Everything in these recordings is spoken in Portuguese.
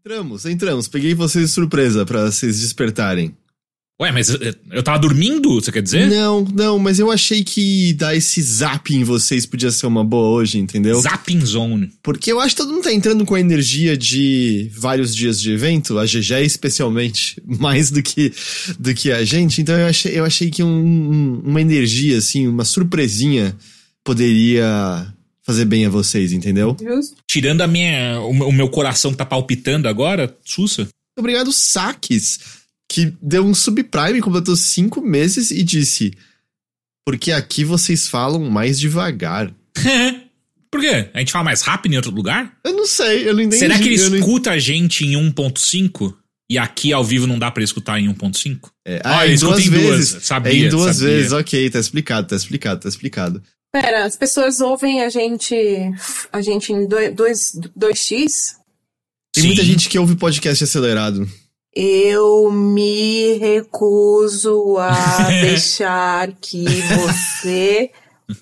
Entramos, entramos. Peguei vocês de surpresa pra vocês despertarem. Ué, mas eu, eu tava dormindo, você quer dizer? Não, não, mas eu achei que dar esse zap em vocês podia ser uma boa hoje, entendeu? Zapping Zone. Porque eu acho que todo mundo tá entrando com a energia de vários dias de evento, a GG especialmente, mais do que, do que a gente. Então eu achei, eu achei que um, uma energia, assim, uma surpresinha poderia fazer bem a vocês, entendeu? Justo. Tirando a minha, o, meu- o meu coração que tá palpitando agora, sussa. Obrigado, Saques, que deu um subprime, completou cinco meses e disse: Porque aqui vocês falam mais devagar. Por quê? A gente fala mais rápido em outro lugar? Eu não sei, eu não entendi. Será que ele eu não escuta a gente em 1.5? E aqui ao vivo não dá pra escutar em 1.5? É, Ah, ah, em escuta duas em duas. vezes. Sabia, é em duas sabia. vezes, ok, tá explicado, tá explicado, tá explicado. Pera, as pessoas ouvem a gente. A gente em 2x? Tem muita Sim. gente que ouve podcast acelerado. Eu me recuso a deixar que você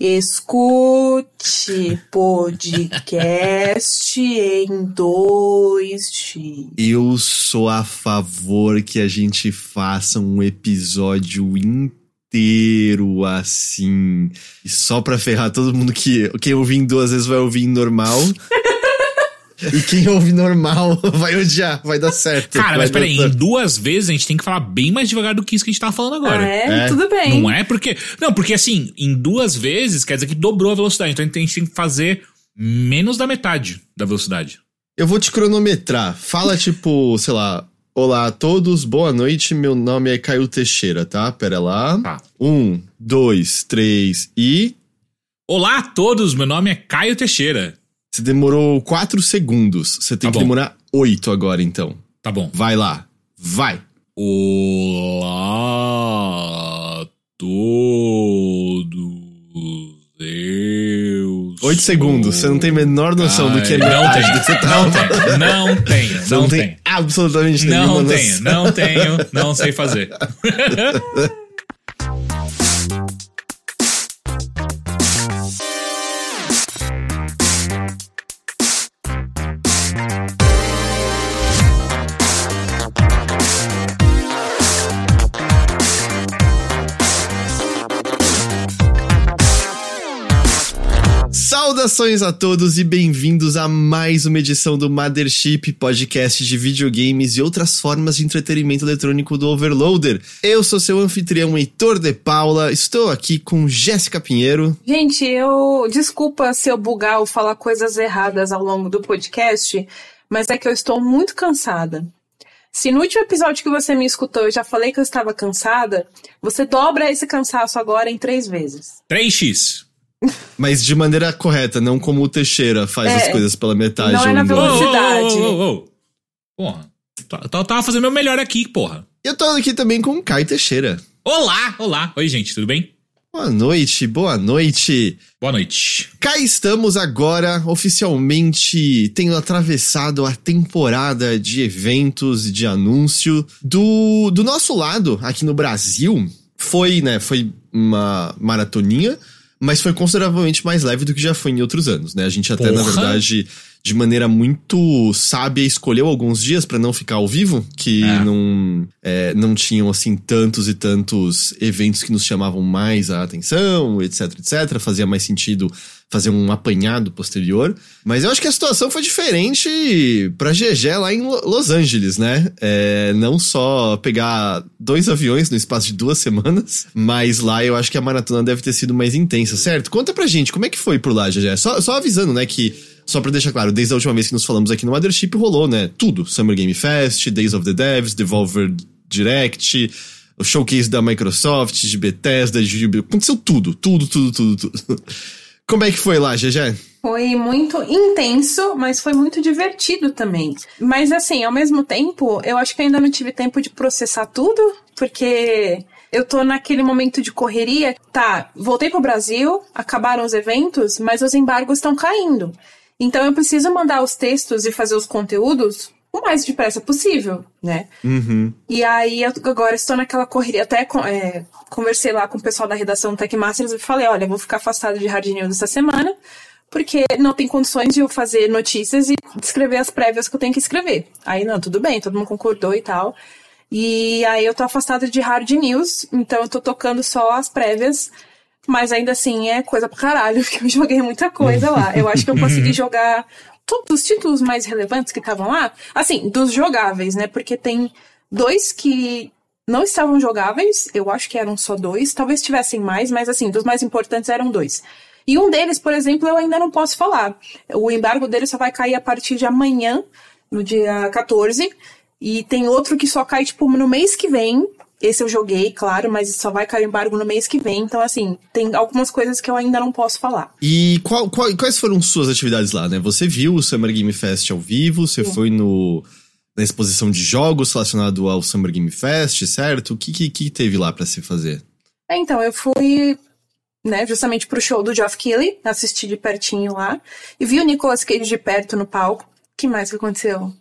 escute podcast em 2x. Eu sou a favor que a gente faça um episódio inteiro assim. E só pra ferrar todo mundo que quem ouvir em duas vezes vai ouvir em normal. e quem ouve normal vai odiar, vai dar certo. Cara, mas dar peraí, em duas vezes a gente tem que falar bem mais devagar do que isso que a gente tava falando agora. Ah, é? É. Tudo bem. Não é porque. Não, porque assim, em duas vezes quer dizer que dobrou a velocidade. Então a gente tem que fazer menos da metade da velocidade. Eu vou te cronometrar. Fala tipo, sei lá. Olá a todos, boa noite. Meu nome é Caio Teixeira, tá? Pera lá. Tá. Um, dois, três e. Olá a todos, meu nome é Caio Teixeira. Você demorou quatro segundos. Você tem Tá que bom. demorar oito agora, então. Tá bom. Vai lá. Vai. Olá a todos. Eu. Oito segundos. Você não tem a menor noção do que é não tenho, do que você tá Não tenho, não tenho, Você não não tem tenho. absolutamente nenhuma Não tenho, noção. não tenho, não sei fazer. Saudações a todos e bem-vindos a mais uma edição do Mothership, podcast de videogames e outras formas de entretenimento eletrônico do Overloader. Eu sou seu anfitrião Heitor de Paula, estou aqui com Jéssica Pinheiro. Gente, eu. Desculpa se eu bugar ou falar coisas erradas ao longo do podcast, mas é que eu estou muito cansada. Se no último episódio que você me escutou eu já falei que eu estava cansada, você dobra esse cansaço agora em três vezes. 3x. Mas de maneira correta, não como o Teixeira faz É, as coisas pela metade. não é na velocidade. Ô, ô, ô, ô. Porra. Tá- tá- Tava fazendo meu melhor aqui, porra. Eu tô aqui também com o Caio Teixeira. Olá, olá. Oi, gente, tudo bem? Boa noite, boa noite. Boa noite. Cá estamos agora, oficialmente tendo atravessado a temporada de eventos e de anúncio. Do, do nosso lado, aqui no Brasil, foi, né, foi uma maratoninha, mas foi consideravelmente mais leve do que já foi em outros anos, né? A gente até, na Porra! verdade, de maneira muito sábia, escolheu alguns dias pra não ficar ao vivo, que É. não, é, não tinham, assim, tantos e tantos eventos que nos chamavam mais a atenção, etc, etc. Fazia mais sentido fazer um apanhado posterior. Mas eu acho que a situação foi diferente pra GG lá em Lo- Los Angeles, né? É, não só pegar dois aviões no espaço de duas semanas, mas lá eu acho que a maratona deve ter sido mais intensa, certo? Conta pra gente, como é que foi por lá, GG? Só, só avisando, né, que só pra deixar claro, desde a última vez que nos falamos aqui no Mothership, rolou, né? Tudo. Summer Game Fest, Days of the Devs, Devolver Direct, o showcase da Microsoft, de Bethesda, de Ubi- Aconteceu tudo, tudo, tudo, tudo, tudo. Como é que foi lá, GG? Foi muito intenso, mas foi muito divertido também. Mas assim, ao mesmo tempo, eu acho que ainda não tive tempo de processar tudo, porque eu tô naquele momento de correria. Tá, voltei pro Brasil, acabaram os eventos, mas os embargos estão caindo. Então eu preciso mandar os textos e fazer os conteúdos o mais depressa possível, né? Uhum. E aí eu agora estou naquela correria. Até é, conversei lá com o pessoal da redação Tech Masters e falei, olha, vou ficar afastado de Hard News essa semana, porque não tem condições de eu fazer notícias e escrever as prévias que eu tenho que escrever. Aí, não, tudo bem, todo mundo concordou e tal. E aí eu tô afastada de hard news, então eu tô tocando só as prévias, mas ainda assim é coisa pra caralho, porque eu joguei muita coisa lá. Eu acho que eu consegui jogar todos os títulos mais relevantes que estavam lá, assim, dos jogáveis, né? Porque tem dois que não estavam jogáveis, eu acho que eram só dois, talvez tivessem mais, mas assim, dos mais importantes eram dois. E um deles, por exemplo, eu ainda não posso falar. O embargo dele só vai cair a partir de amanhã, no dia 14. E tem outro que só cai, tipo, no mês que vem. Esse eu joguei, claro, mas só vai cair o embargo no mês que vem. Então, assim, tem algumas coisas que eu ainda não posso falar. E qual, qual, quais foram suas atividades lá, né? Você viu o Summer Game Fest ao vivo, você Sim. foi no, na exposição de jogos relacionado ao Summer Game Fest, certo? O que, que, que teve lá para se fazer? É, então, eu fui né, justamente pro show do Geoff Keighley, assisti de pertinho lá, e vi o Nicolas Cage de perto no palco. O que mais que aconteceu?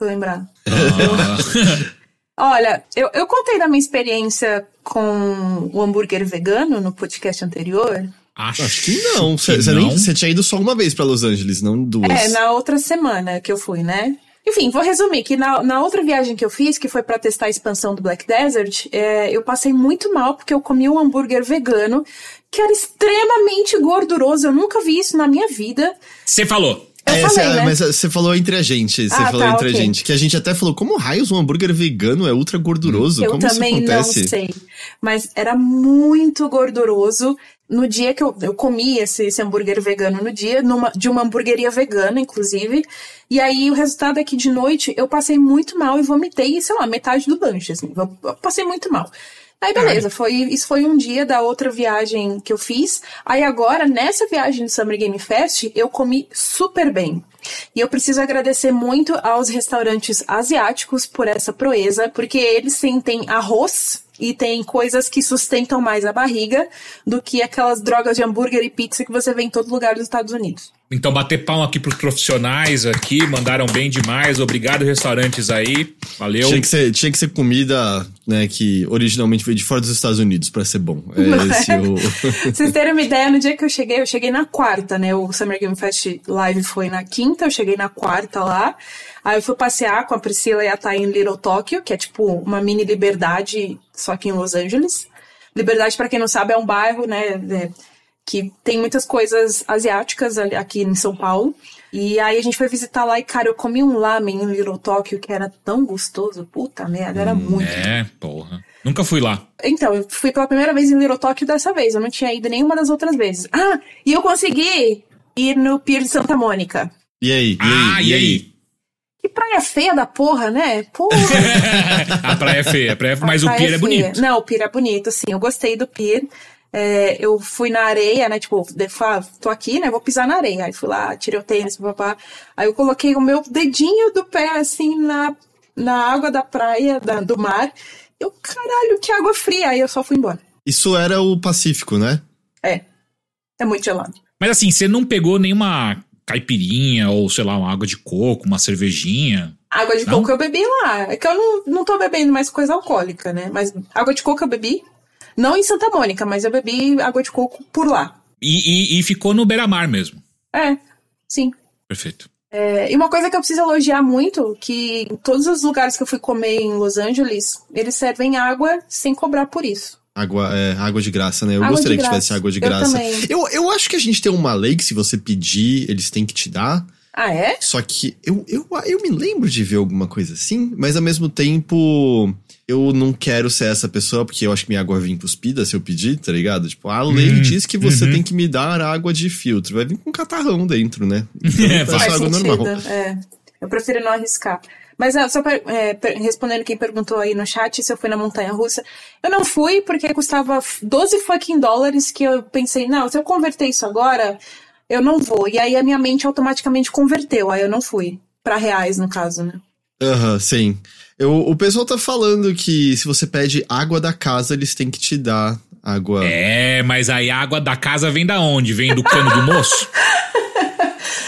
Vou lembrar. Ah. Olha, eu, eu contei da minha experiência com o hambúrguer vegano no podcast anterior. Acho, Acho que não. Você tinha ido só uma vez para Los Angeles, não duas. É, na outra semana que eu fui, né? Enfim, vou resumir que na, na outra viagem que eu fiz, que foi para testar a expansão do Black Desert, é, eu passei muito mal porque eu comi um hambúrguer vegano que era extremamente gorduroso. Eu nunca vi isso na minha vida. Você falou. Eu é, falei, né? Mas você falou entre a gente. Você ah, falou tá, entre okay. a gente. Que a gente até falou, como raios um hambúrguer vegano é ultra gorduroso? Eu como também não sei. Mas era muito gorduroso. No dia que eu, eu comi esse, esse hambúrguer vegano, no dia, numa, de uma hamburgueria vegana, inclusive. E aí o resultado é que de noite eu passei muito mal e vomitei, sei lá, metade do lanche, assim. Eu passei muito mal. Aí beleza, foi, isso foi um dia da outra viagem que eu fiz. Aí agora, nessa viagem do Summer Game Fest, eu comi super bem. E eu preciso agradecer muito aos restaurantes asiáticos por essa proeza, porque eles sentem arroz e tem coisas que sustentam mais a barriga do que aquelas drogas de hambúrguer e pizza que você vê em todo lugar dos Estados Unidos. Então, bater palma aqui pros profissionais aqui, mandaram bem demais. Obrigado, restaurantes aí. Valeu. Tinha que ser, tinha que ser comida, né, que originalmente veio de fora dos Estados Unidos para ser bom. É esse o... Vocês terem uma ideia, no dia que eu cheguei, eu cheguei na quarta, né? O Summer Game Fest Live foi na quinta, eu cheguei na quarta lá. Aí eu fui passear com a Priscila e a Thay em Little Tokyo, que é tipo uma mini liberdade, só que em Los Angeles. Liberdade, para quem não sabe, é um bairro, né, é, que tem muitas coisas asiáticas aqui em São Paulo. E aí a gente foi visitar lá e, cara, eu comi um lamen em Little Tokyo que era tão gostoso. Puta merda, era hum, muito. É, porra. Nunca fui lá. Então, eu fui pela primeira vez em Little Tokyo dessa vez. Eu não tinha ido nenhuma das outras vezes. Ah, e eu consegui ir no Pier de Santa Mônica. E aí? E aí? Ah, e aí? Que praia feia da porra, né? Porra. a praia é feia, a praia, é mas o pier é, é bonito. Não, o pier é bonito, sim. Eu gostei do pier. É, eu fui na areia, né? Tipo, tô aqui, né? Vou pisar na areia. Aí fui lá, tirei o tênis, papá. Aí eu coloquei o meu dedinho do pé, assim, na, na água da praia, da, do mar. Eu, caralho, que água fria. Aí eu só fui embora. Isso era o Pacífico, né? É. É muito gelado. Mas assim, você não pegou nenhuma caipirinha ou, sei lá, uma água de coco, uma cervejinha. Água de não? coco eu bebi lá. É que eu não, não tô bebendo mais coisa alcoólica, né? Mas água de coco eu bebi. Não em Santa Mônica, mas eu bebi água de coco por lá. E, e, e ficou no beira-mar mesmo. É, sim. Perfeito. É, e uma coisa que eu preciso elogiar muito, que em todos os lugares que eu fui comer em Los Angeles, eles servem água sem cobrar por isso. Água, é, água de graça, né? Eu água gostaria que tivesse água de graça. Eu, eu, eu, acho que a gente tem uma lei que se você pedir, eles têm que te dar. Ah, é? Só que eu, eu, eu me lembro de ver alguma coisa assim, mas ao mesmo tempo eu não quero ser essa pessoa, porque eu acho que minha água vem cuspida se eu pedir, tá ligado? Tipo, a lei hum, diz que você uhum. tem que me dar água de filtro. Vai vir com catarrão dentro, né? Então, é, faz água sentido, normal. É. Eu prefiro não arriscar. Mas ah, só é, respondendo quem perguntou aí no chat se eu fui na montanha russa, eu não fui porque custava 12 fucking dólares que eu pensei, não, se eu converter isso agora, eu não vou. E aí a minha mente automaticamente converteu, aí eu não fui. para reais, no caso, né? Aham, uhum, sim. Eu, o pessoal tá falando que se você pede água da casa, eles têm que te dar água. É, mas aí a água da casa vem da onde? Vem do cano do moço?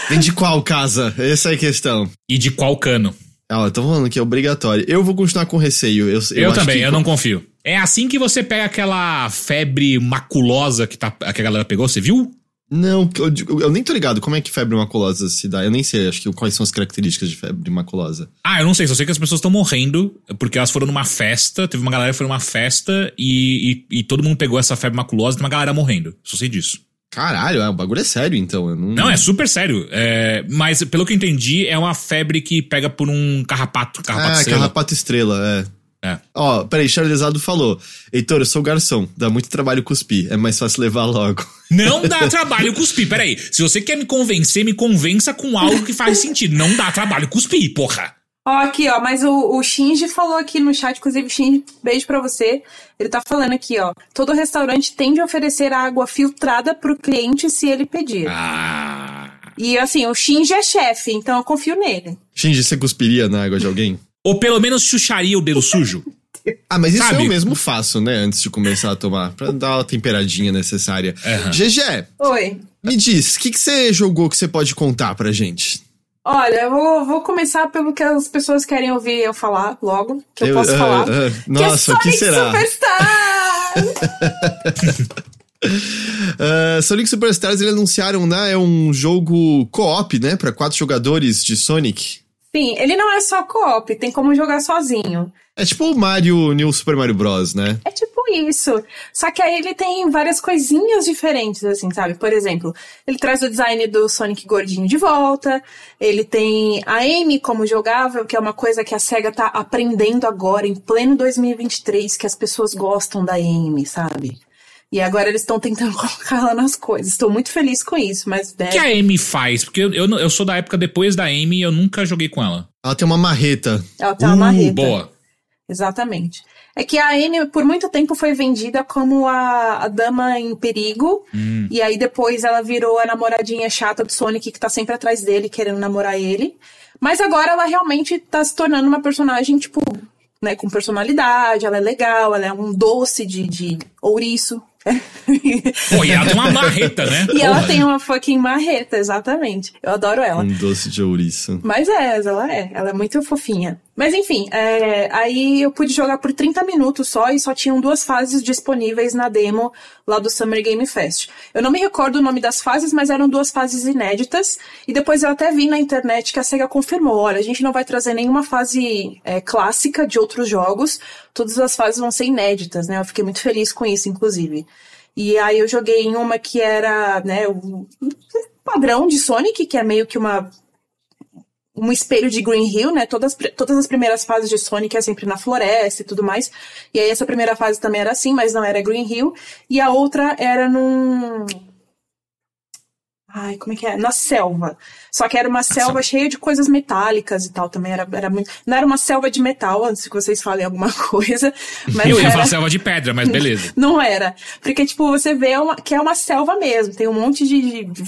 Vem de qual casa? Essa é a questão. E de qual cano? Ah, tô falando que é obrigatório. Eu vou continuar com receio. Eu, eu, eu também, que... eu não confio. É assim que você pega aquela febre maculosa que, tá, que a galera pegou, você viu? Não, eu, eu nem tô ligado como é que febre maculosa se dá. Eu nem sei, acho que quais são as características de febre maculosa. Ah, eu não sei, só sei que as pessoas estão morrendo porque elas foram numa festa, teve uma galera que foi numa festa e, e, e todo mundo pegou essa febre maculosa e tem uma galera morrendo. Só sei disso. Caralho, é, o bagulho é sério, então. Não, Não, é super sério. É, mas, pelo que eu entendi, é uma febre que pega por um carrapato. Carrapato Ah, estrela. carrapato estrela, é. É. Ó, peraí, Charlesado falou. Heitor, eu sou garçom, dá muito trabalho cuspir, é mais fácil levar logo. Não dá trabalho cuspir. Peraí. Se você quer me convencer, me convença com algo que faz sentido. Não dá trabalho cuspir, porra. Ó, aqui, ó, mas o, o Shinji falou aqui no chat, inclusive, Shinji, beijo pra você. Ele tá falando aqui, ó. Todo restaurante tem de oferecer água filtrada pro cliente se ele pedir. Ah. E assim, o Shinji é chefe, então eu confio nele. Shinji, você cuspiria na água de alguém? Ou pelo menos chucharia o dedo sujo. Ah, mas isso Sabe? eu mesmo faço, né? Antes de começar a tomar, pra dar a temperadinha necessária. Aham. GG, Oi. me diz, o que, que você jogou que você pode contar pra gente? Olha, eu vou, vou começar pelo que as pessoas querem ouvir eu falar logo, que eu, Eu- posso ah, falar. ah, que nossa, é o que Sonic será? Superstar! Ah, Sonic Superstars, eles anunciaram, né? É um jogo co-op, né? Pra quatro jogadores de Sonic. Sim, ele não é só co-op, tem como jogar sozinho. É tipo o Mario, New Super Mario Bros, né? É tipo isso. Só que aí ele tem várias coisinhas diferentes, assim, sabe? Por exemplo, ele traz o design do Sonic gordinho de volta. Ele tem a Amy como jogável, que é uma coisa que a SEGA tá aprendendo agora, em pleno 2023, que as pessoas gostam da Amy, sabe? E agora eles estão tentando colocar ela nas coisas. Estou muito feliz com isso, mas... Né, O que a Amy faz? Porque eu, eu, não- eu sou da época depois da Amy e eu nunca joguei com ela. Ela tem uma marreta. ela tem uma Uh, marreta. boa. Exatamente. É que a Anne, por muito tempo, foi vendida como a, a dama em perigo. Hum. E aí depois ela virou a namoradinha chata do Sonic, que tá sempre atrás dele, querendo namorar ele. Mas agora ela realmente tá se tornando uma personagem, tipo, né, com personalidade, ela é legal, ela é um doce de, de ouriço. Pô, e ela tem uma marreta, né? E ela Porra. tem uma fucking marreta, exatamente. Eu adoro ela. Um doce de ouriço. Mas é, ela é. Ela é muito fofinha. Mas enfim, é, aí eu pude jogar por 30 minutos só e só tinham duas fases disponíveis na demo lá do Summer Game Fest. Eu não me recordo o nome das fases, mas eram duas fases inéditas. E depois eu até vi na internet que a SEGA confirmou: olha, a gente não vai trazer nenhuma fase é, clássica de outros jogos, todas as fases vão ser inéditas, né? Eu fiquei muito feliz com isso, inclusive. E aí eu joguei em uma que era, né, o padrão de Sonic, que é meio que uma um espelho de Green Hill, né? Todas, todas as primeiras fases de Sonic é sempre na floresta e tudo mais. E aí essa primeira fase também era assim, mas não era Green Hill. E a outra era num. Ai, como é que é? Na selva. Só que era uma selva cheia de coisas metálicas e tal também. Era, era muito... Não era uma selva de metal, antes que vocês falem alguma coisa. Mas Eu ia era... falar selva de pedra, mas beleza. Não era. Porque, tipo, você vê uma, que é uma selva mesmo. Tem um monte de, de,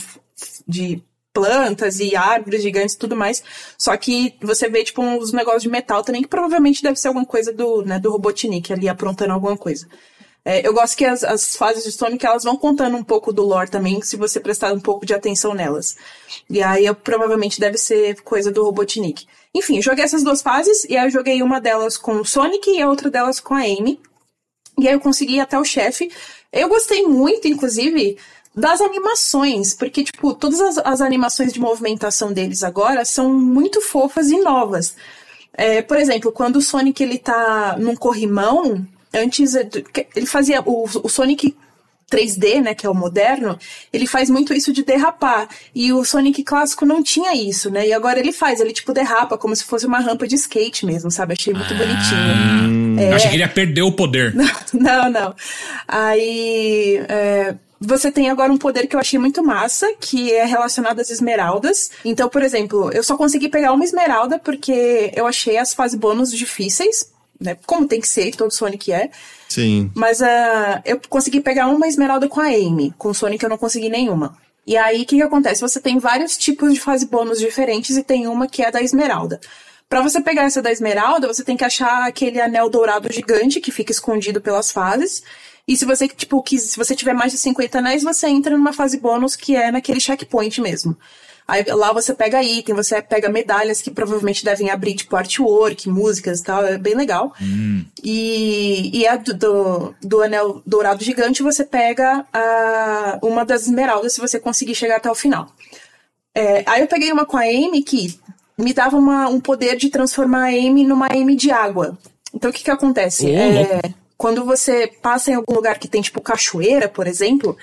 de plantas e árvores gigantes e tudo mais. Só que você vê, tipo, uns negócios de metal também, que provavelmente deve ser alguma coisa do, né, do Robotnik ali aprontando alguma coisa. É, eu gosto que as, as fases de Sonic, elas vão contando um pouco do lore também, se você prestar um pouco de atenção nelas. E aí, eu, provavelmente deve ser coisa do Robotnik. Enfim, joguei essas duas fases, e aí eu joguei uma delas com o Sonic e a outra delas com a Amy. E aí eu consegui ir até o chefe. Eu gostei muito, inclusive, das animações, porque, tipo, todas as, as animações de movimentação deles agora são muito fofas e novas. É, por exemplo, quando o Sonic ele tá num corrimão, antes ele fazia o, o Sonic 3D, né, que é o moderno, ele faz muito isso de derrapar. E o Sonic clássico não tinha isso, né? E agora ele faz, ele tipo derrapa como se fosse uma rampa de skate mesmo, sabe? Achei muito bonitinho. É. Achei que ele ia perder o poder. Não, não. Aí. É, você tem agora um poder que eu achei muito massa, que é relacionado às esmeraldas. Então, por exemplo, eu só consegui pegar uma esmeralda porque eu achei as fases bônus difíceis, né? Como tem que ser, todo Sonic é. Sim. Mas uh, eu consegui pegar uma esmeralda com a Amy. Com o Sonic eu não consegui nenhuma. E aí, o que, que acontece? Você tem vários tipos de fase bônus diferentes e tem uma que é da esmeralda. Para você pegar essa da esmeralda, você tem que achar aquele anel dourado gigante que fica escondido pelas fases. E se você, tipo, quis, se você tiver mais de 50 anéis, você entra numa fase bônus que é naquele checkpoint mesmo. Aí lá você pega item, você pega medalhas que provavelmente devem abrir, tipo, artwork, músicas e tal, é bem legal. Hum. E, e a do, do, do anel dourado gigante você pega a, uma das esmeraldas se você conseguir chegar até o final. É, aí eu peguei uma com a Amy que me dava uma, um poder de transformar a Amy numa Amy de água. Então o que que acontece? Oh, é, quando você passa em algum lugar que tem tipo cachoeira, por exemplo,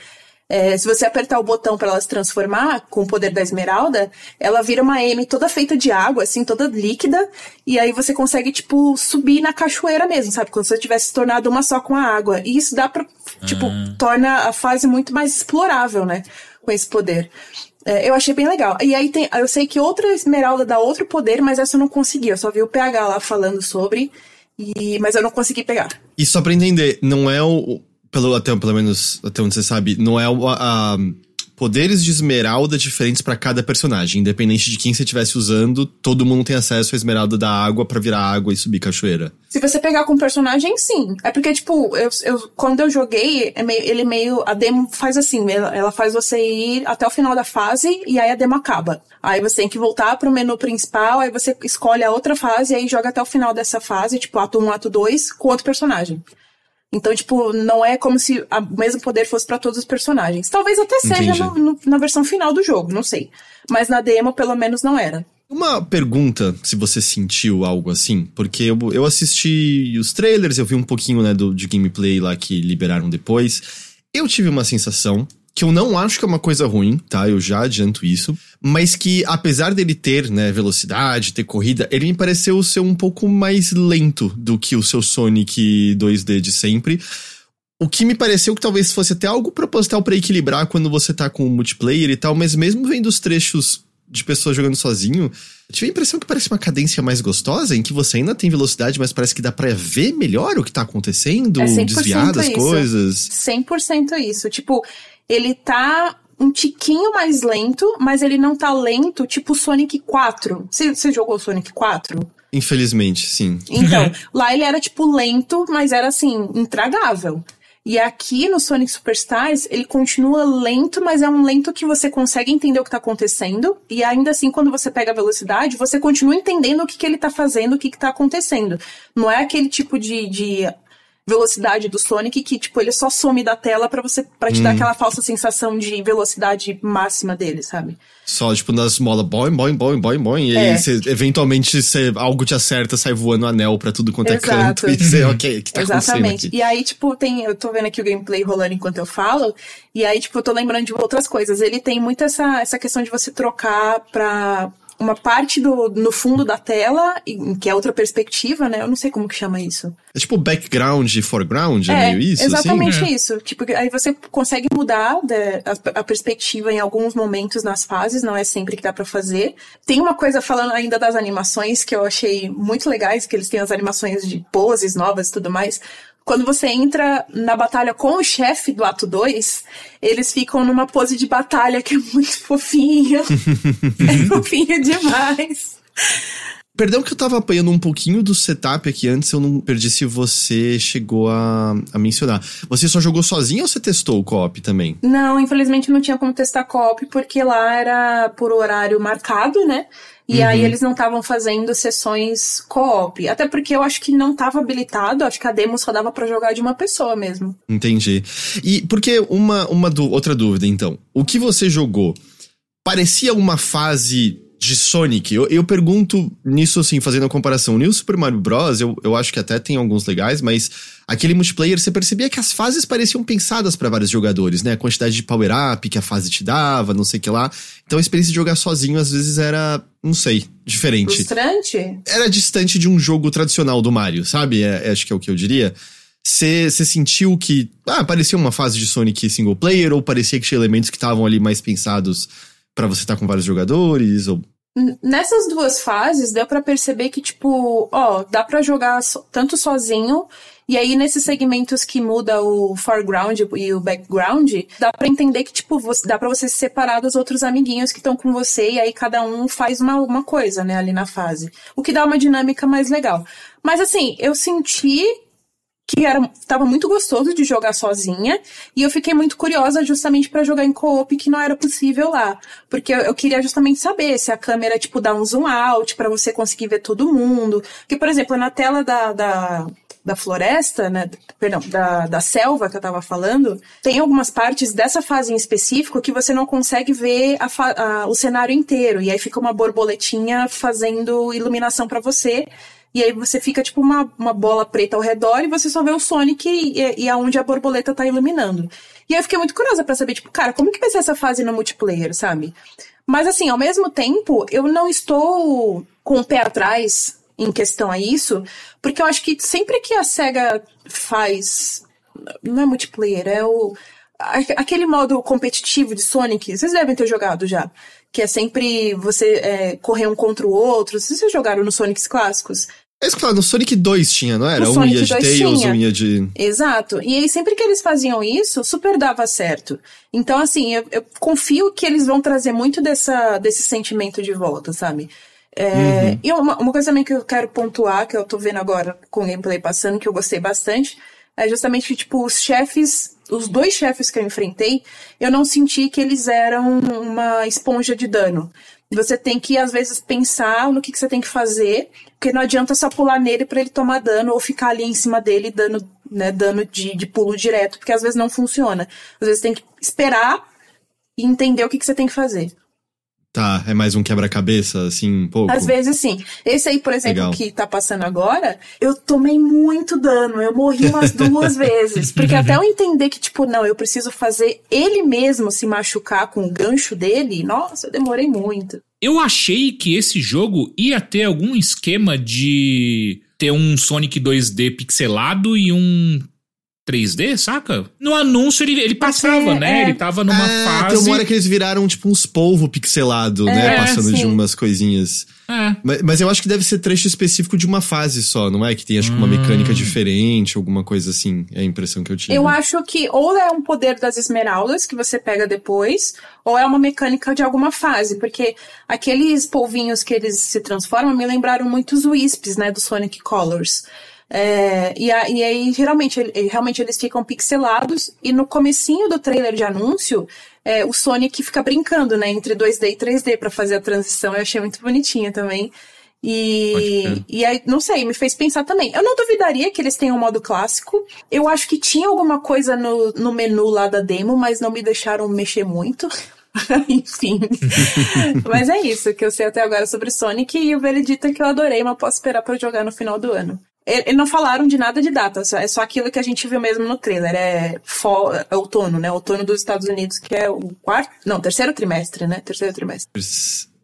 é, se você apertar o botão para ela se transformar com o poder da esmeralda, ela vira uma M toda feita de água, assim, toda líquida, e aí você consegue, tipo, subir na cachoeira mesmo, sabe? Como se você tivesse se tornado uma só com a água. E isso dá pra, tipo, torna a fase muito mais explorável, né? Com esse poder. É, eu achei bem legal. E aí tem. Eu sei que outra esmeralda dá outro poder, mas essa eu não consegui. Eu só vi o PH lá falando sobre. E, mas eu não consegui pegar. E só pra entender, não é o. Pelo, até, pelo menos até onde você sabe, não é o, a, a poderes de esmeralda diferentes pra cada personagem. Independente de quem você estivesse usando, todo mundo tem acesso à esmeralda da água pra virar água e subir cachoeira. Se você pegar com personagem, sim. É porque, tipo, eu, eu, quando eu joguei, é meio, ele meio. A demo faz assim, ela, ela faz você ir até o final da fase e aí a demo acaba. Aí você tem que voltar pro menu principal, aí você escolhe a outra fase e aí joga até o final dessa fase, tipo, ato 1, ato 2, com outro personagem. Então, tipo, não é como se o mesmo poder fosse pra todos os personagens. Talvez até seja no- no- na versão final do jogo, não sei. Mas na demo, pelo menos, não era. Uma pergunta, se você sentiu algo assim, porque eu, eu assisti os trailers, eu vi um pouquinho, né, do, de gameplay lá que liberaram depois. Eu tive uma sensação que eu não acho que é uma coisa ruim, tá? Eu já adianto isso. Mas que, apesar dele ter, né, velocidade, ter corrida, ele me pareceu ser um pouco mais lento do que o seu Sonic 2D de sempre. O que me pareceu que talvez fosse até algo proposital pra equilibrar quando você tá com o multiplayer e tal, mas mesmo vendo os trechos de pessoas jogando sozinho, eu tive a impressão que parece uma cadência mais gostosa, em que você ainda tem velocidade, mas parece que dá pra ver melhor o que tá acontecendo, É 100% desviar das isso. coisas. 100% isso. Tipo, ele tá um tiquinho mais lento, mas ele não tá lento, tipo Sonic 4. Você, jogou Sonic 4? Infelizmente, sim. Então, lá ele era, tipo, lento, mas era, assim, intragável. E aqui no Sonic Superstars, ele continua lento, mas é um lento que você consegue entender o que tá acontecendo. E ainda assim, quando você pega a velocidade, você continua entendendo o que, que ele tá fazendo, o que, que tá acontecendo. Não é aquele tipo de, de velocidade do Sonic que, tipo, ele só some da tela pra você para te dar aquela falsa sensação de velocidade máxima dele, sabe? Só, tipo, nas molas, boing, boing, boing, boing, boing. E É. aí, você, eventualmente, você, algo te acerta, sai voando anel pra tudo quanto é Exato. canto. E você, ok, que tá Exatamente. E aí, tipo, tem. Eu tô vendo aqui o gameplay rolando enquanto eu falo. E aí, tipo, eu tô lembrando de outras coisas. Ele tem muito essa, essa questão de você trocar pra uma parte do, no fundo da tela, que é outra perspectiva, né? Eu não sei como que chama isso. É tipo background e foreground, é, meio isso, exatamente assim? isso. Tipo, aí você consegue mudar né, a, a perspectiva em alguns momentos nas fases, não é sempre que dá pra fazer. Tem uma coisa falando ainda das animações que eu achei muito legais, que eles têm as animações de poses novas e tudo mais. Quando você entra na batalha com o chefe do ato 2, eles ficam numa pose de batalha que é muito fofinho. é fofinho demais. Perdão que eu tava apanhando um pouquinho do setup aqui antes, eu não perdi se você chegou a, a mencionar. Você só jogou sozinho ou você testou o co-op também? Não, infelizmente não tinha como testar co-op, porque lá era por horário marcado, né? E aí eles não estavam fazendo sessões co-op. Até porque eu acho que não estava habilitado, acho que a demo só dava pra jogar de uma pessoa mesmo. Entendi. E porque uma, uma du- outra dúvida, então. O que você jogou parecia uma fase de Sonic? Eu, eu pergunto nisso, assim, fazendo a comparação. No Super Mario Bros., eu, eu acho que até tem alguns legais, mas aquele multiplayer, você percebia que as fases pareciam pensadas pra vários jogadores, né? A quantidade de power-up que a fase te dava, não sei o que lá. Então a experiência de jogar sozinho, às vezes, era, não sei, diferente Frustrante? era distante de um jogo tradicional do Mario, sabe? É, é, acho que é o que eu diria. Você sentiu que. Ah, parecia uma fase de Sonic single player, ou parecia que tinha elementos que estavam ali mais pensados pra você estar com vários jogadores? Ou... Nessas duas fases, deu pra perceber que, tipo, ó, dá pra jogar tanto sozinho, e aí nesses segmentos que muda o foreground e o background, dá pra entender que, tipo, você, dá pra você se separar dos outros amiguinhos que estão com você, e aí cada um faz uma, uma coisa, né, ali na fase. O que dá uma dinâmica mais legal. Mas assim, eu senti que era tava muito gostoso de jogar sozinha, e eu fiquei muito curiosa justamente para jogar em co-op que não era possível lá, porque eu, eu, queria justamente saber se a câmera tipo dá um zoom out para você conseguir ver todo mundo, que por exemplo, na tela da, da da floresta, né? Perdão, da, da selva que eu tava falando, tem algumas partes dessa fase em específico que você não consegue ver a, a, o cenário inteiro. E aí fica uma borboletinha fazendo iluminação para você. E aí você fica tipo uma, uma bola preta ao redor e você só vê o Sonic e, e aonde a borboleta tá iluminando. E aí eu fiquei muito curiosa para saber, tipo, cara, como que vai ser essa fase no multiplayer, sabe? Mas assim, ao mesmo tempo, eu não estou com o pé atrás em questão a isso, porque eu acho que sempre que a SEGA faz. Não é multiplayer, é o. Aquele modo competitivo de Sonic, vocês devem ter jogado já. Que é sempre você é, correr um contra o outro. Vocês jogaram nos Sonics clássicos? É isso claro, no Sonic 2 tinha, não era? No um Sonic ia de Tails, tinha. um ia de. Exato. E aí, sempre que eles faziam isso, super dava certo. Então, assim, eu, eu confio que eles vão trazer muito dessa, desse sentimento de volta, sabe? É, uhum. E uma, uma, coisa também que eu quero pontuar, que eu tô vendo agora com o gameplay passando, que eu gostei bastante, é justamente que, tipo, os chefes, os dois chefes que eu enfrentei, eu não senti que eles eram uma esponja de dano. Você tem que, às vezes, pensar no que, que você tem que fazer, porque não adianta só pular nele para ele tomar dano ou ficar ali em cima dele dando né, dano de, de pulo direto, porque às vezes não funciona. Às vezes tem que esperar e entender o que, que você tem que fazer. Tá, é mais um quebra-cabeça, assim, um pouco? Às vezes sim. Esse aí, por exemplo, Legal. que tá passando agora, eu tomei muito dano. Eu morri umas duas vezes. Porque até eu entender que, tipo, não, eu preciso fazer ele mesmo se machucar com o gancho dele, nossa, eu demorei muito. Eu achei que esse jogo ia ter algum esquema de ter um Sonic 2D pixelado e um 3D, saca? No anúncio ele, ele passava, é, né? É. Ele tava numa é, fase. Tem uma hora que eles viraram tipo uns polvo pixelado, né? É, Passando sim. de umas coisinhas. É. Mas, mas, eu acho que deve ser trecho específico de uma fase só, não é? Que tem acho que uma hum. mecânica diferente, alguma coisa assim. É a impressão que eu tive. Eu acho que ou é um poder das esmeraldas que você pega depois, ou é uma mecânica de alguma fase, porque aqueles polvinhos que eles se transformam me lembraram muito os Wisps, né? Do Sonic Colors. É, e, a, e, aí, geralmente, ele, realmente eles ficam pixelados, e no comecinho do trailer de anúncio, é, o Sonic fica brincando, né, entre 2D e 3D para fazer a transição. Eu achei muito bonitinha também. E, e aí, não sei, me fez pensar também. Eu não duvidaria que eles tenham um modo clássico. Eu acho que tinha alguma coisa no, no menu lá da demo, mas não me deixaram mexer muito. Enfim. mas é isso que eu sei até agora sobre Sonic e o veredito é que eu adorei, mas posso esperar para jogar no final do ano. Eles não falaram de nada de data, é só aquilo que a gente viu mesmo no trailer. É, fall, é outono, né? Outono dos Estados Unidos, que é o quarto. Não, terceiro trimestre, né? Terceiro trimestre.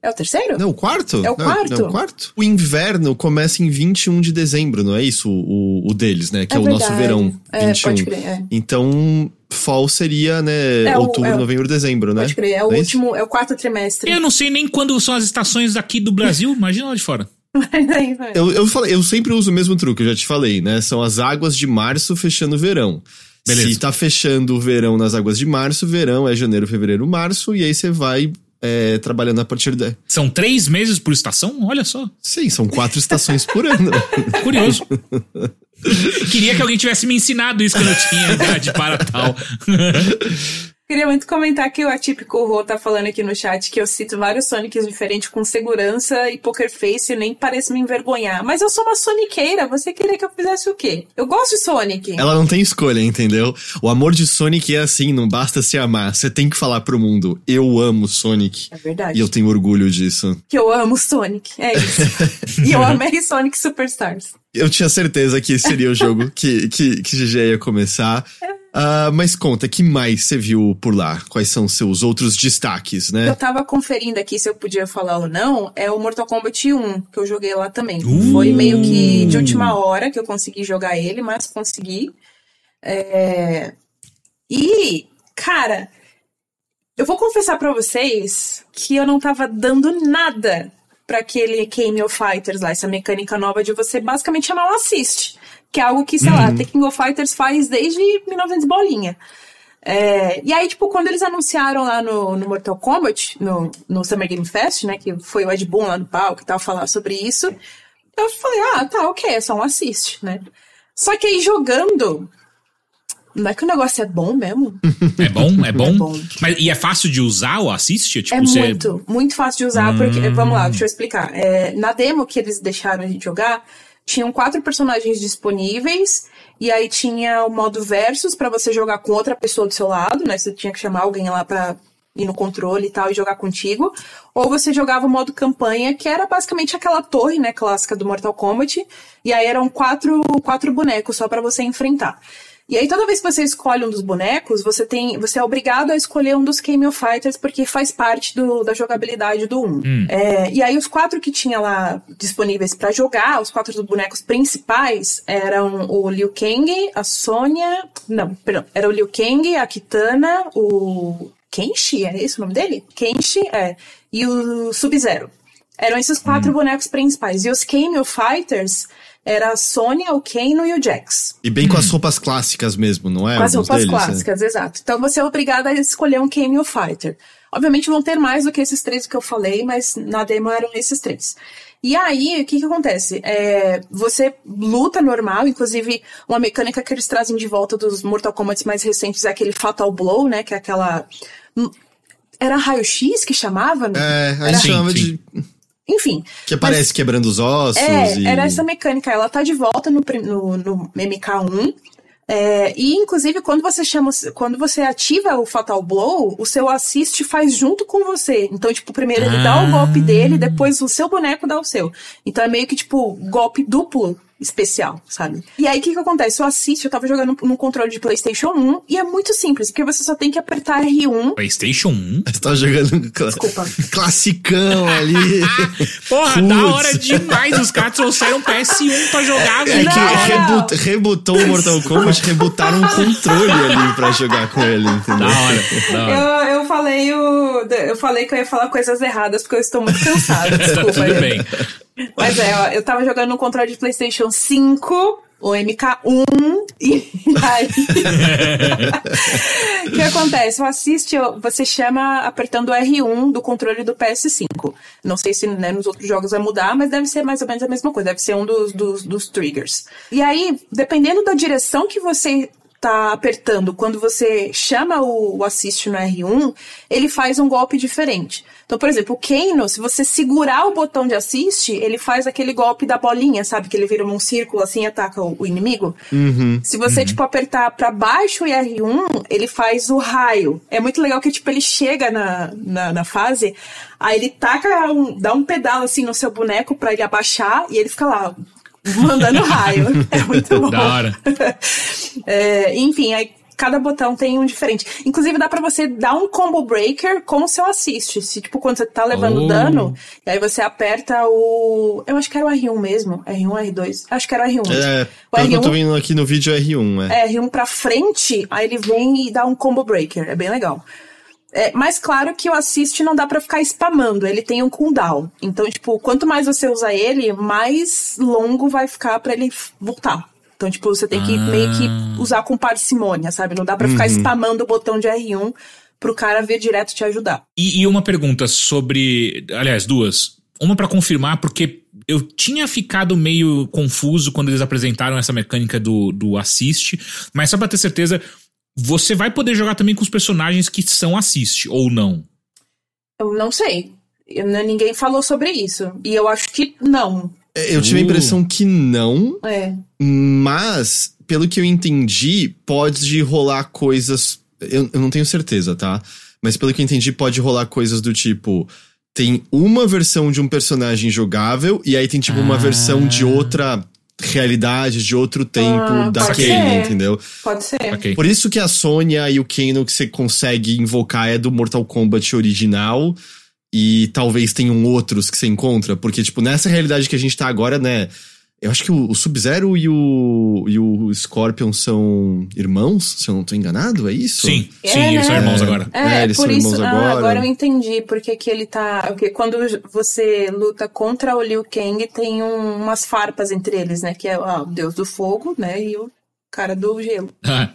É o terceiro? Não, o quarto? É o não, quarto? Não, o quarto. O inverno começa em 21 de dezembro, não é isso? O, o deles, né? Que é, é o nosso verão. 21. É, pode crer, é. Então, fall seria, né? É outubro, é novembro, dezembro, né? Pode crer, é o último, é o quarto trimestre. Eu não sei nem quando são as estações aqui do Brasil, imagina lá de fora. Eu, eu, falei, eu sempre uso o mesmo truque, eu já te falei, né? São as águas de março fechando o verão. Beleza. Se tá fechando o verão nas águas de março, verão é janeiro, fevereiro, março, e aí você vai é, trabalhando a partir da. São três meses por estação? Olha só. Sim, são quatro estações por ano. Curioso. Queria que alguém tivesse me ensinado isso quando eu tinha idade para tal. Queria muito comentar que o Atípico Rô tá falando aqui no chat que eu cito vários Sonics diferentes com segurança e poker face e nem parece me envergonhar. Mas eu sou uma Soniqueira, você queria que eu fizesse o quê? Eu gosto de Sonic. Ela não tem escolha, entendeu? O amor de Sonic é assim, não basta se amar. Você tem que falar pro mundo, eu amo Sonic. É verdade. E eu tenho orgulho disso. Que eu amo Sonic, é isso. e eu amei Sonic Superstars. Eu tinha certeza que seria o jogo que, que, que já ia começar. É. Uh, mas conta, que mais você viu por lá? Quais são seus outros destaques, né? Eu tava conferindo aqui se eu podia falar ou não. É o Mortal Kombat 1, que eu joguei lá também. Uh! Foi meio que de última hora que eu consegui jogar ele, mas consegui. É... E, cara, eu vou confessar para vocês que eu não tava dando nada para aquele Game of Fighters lá, essa mecânica nova de você basicamente chamar um assist que é algo que, sei uhum. lá, The King of Fighters faz desde 1900 bolinha. É, e aí, tipo, quando eles anunciaram lá no, no Mortal Kombat, no, no Summer Game Fest, né, que foi o Ed Boon lá no palco e tal, falar sobre isso, eu falei, ah, tá, ok, é só um assist, né. Só que aí jogando. Não é que o negócio é bom mesmo? É bom? É bom? É bom. Mas, e é fácil de usar o assist? Tipo, é você- muito, muito fácil de usar, porque. Vamos lá, deixa eu explicar. É, na demo que eles deixaram a gente jogar, tinham quatro personagens disponíveis. E aí tinha o modo versus pra você jogar com outra pessoa do seu lado, né? Você tinha que chamar alguém lá pra ir no controle e tal e jogar contigo. Ou você jogava o modo campanha, que era basicamente aquela torre, né, clássica do Mortal Kombat. E aí eram quatro, quatro bonecos só pra você enfrentar. E aí, toda vez que você escolhe um dos bonecos, você tem. Você é obrigado a escolher um dos Cameo Fighters, porque faz parte do- da jogabilidade do 1. É, e aí, os quatro que tinha lá disponíveis pra jogar, os quatro bonecos principais, eram o Liu Kang, a Sônia. Não, perdão. Era o Liu Kang, a Kitana, o. Kenshi, é esse o nome dele? Kenshi, é. E o Sub-Zero. Eram esses quatro bonecos principais. E os Cameo Fighters era a Sônia, o Kano e o Jax. E bem com as roupas clássicas mesmo, não é? Com as Alguns roupas deles, né? clássicas, exato. Então você é obrigada a escolher um Cameo Fighter. Obviamente vão ter mais do que esses três que eu falei, mas na demo eram esses três. E aí, o que que acontece? É, você luta normal, inclusive uma mecânica que eles trazem de volta dos Mortal Kombat mais recentes é aquele Fatal Blow, né? Que é aquela... Era raio-x que chamava? né? É, a Era- gente chamava sim. de. Enfim. Que aparece quebrando os ossos. É, e... era essa mecânica. Ela tá de volta no, no, no MK1. É, e, inclusive, quando você chama. Quando você ativa o Fatal Blow, o seu assist faz junto com você. Então, tipo, primeiro ele dá o Ah. golpe dele, depois o seu boneco dá o seu. Então é meio que, tipo, golpe duplo especial, sabe? E aí, o que que acontece? O assist, eu tava jogando no controle de PlayStation 1, e é muito simples, porque você só tem que apertar R1. PlayStation 1? Você tava jogando cla- Desculpa. classicão ali. Porra, da hora demais. Os caras trouxeram PS1 pra jogar, É velho. que o Mortal Kombat, rebutaram um controle ali pra jogar com ele, entendeu? Da hora, da hora. Eu, eu falei o. Eu falei que eu ia falar coisas erradas porque eu estou muito cansada. Desculpa. Tudo gente. bem. Mas é, eu tava jogando no controle de PlayStation 5, o MK1, e aí. O que acontece? O assiste, ó, você chama apertando o R1 do controle do PS5. Não sei se né, nos outros jogos vai mudar, mas deve ser mais ou menos a mesma coisa. Deve ser um dos, dos, dos triggers. E aí, dependendo da direção que você tá apertando quando você chama o, o assist no R1, ele faz um golpe diferente. Então, por exemplo, o Kano, se você segurar o botão de assist, ele faz aquele golpe da bolinha, sabe? Que ele vira um círculo assim e ataca o, o inimigo. Se você, tipo, apertar pra baixo e R1, ele faz o raio. É muito legal que, tipo, ele chega na, na, na fase, aí ele taca, um, dá um pedal assim no seu boneco pra ele abaixar e ele fica lá. Mandando raio. É muito bom. Da hora. É, enfim, aí cada botão tem um diferente. Inclusive, dá pra você dar um combo breaker com o seu assist. Se, tipo, quando você tá levando Oh. dano, e aí você aperta o. Eu acho que era o R1 mesmo. R1, R2. Acho que era o R1. É, o pelo que eu tô R1, vendo aqui no vídeo é R1, é. é, R1 pra frente, aí ele vem e dá um combo breaker. É bem legal. É, mas claro que o assist não dá pra ficar spamando, ele tem um cooldown. Então, tipo, quanto mais você usar ele, mais longo vai ficar pra ele voltar. Então, tipo, você tem que Ah. meio que usar com parcimônia, sabe? Não dá pra ficar spamando o botão de R1 pro cara vir direto te ajudar. E, e uma pergunta sobre. Aliás, duas. Uma pra confirmar, porque eu tinha ficado meio confuso quando eles apresentaram essa mecânica do, do assist, mas só pra ter certeza, você vai poder jogar também com os personagens que são assist, ou não? Eu não sei. Eu- ninguém falou sobre isso. E eu acho que não. É, Eu tive a Uh. impressão que não, É. mas, pelo que eu entendi, pode rolar coisas. Eu, eu não tenho certeza, tá? Mas pelo que eu entendi, pode rolar coisas do tipo. Tem uma versão de um personagem jogável, e aí tem tipo uma Ah. versão de outra realidade, de outro tempo Ah, daquele, entendeu? Pode ser. Ok. Por isso que a Sônia e o Kano que você consegue invocar é do Mortal Kombat original. E talvez tenham outros que você encontra. Porque, tipo, nessa realidade que a gente tá agora, né? Eu acho que o, o Sub-Zero e o, e o Scorpion são irmãos, se eu não tô enganado, é isso? Sim, É, sim, eles são né? irmãos agora. É, É, eles por são isso. irmãos ah, agora. agora eu entendi porque que ele tá. Porque quando você luta contra o Liu Kang, tem um- umas farpas entre eles, né? Que é ah, o deus do fogo, né? E o cara do gelo. Ah.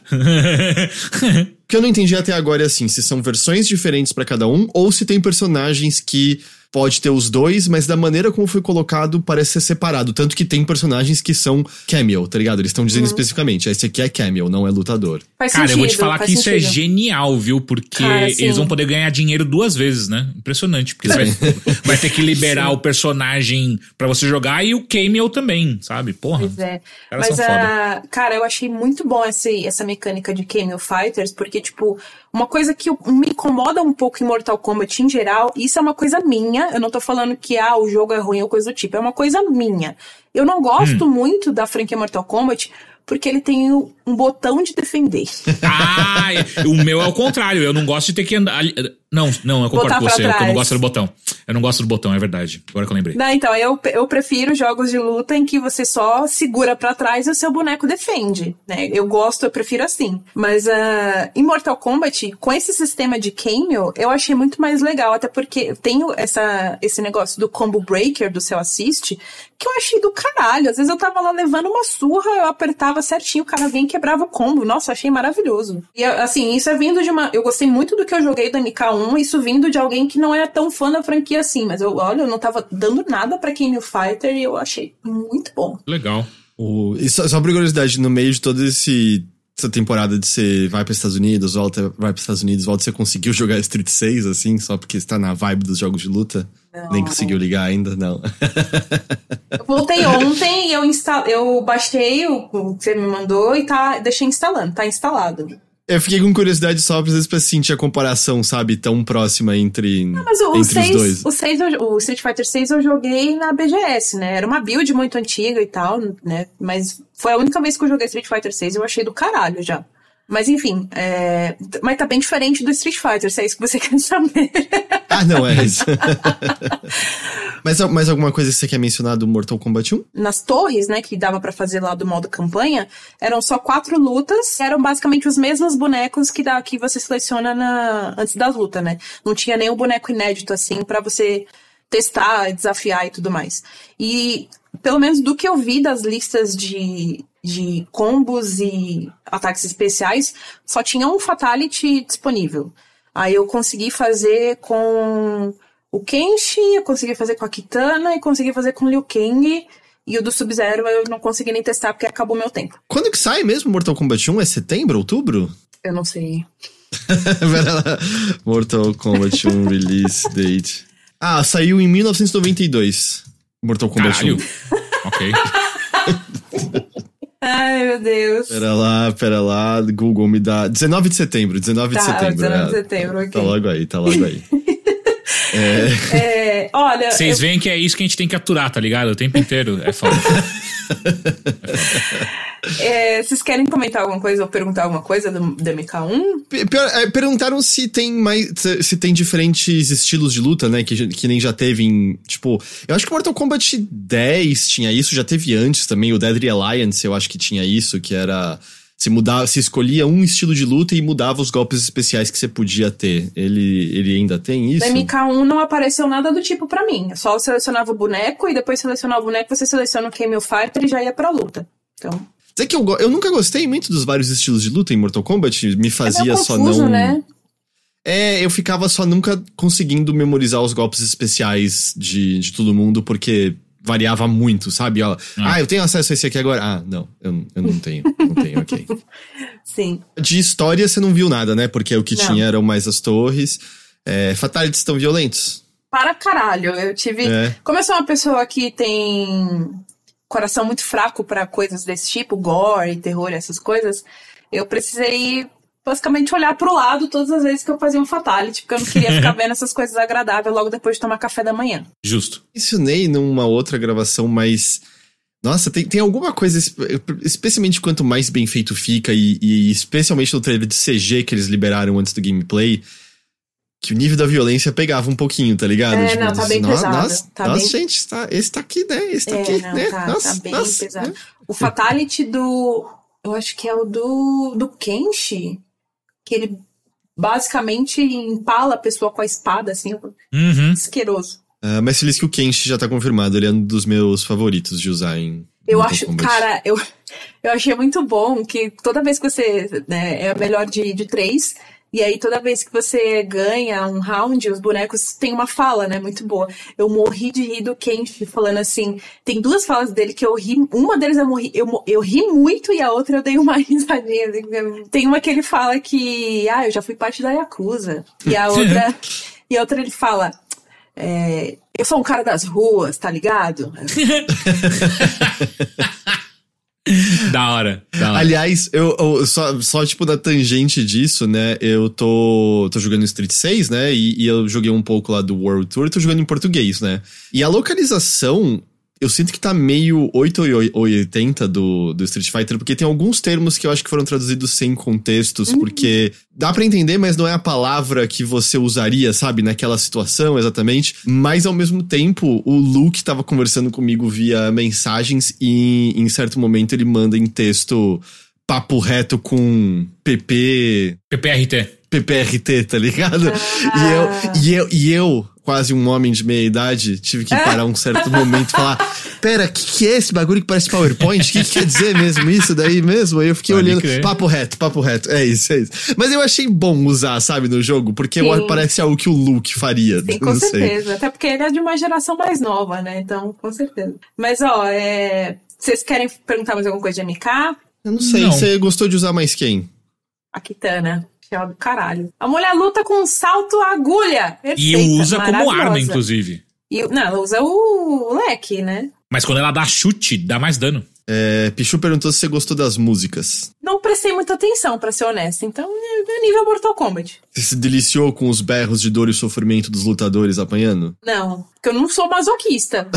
que eu não entendi até agora é assim, se são versões diferentes pra cada um ou se tem personagens que pode ter os dois, mas da maneira como foi colocado parece ser separado, tanto que tem personagens que são cameo, tá ligado? Eles estão dizendo especificamente, esse aqui é cameo, não é lutador. Faz Cara, eu vou te sentido, falar que isso é sentido. genial, viu? Porque Cara, sim. eles vão poder ganhar dinheiro duas vezes, né? Impressionante. Porque você vai, vai ter que liberar o personagem pra você jogar e o cameo também, sabe? Porra. Pois é. Mas, ah, cara, eu achei muito bom esse, essa mecânica de Cameo Fighters, porque, tipo, uma coisa que me incomoda um pouco em Mortal Kombat em geral, isso é uma coisa minha, eu não tô falando que, ah, o jogo é ruim ou coisa do tipo, é uma coisa minha. Eu não gosto Hum. muito da franquia Mortal Kombat, porque ele tem um botão de defender. Ah, o meu é o contrário. Eu não gosto de ter que andar. Não, não, eu concordo com você. Eu não gosto do botão. Eu não gosto do botão, é verdade. Agora que eu lembrei. Não, então, eu, eu prefiro jogos de luta em que você só segura pra trás e o seu boneco defende, né? Eu gosto, eu prefiro assim. Mas ah, em Mortal Kombat, com esse sistema de cameo, eu achei muito mais legal, até porque tem essa, esse negócio do combo breaker do seu assist, que eu achei do caralho. Às vezes eu tava lá levando uma surra, eu apertava certinho, o cara vinha e quebrava o combo. Nossa, achei maravilhoso. E assim, isso é vindo de uma. Eu gostei muito do que eu joguei do MK1, isso vindo de alguém que não é tão fã da franquia assim. Mas eu, olha, eu não tava dando nada pra King of Fighter e eu achei muito bom. Legal. O, e só, só por curiosidade, no meio de toda esse, essa temporada de você vai para Estados Unidos, volta, vai para Estados Unidos, volta, você conseguiu jogar Street 6, assim, só porque está na vibe dos jogos de luta? Não. Nem conseguiu ligar ainda, não. Eu voltei ontem e eu, insta eu baixei o, o que você me mandou e tá, deixei instalando, tá instalado. Eu fiquei com curiosidade só, às vezes, pra sentir a comparação, sabe, tão próxima entre, Mas o, entre os 6, dois. o, 6 eu- o Street Fighter 6 eu joguei na BGS, né? Era uma build muito antiga e tal, né? Mas foi a única vez que eu joguei Street Fighter 6 e eu achei do caralho já. Mas enfim, é... mas tá bem diferente do Street Fighter, se é isso que você quer saber. Ah, não, é isso. mas mais alguma coisa que você quer mencionar do Mortal Kombat 1? nas torres, né, que dava pra fazer lá do modo campanha, eram só quatro lutas, eram basicamente os mesmos bonecos que dá que você seleciona na antes da luta, né? Não tinha nenhum boneco inédito assim pra você testar, desafiar e tudo mais. E pelo menos do que eu vi das listas de de combos e ataques especiais, só tinha um fatality disponível. Aí eu consegui fazer com o Kenshi, eu consegui fazer com a Kitana e consegui fazer com o Liu Kang. E o do Sub-Zero eu não consegui nem testar porque acabou meu tempo. Quando que sai mesmo Mortal Kombat 1? É setembro, outubro? Eu não sei. Pera lá. Mortal Kombat 1 release date. Ah, saiu em 1992. Mortal Kombat Caralho. 1. ok. Ai, meu Deus. Pera lá, pera lá. Google me dá. 19 de setembro, 19 de Tá, setembro. 19 de é. setembro, ok. Tá logo aí, tá logo aí. é, É, olha, Vocês eu- veem que é isso que a gente tem que aturar, tá ligado? O tempo inteiro. É foda. é, vocês querem comentar alguma coisa ou perguntar alguma coisa do, do MK1? Pi- pior, é, perguntaram se tem mais. se- tem diferentes estilos de luta, né? Que, que nem já teve em. Tipo, eu acho que Mortal Kombat 10 tinha isso, já teve antes também. O Deadly Alliance, eu acho que tinha isso, que era. Se mudava, se escolhia um estilo de luta e mudava os golpes especiais que você podia ter. Ele, ele ainda tem isso? No MK1 não apareceu nada do tipo pra mim. Eu Só selecionava o boneco e depois selecionava o boneco, você seleciona o Camel Fighter e já ia pra luta. Então, Dizer que eu, eu nunca gostei muito dos vários estilos de luta em Mortal Kombat. Me é fazia só confuso, não. né? É, eu ficava só nunca conseguindo memorizar os golpes especiais de, de todo mundo, porque variava muito, sabe? Ó, ah. eu tenho acesso a esse aqui agora. Ah, não, eu, eu não tenho. Não tenho, ok. Sim. De história você não viu nada, né? Porque o que Não. tinha eram mais as torres. É, fatalities tão violentos. Para caralho. Eu tive. É. Como eu sou uma pessoa que tem coração muito fraco pra coisas desse tipo, gore, terror, essas coisas, eu precisei basicamente olhar pro lado todas as vezes que eu fazia um fatality, porque eu não queria ficar vendo essas coisas agradáveis logo depois de tomar café da manhã. Justo. Mencionei numa outra gravação, mas. Nossa, tem, tem alguma coisa, espe- especialmente quanto mais bem feito fica, e, e especialmente no trailer de CG que eles liberaram antes do gameplay, que o nível da violência pegava um pouquinho, tá ligado? É, não, tá bem no- pesado, Nossa, tá nossa, bem- gente, tá, esse tá aqui, né? Esse tá É, aqui, não, né? tá, nossa, tá bem nossa, pesado. né? O fatality do. Eu acho que é o do, do Kenshi, que ele basicamente empala a pessoa com a espada, assim, Uhum. asqueroso. Ah, mas feliz que o Kenshi já tá confirmado, ele é um dos meus favoritos de usar em. Eu Mortal acho, Kombat. cara, eu, eu achei muito bom que toda vez que você né, é a melhor de, de três, e aí toda vez que você ganha um round, os bonecos têm uma fala, né? Muito boa. Eu morri de rir do Kenshi falando assim. Tem duas falas dele que eu ri. Uma deles eu morri, eu, eu ri muito e a outra eu dei uma risadinha. assim. Tem uma que ele fala que, ah, eu já fui parte da Yakuza. E a outra, e a outra ele fala. é, eu sou um cara das ruas, tá ligado? Da hora, da hora. Aliás, eu, eu- só, só, tipo, na tangente disso, né? Eu tô, tô jogando Street 6, né? E, e eu joguei um pouco lá do World Tour, tô jogando em português, né? E a localização, eu sinto que tá meio 8 ou 80 do, do Street Fighter, porque tem alguns termos que eu acho que foram traduzidos sem contextos, porque dá pra entender, mas não é a palavra que você usaria, sabe? Naquela situação, exatamente. Mas ao mesmo tempo, o Luke tava conversando comigo via mensagens e em certo momento ele manda em texto papo reto com PP, PPRT. PPRT, tá ligado? Ah. E, eu, e, eu, e eu, quase um homem de meia idade, tive que parar um certo momento e falar: Pera, o que, que é esse bagulho que parece PowerPoint? O que, que quer dizer mesmo isso daí mesmo? Aí eu fiquei Pode olhando, crer. papo reto, papo reto. É isso, é isso. Mas eu achei bom usar, sabe, no jogo, porque Sim. parece algo que o Luke faria. Sim, não com sei. certeza. Até porque ele é de uma geração mais nova, né? Então, com certeza. Mas, ó, é... vocês querem perguntar mais alguma coisa de MK? Eu não sei, Não. você gostou de usar mais quem? A Kitana. Que é do caralho. A mulher luta com um salto agulha. E Perfeita, usa como arma, inclusive. E, não, ela usa o leque, né? Mas quando ela dá chute, dá mais dano. É, Pichu perguntou se você gostou das músicas. Não prestei muita atenção, pra ser honesta. Então, é é nível Mortal Kombat. Você se deliciou com os berros de dor e sofrimento dos lutadores apanhando? Não, porque eu não sou masoquista.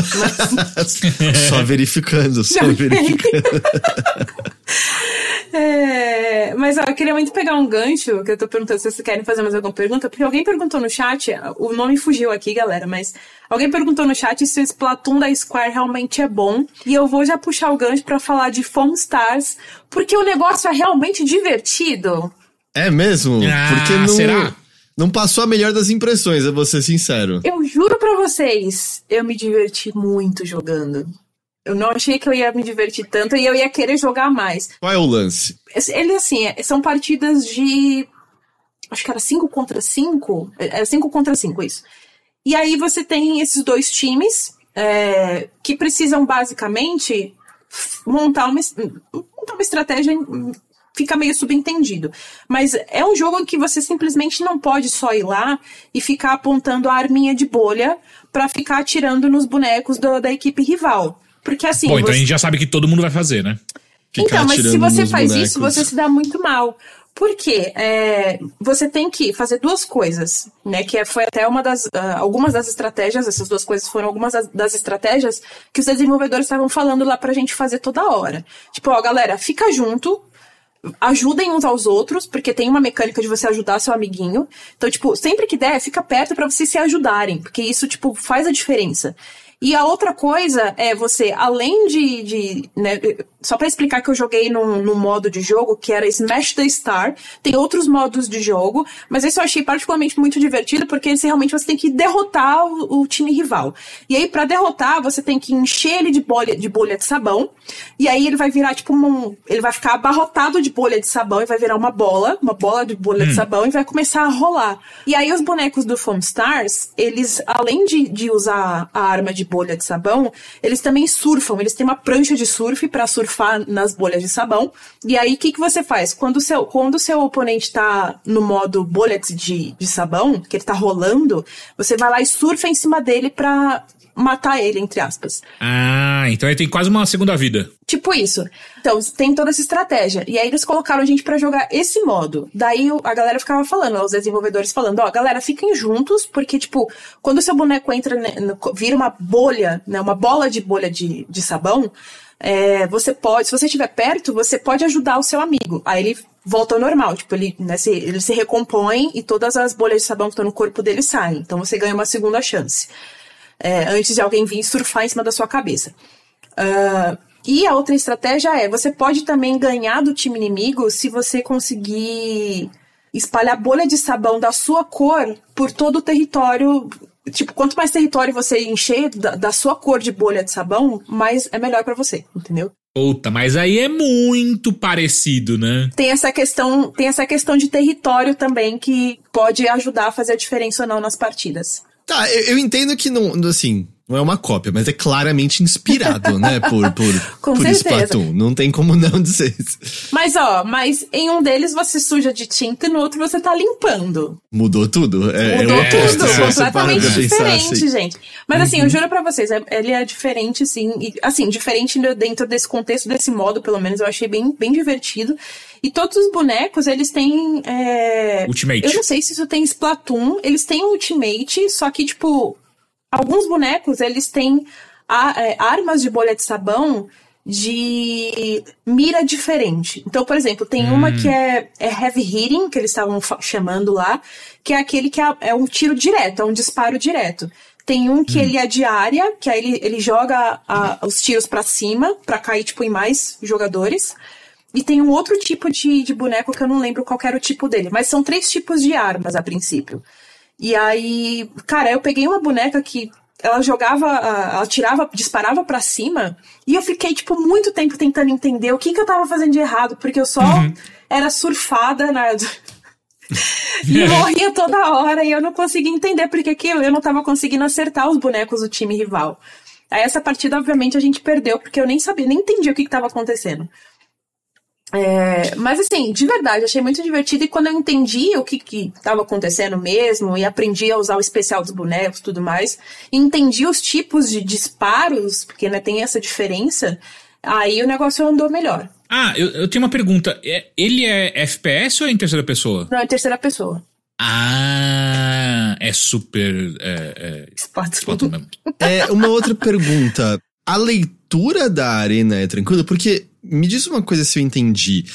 Mas só verificando, só Não, verificando. É, mas ó, eu queria muito pegar um gancho, que eu tô perguntando se vocês querem fazer mais alguma pergunta, porque alguém perguntou no chat, o nome fugiu aqui, galera, mas alguém perguntou no chat se o Splatoon da Square realmente é bom. E eu vou já puxar o gancho pra falar de Foam Stars, porque o negócio é realmente divertido. É mesmo? Ah, Porque não, será? não passou a melhor das impressões, eu vou ser sincero. Eu juro pra vocês, eu me diverti muito jogando. Eu não achei que eu ia me divertir tanto e eu ia querer jogar mais. Qual é o lance? Ele, assim, é- são partidas de. Acho que era 5 contra 5. É 5 contra 5, isso. E aí você tem esses dois times é, que precisam basicamente montar uma, montar uma estratégia. Fica meio subentendido. Mas é um jogo em que você simplesmente não pode só ir lá e ficar apontando a arminha de bolha pra ficar atirando nos bonecos do- da equipe rival. Porque assim. Bom, então a você- gente já sabe que todo mundo vai fazer, né? Ficar então, mas se você faz bonecos. isso, você se dá muito mal. Por quê? É, você tem que fazer duas coisas, né? Que é- foi até uma das. ah, algumas das estratégias, essas duas coisas foram algumas das, das estratégias que os desenvolvedores estavam falando lá pra gente fazer toda hora. Tipo, ó, galera, fica junto. Ajudem uns aos outros, porque tem uma mecânica de você ajudar seu amiguinho. Então, tipo, sempre que der, fica perto pra vocês se ajudarem, porque isso, tipo, faz a diferença. E a outra coisa é você, além de. de né, só pra explicar que eu joguei num, num modo de jogo que era Smash the Star, tem outros modos de jogo, mas esse eu achei particularmente muito divertido porque esse realmente você tem que derrotar o, o time rival. E aí, pra derrotar, você tem que encher ele de bolha, de bolha de sabão, e aí ele vai virar tipo um. Ele vai ficar abarrotado de bolha de sabão e vai virar uma bola, uma bola de bolha de sabão e vai começar a rolar. E aí os bonecos do Foam Stars, eles, além de, de usar a arma de bolha de sabão, eles também surfam. Eles têm uma prancha de surf pra surfar nas bolhas de sabão. E aí, o que, que você faz? Quando o seu, quando seu oponente tá no modo bolha de, de sabão, que ele tá rolando, você vai lá e surfa em cima dele pra matar ele, entre aspas. Ah, então ele tem quase uma segunda vida. Tipo isso. Então, tem toda essa estratégia. E aí eles colocaram a gente pra jogar esse modo. Daí a galera ficava falando, os desenvolvedores falando, ó, galera, fiquem juntos, porque, tipo, quando o seu boneco entra, vira uma bolha, né, uma bola de bolha de, de sabão, é, você pode, se você estiver perto, você pode ajudar o seu amigo. Aí ele volta ao normal, tipo, ele, né, se, ele se recompõe e todas as bolhas de sabão que estão no corpo dele saem. Então você ganha uma segunda chance. É, antes de alguém vir surfar em cima da sua cabeça. Ah, e a outra estratégia é: você pode também ganhar do time inimigo se você conseguir espalhar bolha de sabão da sua cor por todo o território Tipo, quanto mais território você encher da, da sua cor de bolha de sabão, mais é melhor para você, entendeu? Puta, mas aí é muito parecido, né? Tem essa questão, tem essa questão de território também que pode ajudar a fazer a diferença ou não nas partidas. Tá, eu, eu entendo que não, assim, não é uma cópia, mas é claramente inspirado, né? Por, por, Com por certeza. Splatoon. Não tem como não dizer isso. Mas ó, mas em um deles você suja de tinta e no outro você tá limpando. Mudou tudo. É, Mudou é tudo, para completamente pensar diferente, assim. gente. Mas assim, eu juro pra vocês, é- ele é diferente, sim. E, assim, diferente dentro desse contexto, desse modo, pelo menos, eu achei bem, bem divertido. E todos os bonecos, eles têm. é, Ultimate. Eu não sei se isso tem Splatoon, eles têm Ultimate, só que, tipo, alguns bonecos, eles têm a- é, armas de bolha de sabão de mira diferente. Então, por exemplo, tem uma que é, é heavy hitting, que eles estavam chamando lá, que é aquele que é, é um tiro direto, é um disparo direto. Tem um que ele é de área, que aí ele, ele joga a- os tiros pra cima, pra cair, tipo, em mais jogadores. E tem um outro tipo de, de boneco que eu não lembro qual era o tipo dele. Mas são três tipos de armas a princípio. E aí, cara, eu peguei uma boneca que ela jogava, ela tirava, disparava pra cima, e eu fiquei, tipo, muito tempo tentando entender o que, que eu tava fazendo de errado, porque eu só era surfada na. e morria toda hora, e eu não conseguia entender porque que eu não tava conseguindo acertar os bonecos do time rival. Aí essa partida, obviamente, a gente perdeu, porque eu nem sabia, nem entendi o que, que tava acontecendo. É, mas assim, de verdade, achei muito divertido e quando eu entendi o que que estava acontecendo mesmo e aprendi a usar o especial dos bonecos e tudo mais, e entendi os tipos de disparos, porque né, tem essa diferença, aí o negócio andou melhor. Ah, eu, eu tenho uma pergunta. É- ele é FPS ou é em terceira pessoa? Não é terceira pessoa. Ah, é super. É, é, mesmo. É, uma outra pergunta. A leitura da arena é tranquila? Porque me diz uma coisa se eu entendi.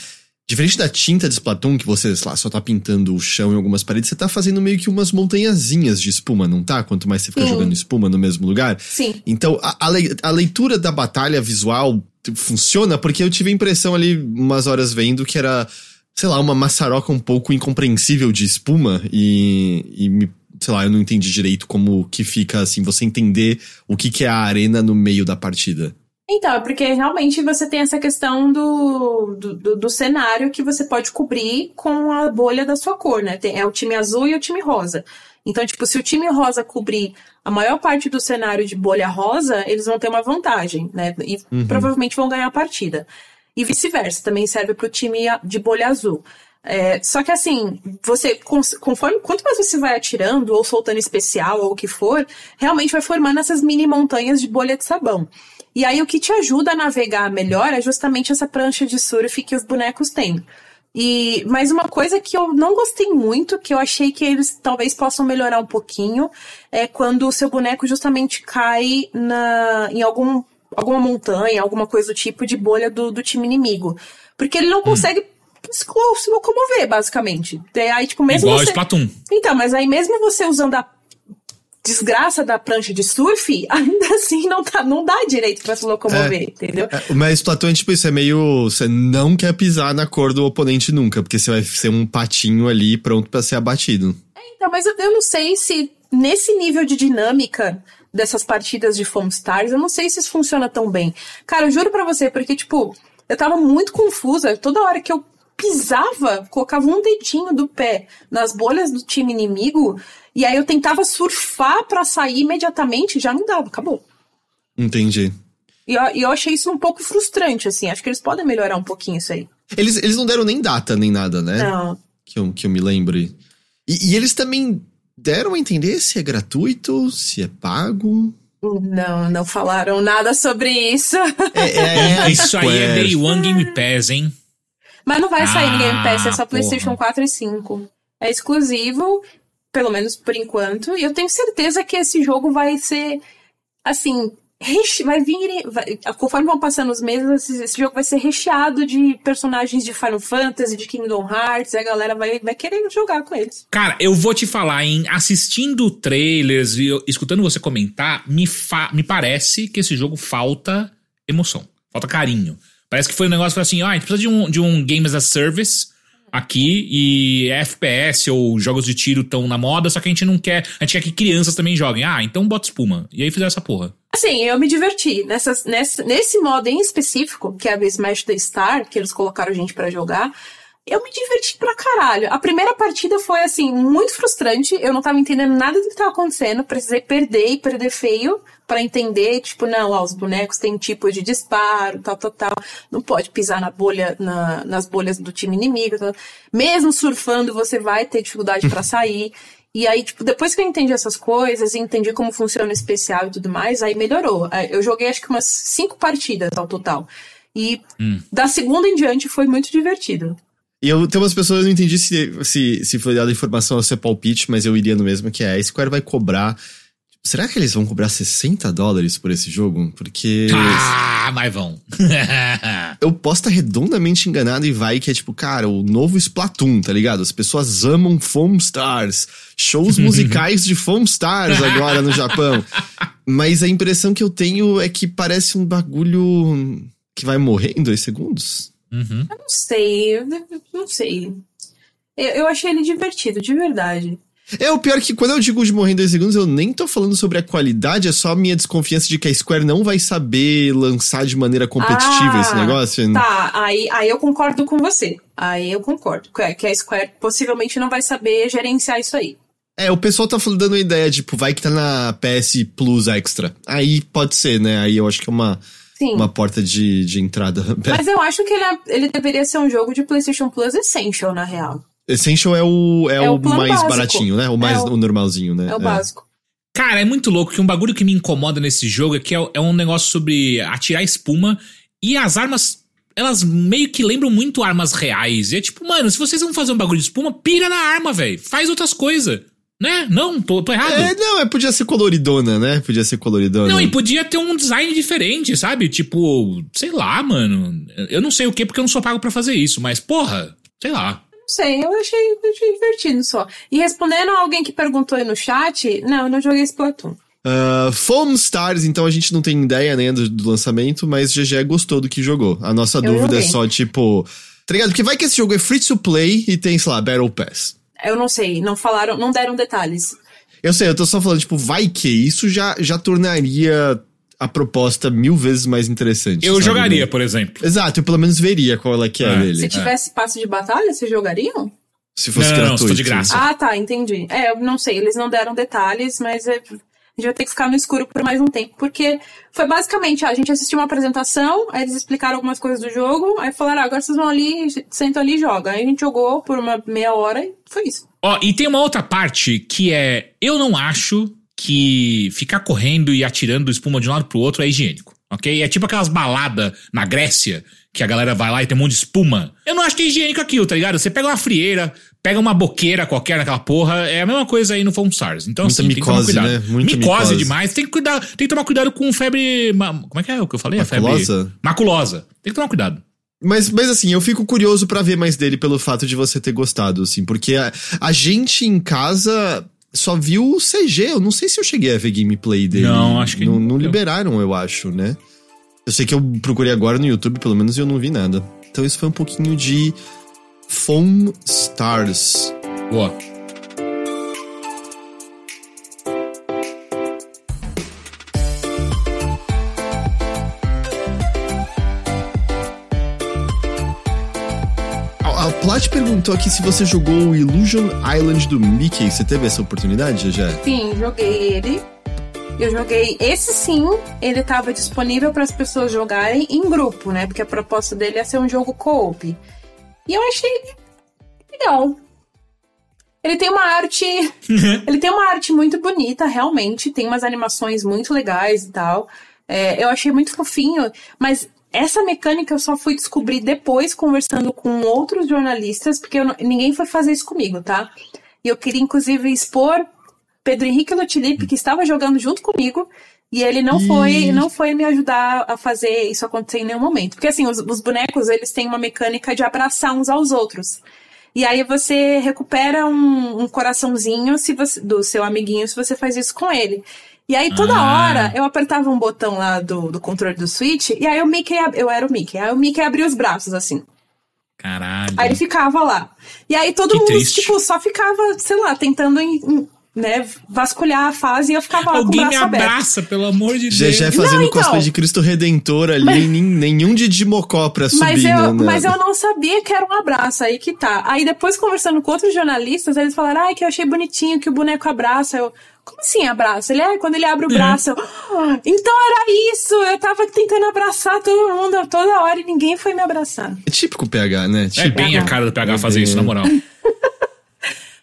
Diferente da tinta de Splatoon, que você, sei lá, só tá pintando o chão em algumas paredes, você tá fazendo meio que umas montanhazinhas de espuma, não tá? Quanto mais você fica Sim. jogando espuma no mesmo lugar. Sim. Então, a, a lei- a leitura da batalha visual funciona porque eu tive a impressão ali, umas horas vendo, que era, sei lá, uma maçaroca um pouco incompreensível de espuma e, e me, sei lá, eu não entendi direito como que fica, assim, você entender o que, que é a arena no meio da partida. Então, é porque realmente você tem essa questão do, do, do- do cenário que você pode cobrir com a bolha da sua cor, né? Tem, é o time azul e o time rosa. Então, tipo, se o time rosa cobrir a maior parte do cenário de bolha rosa, eles vão ter uma vantagem, né? E provavelmente vão ganhar a partida. E vice-versa, também serve para o time de bolha azul. É, só que assim, você, conforme, quanto mais você vai atirando, ou soltando especial, ou o que for, realmente vai formando essas mini montanhas de bolha de sabão. E aí o que te ajuda a navegar melhor é justamente essa prancha de surf que os bonecos têm. E mas uma coisa que eu não gostei muito, que eu achei que eles talvez possam melhorar um pouquinho, é quando o seu boneco justamente cai na, em algum, alguma montanha, alguma coisa do tipo de bolha do, do time inimigo. Porque ele não consegue se lo- se locomover, basicamente. E aí, tipo, mesmo Igual você... Splatoon. Então, mas aí mesmo você usando a desgraça da prancha de surf, ainda assim não, tá, não dá direito pra se locomover, entendeu? É, mas Splatoon, tipo, isso é meio. Você não quer pisar na cor do oponente nunca, porque você vai ser um patinho ali pronto pra ser abatido. Então, mas eu, eu não sei se nesse nível de dinâmica dessas partidas de Foam Stars, eu não sei se isso funciona tão bem. Cara, eu juro pra você, porque, tipo, eu tava muito confusa. Toda hora que eu pisava, colocava um dedinho do pé nas bolhas do time inimigo, e aí eu tentava surfar pra sair imediatamente, já não dava, acabou. Entendi. E eu, e eu achei isso um pouco frustrante, assim. Acho que eles podem melhorar um pouquinho isso aí. Eles, eles não deram nem data nem nada, né? Não. Que eu, que eu me lembre. E, e eles também deram a entender se é gratuito, se é pago. Não, não falaram nada sobre isso. É, é, é Isso aí é. Day One Game Pass, hein? Mas não vai sair no Game Pass, é Ah, só PlayStation porra. 4 e 5. É exclusivo, pelo menos por enquanto. E eu tenho certeza que esse jogo vai ser, assim, reche... vai vir. vai- Conforme vão passando os meses, esse, jogo vai ser recheado de personagens de Final Fantasy, de Kingdom Hearts, e a galera vai, vai querer jogar com eles. Cara, eu vou te falar, em assistindo trailers e escutando você comentar, me, fa me parece que esse jogo falta emoção, falta carinho. Parece que foi um negócio que foi assim, ah, a gente precisa de um, de um Game as a Service aqui e FPS ou jogos de tiro estão na moda, só que a gente não quer. A gente quer que crianças também joguem. Ah, então bota espuma. E aí fizeram essa porra. Assim, eu me diverti. Nesse, nesse modo em específico, que é o Smash the Star, que eles colocaram gente para jogar, eu me diverti pra caralho. A primeira partida foi, assim, muito frustrante. Eu não tava entendendo nada do que tava acontecendo. Precisei perder e perder feio para entender, tipo, não, ó, os bonecos têm tipo de disparo, tal, tal, tal. Não pode pisar na bolha, na, nas bolhas do time inimigo. Tal. Mesmo surfando, você vai ter dificuldade para sair. E aí, tipo, depois que eu entendi essas coisas, entendi como funciona o especial e tudo mais, aí melhorou. Eu joguei acho que umas cinco partidas ao total. E hum. da segunda em diante foi muito divertido. E eu tenho umas pessoas, eu não entendi se, se, se foi dada informação ao seu palpite, mas eu iria no mesmo, que é a Square vai cobrar. Será que eles vão cobrar 60 dólares por esse jogo? Porque. Ah, mas vão. eu posso estar redondamente enganado e vai que é tipo, cara, o novo Splatoon, tá ligado? As pessoas amam Foam Stars. Shows musicais de Foam Stars agora no Japão. Mas a impressão que eu tenho é que parece um bagulho que vai morrer em dois segundos. Uhum. Eu não sei, eu não sei. Eu, eu achei ele divertido, de verdade. É, o pior é que quando eu digo de morrer em dois segundos, eu nem tô falando sobre a qualidade, é só a minha desconfiança de que a Square não vai saber lançar de maneira competitiva ah, esse negócio. Tá, aí, aí eu concordo com você. Aí eu concordo. Que a Square possivelmente não vai saber gerenciar isso aí. É, o pessoal tá dando uma ideia, tipo, vai que tá na PS Plus Extra. Aí pode ser, né? Aí eu acho que é uma Sim. uma porta de, de entrada. Mas eu acho que ele, é, ele deveria ser um jogo de PlayStation Plus Essential, na real. Essential é o, é, é o, o mais básico. baratinho, né? O mais é o, o, normalzinho, né? É o é. básico. Cara, é muito louco que um bagulho que me incomoda nesse jogo é que é, é um negócio sobre atirar espuma e as armas elas meio que lembram muito armas reais. E é tipo, mano, se vocês vão fazer um bagulho de espuma, pira na arma, velho. Faz outras coisas. Né? Não, tô, tô errado. É, não, é, podia ser coloridona, né? Podia ser coloridona. Não, e podia ter um design diferente, sabe? Tipo, sei lá, mano. Eu não sei o que porque eu não sou pago para fazer isso, mas porra, sei lá. Não sei, eu achei, achei divertido só. E respondendo a alguém que perguntou aí no chat, não, eu não joguei Splatoon. Uh, Foam Stars, então a gente não tem ideia né, do, do lançamento, mas GG gostou do que jogou. A nossa eu dúvida é joguei. é só, tipo. Tá ligado? Porque vai que esse jogo é free to play e tem, sei lá, Battle Pass. Eu não sei, não falaram, não deram detalhes. Eu sei, eu tô só falando, tipo, vai que isso já, já tornaria a proposta mil vezes mais interessante. Eu sabe, jogaria, né? por exemplo. Exato, eu pelo menos veria qual é que é, é. dele. Se tivesse é. passe de batalha, vocês jogariam? Se fosse não, gratuito. Não, de graça. Ah, tá, entendi. É, eu não sei, eles não deram detalhes, mas é, gente vai ter que ficar no escuro por mais um tempo. Porque foi basicamente, a gente assistiu uma apresentação, aí eles explicaram algumas coisas do jogo, aí falaram, ah, agora vocês vão ali, sentam ali e jogam. Aí a gente jogou por uma meia hora e foi isso. Ó, e tem uma outra parte que é, eu não acho que ficar correndo e atirando espuma de um lado pro outro é higiênico, ok? É tipo aquelas baladas na Grécia que a galera vai lá e tem um monte de espuma. Eu não acho que é higiênico aquilo, tá ligado? Você pega uma frieira, pega uma boqueira qualquer naquela porra, é a mesma coisa aí no Foam Stars. Então, Muita assim, micose, tem que tomar cuidado. Né? Muita micose, micose demais, tem que cuidar, tem que tomar cuidado com febre. Como é que é o que eu falei? Maculosa? A febre. Maculosa. Tem que tomar cuidado. Mas, mas assim, eu fico curioso para ver mais dele pelo fato de você ter gostado, assim, porque a, a gente em casa só viu o CG. Eu não sei se eu cheguei a ver gameplay dele. Não, acho que não. Não liberaram, eu acho, né? Eu sei que eu procurei agora no YouTube, pelo menos, e eu não vi nada. Então isso foi um pouquinho de Foam Stars. Boa. A Plat perguntou aqui se você jogou o Illusion Island do Mickey. Você teve essa oportunidade, já? Sim, joguei ele. Eu joguei esse sim, ele estava disponível para as pessoas jogarem em grupo, né? Porque a proposta dele é ser um jogo co-op. E eu achei legal. Ele tem uma arte. ele tem uma arte muito bonita, realmente. Tem umas animações muito legais e tal. É, eu achei muito fofinho, mas essa mecânica eu só fui descobrir depois, conversando com outros jornalistas, porque eu, ninguém foi fazer isso comigo, tá? E eu queria, inclusive, expor Pedro Henrique Lutilipe, que estava jogando junto comigo, e ele não foi, não foi me ajudar a fazer isso acontecer em nenhum momento. Porque assim, os, os, bonecos, eles têm uma mecânica de abraçar uns aos outros. E aí você recupera um, um coraçãozinho se você, do seu amiguinho se você faz isso com ele. E aí toda ah. hora eu apertava um botão lá do, do controle do Switch, e aí o Mickey, eu era o Mickey, aí o Mickey abria os braços assim. Caralho. Aí ele ficava lá. E aí todo Que mundo, triste. tipo, só ficava, sei lá, tentando, em- em, né, vasculhar a fase e eu ficava lá Alguém com o me braço aberto. abraça, pelo amor de Deus. GG fazendo Não, então. cosplay de Cristo Redentor ali, nem- nenhum de Dimocó pra subir, Mas eu, né? mas eu não sabia que era um abraço, aí que tá. Aí depois, conversando com outros jornalistas, eles falaram, ai, que eu achei bonitinho que o boneco abraça. Eu, como assim abraça? Ele, é, quando ele abre o braço. Eu, "Ah, então era isso! Eu tava tentando abraçar todo mundo toda hora e ninguém foi me abraçar. É típico PH, né? É Tipo, bem a cara do PH fazer bem, isso, na é. moral.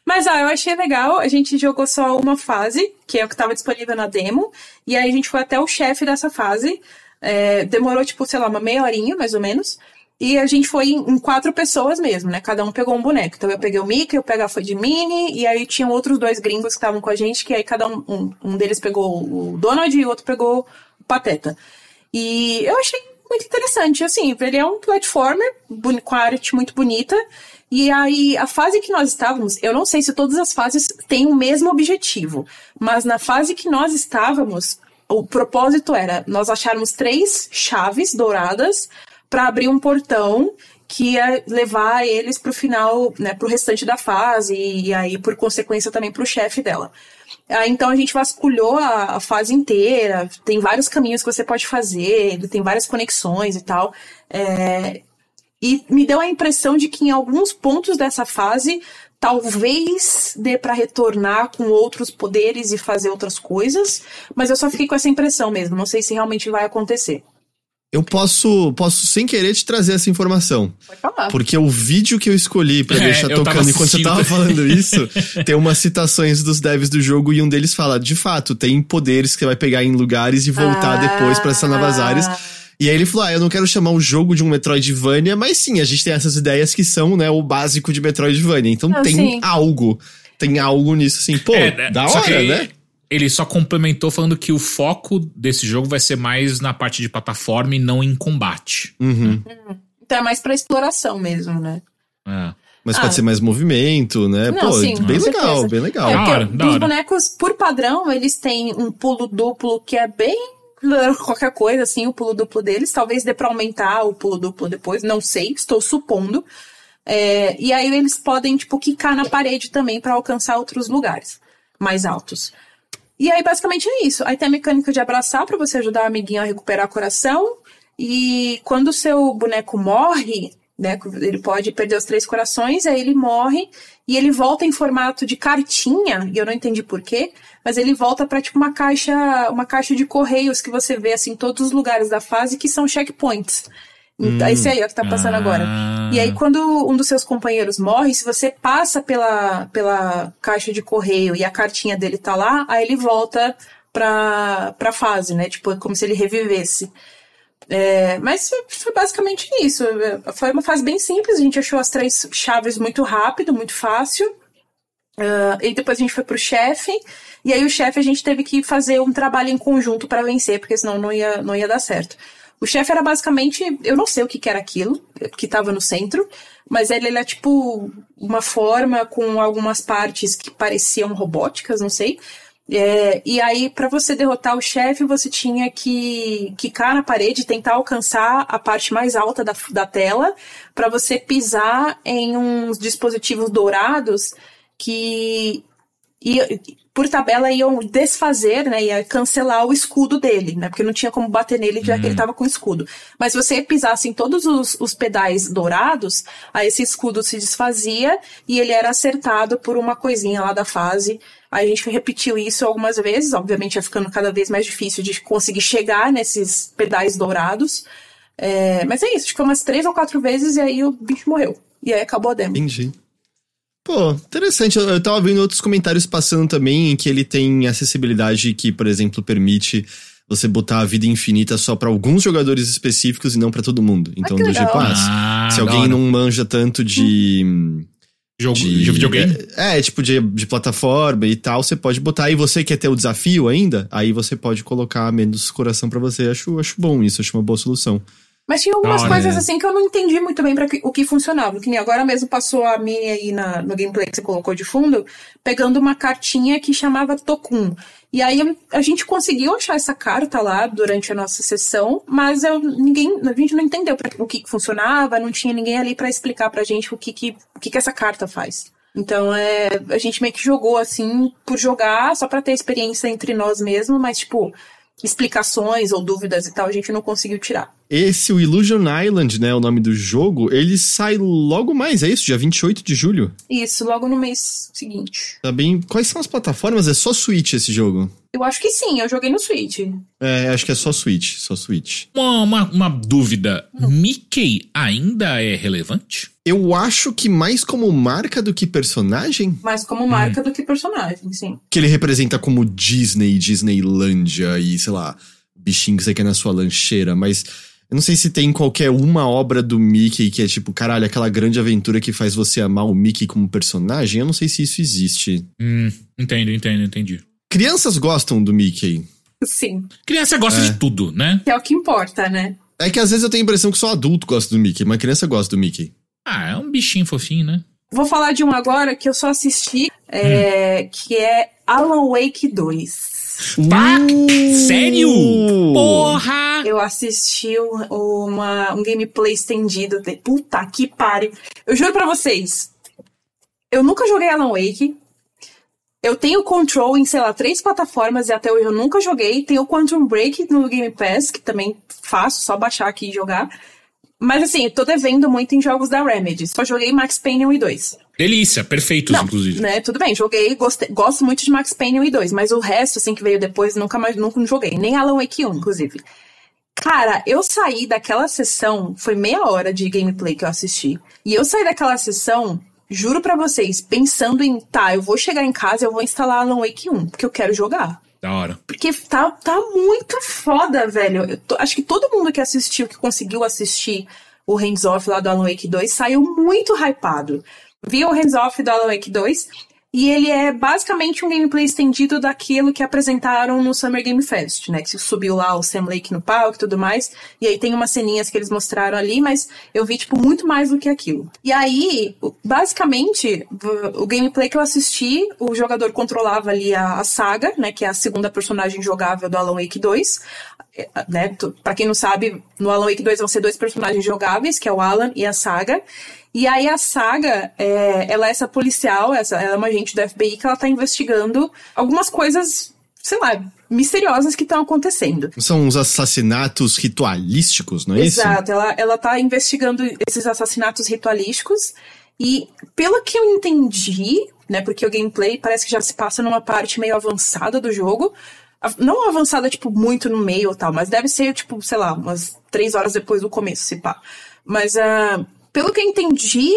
Mas, ó, eu achei legal. A gente jogou só uma fase, que é o que tava disponível na demo. E aí a gente foi até o chefe dessa fase. É, demorou, tipo, sei lá, uma meia horinha, mais ou menos. E a gente foi em, quatro pessoas mesmo, né? Cada um pegou um boneco. Então eu peguei o Mickey, o PH foi de Mini, e aí tinham outros dois gringos que estavam com a gente, que aí cada um, um, um deles pegou o Donald e o outro pegou o Pateta. E eu achei muito interessante, assim, ele é um platformer com a arte muito bonita. E aí, a fase que nós estávamos, eu não sei se todas as fases têm o mesmo objetivo, mas na fase que nós estávamos, o propósito era nós acharmos três chaves douradas para abrir um portão que ia levar eles pro final, né, pro restante da fase e, aí por consequência também pro chefe dela. Então a gente vasculhou a, a fase inteira, tem vários caminhos que você pode fazer, tem várias conexões e tal. É, e me deu a impressão de que em alguns pontos dessa fase talvez dê pra retornar com outros poderes e fazer outras coisas, mas eu só fiquei com essa impressão mesmo, não sei se realmente vai acontecer. eu posso, posso sem querer te trazer essa informação. Pode falar. Porque o vídeo que eu escolhi pra É, deixar tocando enquanto você tava falando isso, tem umas citações dos devs do jogo e um deles fala: de fato, tem poderes que você vai pegar em lugares e voltar Ah. depois pra essas novas áreas. E aí ele falou: ah, eu não quero chamar o jogo de um Metroidvania, mas sim, a gente tem essas ideias que são, né, o básico de Metroidvania. Então Não, tem sim. algo. Tem algo nisso, assim, pô, É, da só hora, que né? Ele só complementou falando que o foco desse jogo vai ser mais na parte de plataforma e não em combate. Uhum. Então é mais pra exploração mesmo, né? É. Mas Ah. pode ser mais movimento, né? Não, pô, sim, bem legal, certeza. bem legal. É, Da hora, da os hora. bonecos, por padrão, eles têm um pulo duplo que é bem qualquer coisa, assim, o pulo duplo deles. Talvez dê pra aumentar o pulo duplo depois, não sei, estou supondo. É, e aí eles podem, tipo, quicar na parede também pra alcançar outros lugares mais altos. E aí, basicamente, é isso. Aí tem a mecânica de abraçar pra você ajudar o amiguinho a recuperar coração. E quando o seu boneco morre, né? Ele pode perder os três corações, aí ele morre e ele volta em formato de cartinha, e eu não entendi porquê, mas ele volta pra tipo uma caixa, uma caixa de correios que você vê assim em todos os lugares da fase que são checkpoints. Então, esse aí, ó, que tá passando Ah. agora. E aí, quando um dos seus companheiros morre, se você passa pela, pela caixa de correio e a cartinha dele tá lá, aí ele volta pra, pra fase, né? Tipo, é como se ele revivesse. É, mas foi, basicamente isso. Foi uma fase bem simples, a gente achou as três chaves muito rápido, muito fácil. Ah, e depois a gente foi pro chefe, e aí o chefe a gente teve que fazer um trabalho em conjunto para vencer, porque senão não ia, não ia dar certo. O chefe era basicamente, eu não sei o que, que era aquilo, que tava no centro, mas ele, é tipo uma forma com algumas partes que pareciam robóticas, não sei. É, e aí, para você derrotar o chefe, você tinha que quicar na parede, tentar alcançar a parte mais alta da, da tela, para você pisar em uns dispositivos dourados que ia, por tabela iam desfazer, né, ia cancelar o escudo dele, né, porque não tinha como bater nele já que ele tava com escudo. Mas se você pisasse em todos os, os pedais dourados, aí esse escudo se desfazia e ele era acertado por uma coisinha lá da fase. Aí a gente repetiu isso algumas vezes, obviamente ia ficando cada vez mais difícil de conseguir chegar nesses pedais dourados. É, mas é isso, acho que foi umas três ou quatro vezes e aí o bicho morreu. E aí acabou a demo. Entendi. Pô, interessante. Eu, eu tava vendo outros comentários passando também em que ele tem acessibilidade que, por exemplo, permite você botar a vida infinita só pra alguns jogadores específicos e não pra todo mundo. Então, que do tipo, ah, Ah, se alguém não manja tanto de. Jogo, de, de videogame? É, é, tipo de, de plataforma e tal, você pode botar. E você quer ter o desafio ainda? Aí você pode colocar menos coração pra você. Acho, acho bom isso, acho uma boa solução. Mas tinha algumas Olha. coisas assim que eu não entendi muito bem para o que funcionava. Que nem agora mesmo passou a minha aí na, no gameplay que você colocou de fundo, pegando uma cartinha que chamava Tokun. E aí a gente conseguiu achar essa carta lá durante a nossa sessão, mas eu, ninguém, a gente não entendeu pra, o que, que funcionava, não tinha ninguém ali para explicar pra gente o que, que, o que, que essa carta faz. Então é, a gente meio que jogou assim por jogar, só pra ter experiência entre nós mesmo, mas tipo, explicações ou dúvidas e tal, a gente não conseguiu tirar. Esse, o Illusion Island, né, o nome do jogo, ele sai logo mais, é isso? Dia 28 de julho? Isso, logo no mês seguinte. Tá bem... Quais são as plataformas? É só Switch esse jogo? Eu acho que sim, eu joguei no Switch. É, acho que é só Switch, só Switch. Uma, uma, uma dúvida: Mickey ainda é relevante? Eu acho que mais como marca do que personagem, Mais como marca do que personagem, sim. que ele representa como Disney, Disneylândia e, sei lá, bichinho que você quer na sua lancheira, mas eu não sei se tem qualquer uma obra do Mickey que é tipo, caralho, aquela grande aventura que faz você amar o Mickey como personagem. Eu não sei se isso existe. Hum, entendo, entendo, entendi. Crianças gostam do Mickey. Sim. Criança gosta É. de tudo, né? Que é o que importa, né? É que às vezes eu tenho a impressão que só adulto gosta do Mickey, mas criança gosta do Mickey. Ah, é um bichinho fofinho, né? Vou falar de um agora que eu só assisti, é, que é Alan Wake 2. Pá, Uh! sério? Porra! Eu assisti um- uma, um gameplay estendido. De, puta que pariu. Eu juro pra vocês, eu nunca joguei Alan Wake. Eu tenho Control em, sei lá, três plataformas e até hoje eu nunca joguei. Tenho Quantum Break no Game Pass, que também faço, só baixar aqui e jogar. Mas assim, tô devendo muito em jogos da Remedy. Só joguei Max Payne 1 e 2. Delícia, perfeitos, Não, inclusive. né, tudo bem, joguei, gostei, gosto muito de Max Payne 1 e 2, mas o resto, assim, que veio depois, nunca mais, nunca joguei. Nem Alan Wake 1, inclusive. Cara, eu saí daquela sessão, foi meia hora de gameplay que eu assisti, e eu saí daquela sessão, juro pra vocês, pensando em, tá, eu vou chegar em casa e eu vou instalar Alan Wake 1, porque eu quero jogar. Da hora. Porque tá, tá muito foda, velho. Eu tô- acho que todo mundo que assistiu, que conseguiu assistir o Hands Off lá do Alan Wake 2, saiu muito hypado. Vi o Hands Off do Alan Wake 2 e ele é basicamente um gameplay estendido daquilo que apresentaram no Summer Game Fest, né? Que subiu lá o Sam Lake no palco e tudo mais. E aí tem umas ceninhas que eles mostraram ali, mas eu vi, tipo, muito mais do que aquilo. E aí, basicamente, o gameplay que eu assisti, o jogador controlava ali a, a saga, né? Que é a segunda personagem jogável do Alan Wake 2. É, Né, tu- pra quem não sabe, no Alan Wake 2 vão ser dois personagens jogáveis, que é o Alan e a Saga. E aí a Saga, é, ela é essa policial, essa, ela é uma agente do FBI que ela tá investigando algumas coisas, sei lá, misteriosas que estão acontecendo. São uns assassinatos ritualísticos, não é isso? Exato, ela, ela tá investigando esses assassinatos ritualísticos e pelo que eu entendi, né, porque o gameplay parece que já se passa numa parte meio avançada do jogo, não avançada, tipo, muito no meio ou tal, mas deve ser, tipo, sei lá, umas três horas depois do começo, se pá. Mas, ah, pelo que eu entendi,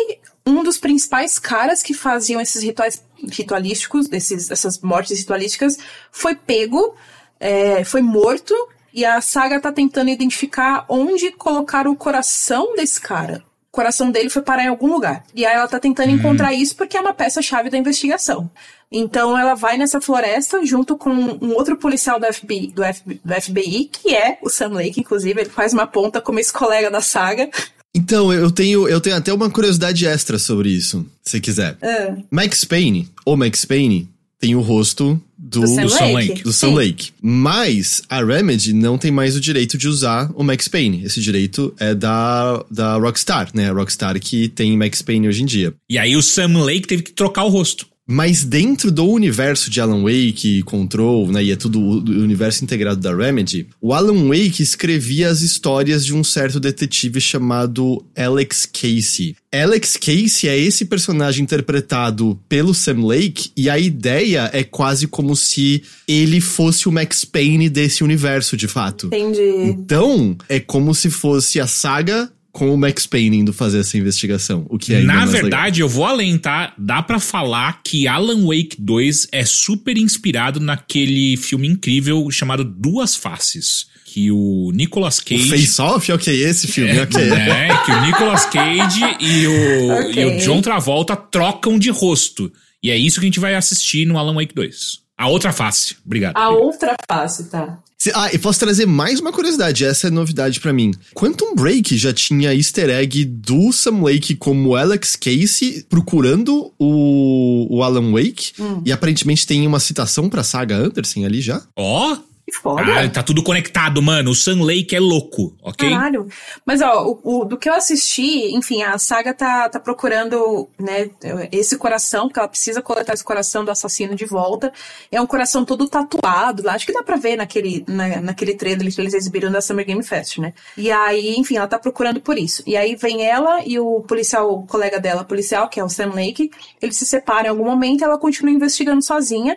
um dos principais caras que faziam esses rituais ritualísticos, desses, essas mortes ritualísticas, foi pego, é, foi morto, e a saga tá tentando identificar onde colocar o coração desse cara. O coração dele foi parar em algum lugar. E aí ela tá tentando encontrar isso porque é uma peça-chave da investigação. Então ela vai nessa floresta junto com um outro policial do FBI, do FBI, do FBI, que é o Sam Lake, inclusive. Ele faz uma ponta como esse colega da saga. Então, eu tenho, eu tenho até uma curiosidade extra sobre isso, se quiser. Ah, Max Payne, ou Max Payne, tem o rosto do, Do Sam Sam Lake. Lake, do Sam. Lake. Mas a Remedy não tem mais o direito de usar o Max Payne. Esse direito é da, da Rockstar, né? A Rockstar que tem Max Payne hoje em dia. E aí o Sam Lake teve que trocar o rosto. Mas dentro do universo de Alan Wake, Control, né, e é tudo o universo integrado da Remedy, o Alan Wake escrevia as histórias de um certo detetive chamado Alex Casey. Alex Casey é esse personagem interpretado pelo Sam Lake, e a ideia é quase como se ele fosse o Max Payne desse universo, de fato. entendi. Então, é como se fosse a saga com o Max Payne indo fazer essa investigação, o que é Na mais legal. verdade, eu vou além, tá? Dá pra falar que Alan Wake 2 é super inspirado naquele filme incrível chamado Duas Faces. Que o Nicolas O Cage. Face Off? Ok, esse filme, ok. É, que o Nicolas Cage e o, Ok. e o John Travolta trocam de rosto. E é isso que a gente vai assistir no Alan Wake 2. A outra face. Obrigado. A outra face, tá. Ah, e posso trazer mais uma curiosidade, essa é novidade para mim. Quantum Break já tinha easter egg do Sam Lake como Alex Casey procurando o, o Alan Wake, hum. e aparentemente tem uma citação pra saga Anderson ali já. Ó! Oh. Que foda. Ah, tá tudo conectado, mano. O Sun Lake é louco, ok? Caralho. Mas, ó, o, o, do que eu assisti, enfim, a saga tá, tá procurando, né, esse coração, porque ela precisa coletar esse coração do assassino de volta. É um coração todo tatuado lá. Acho que dá pra ver naquele, na, naquele trailer que eles exibiram da Summer Game Fest, né? E aí, enfim, ela tá procurando por isso. E aí vem ela e o policial, o colega dela, policial, que é o Sam Lake, eles se separam em algum momento e ela continua investigando sozinha.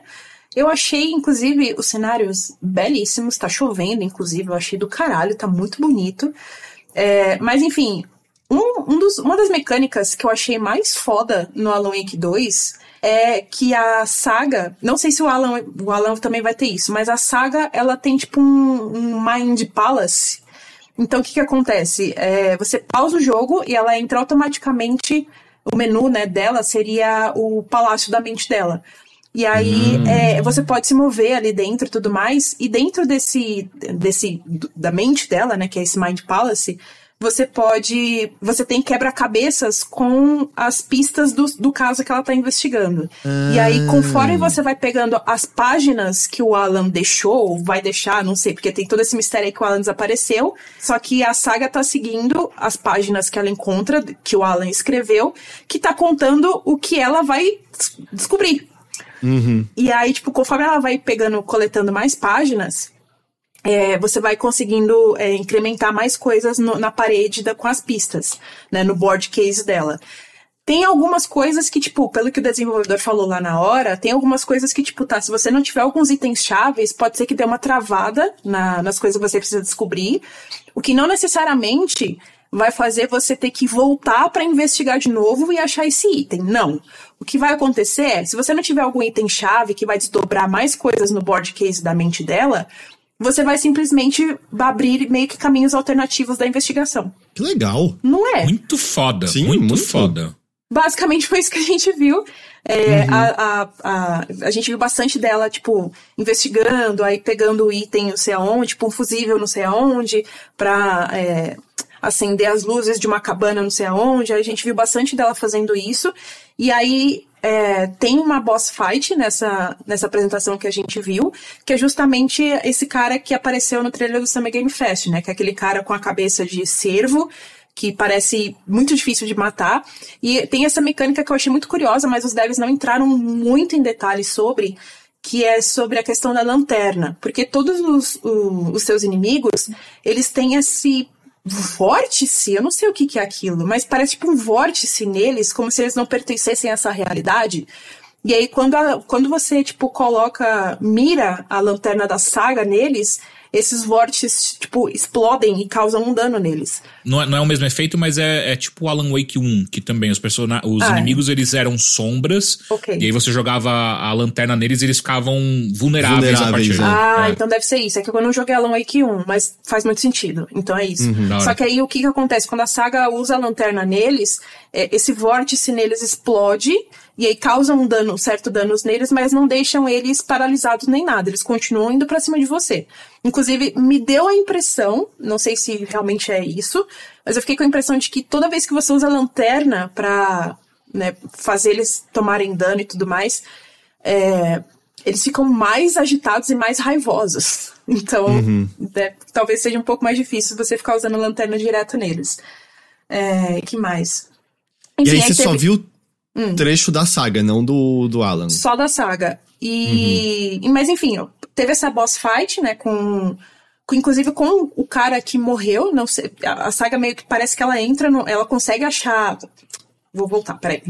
Eu achei, inclusive, os cenários belíssimos. Tá chovendo, inclusive. Eu achei do caralho, tá muito bonito. É, mas, enfim, um, um dos, uma das mecânicas que eu achei mais foda no Alan Wake 2 é que a saga. Não sei se o Alan, o Alan também vai ter isso, mas a saga ela tem tipo um, um Mind Palace. Então o que, que acontece? É, você pausa o jogo e ela entra automaticamente. O menu né, dela seria o palácio da mente dela. E aí hum. é, você pode se mover ali dentro e tudo mais. E dentro desse, desse da mente dela, né, que é esse Mind Palace, você pode. Você tem quebra-cabeças com as pistas do, do caso que ela tá investigando. E aí, ah. conforme você vai pegando as páginas que o Alan deixou, vai deixar, não sei, porque tem todo esse mistério aí que o Alan desapareceu. Só que a saga tá seguindo as páginas que ela encontra, que o Alan escreveu, que tá contando o que ela vai descobrir. Uhum. E aí, tipo, conforme ela vai pegando, coletando mais páginas, é, você vai conseguindo é, incrementar mais coisas no, na parede da, com as pistas, né, no board case dela. Tem algumas coisas que, tipo, pelo que o desenvolvedor falou lá na hora, tem algumas coisas que, tipo, tá, se você não tiver alguns itens chaves, pode ser que dê uma travada na, nas coisas que você precisa descobrir, o que não necessariamente vai fazer você ter que voltar para investigar de novo e achar esse item. Não. O que vai acontecer é, se você não tiver algum item chave que vai desdobrar mais coisas no board case da mente dela, você vai simplesmente abrir meio que caminhos alternativos da investigação. Que legal. Não é? Muito foda. Sim, muito, muito foda. Basicamente foi isso que a gente viu. É, uhum. a, a, a, a gente viu bastante dela, tipo, investigando, aí pegando o item não sei aonde, tipo, um fusível não sei aonde, pra é, acender as luzes de uma cabana não sei aonde. A gente viu bastante dela fazendo isso. E aí é, tem uma boss fight nessa, nessa apresentação que a gente viu, que é justamente esse cara que apareceu no trailer do Summer Game Fest, né? Que é aquele cara com a cabeça de cervo, que parece muito difícil de matar. E tem essa mecânica que eu achei muito curiosa, mas os devs não entraram muito em detalhes sobre, que é sobre a questão da lanterna. Porque todos os, os, os seus inimigos, eles têm esse vórtice, eu não sei o que, que é aquilo, mas parece tipo um vórtice neles, como se eles não pertencessem a essa realidade. E aí, quando, a, quando você, tipo, coloca, mira a lanterna da saga neles, esses vórtices, tipo, explodem e causam um dano neles. Não é, não é o mesmo efeito, mas é, é tipo Alan Wake 1, que também os, person os ah, é. inimigos é. eles eram sombras, okay. e aí você jogava a lanterna neles e eles ficavam vulneráveis, vulneráveis a partir é. Ah, é. então deve ser isso. É que eu não joguei Alan Wake 1, mas faz muito sentido. Então é isso. Uhum, Só que aí o que, que acontece? Quando a saga usa a lanterna neles, é, esse vórtice neles explode e aí causam um dano, certo danos neles, mas não deixam eles paralisados nem nada. Eles continuam indo para cima de você. Inclusive, me deu a impressão, não sei se realmente é isso, mas eu fiquei com a impressão de que toda vez que você usa a lanterna pra né, fazer eles tomarem dano e tudo mais, é, eles ficam mais agitados e mais raivosos. Então, uhum. né, talvez seja um pouco mais difícil você ficar usando a lanterna direto neles. É, que mais? Enfim, e aí, você teve... só viu hum. trecho da saga, não do, do Alan. Só da saga. E. Uhum. Mas enfim, teve essa boss fight, né? Com. com inclusive com o cara que morreu. Não sei. A, a saga meio que parece que ela entra no. Ela consegue achar. Vou voltar, peraí.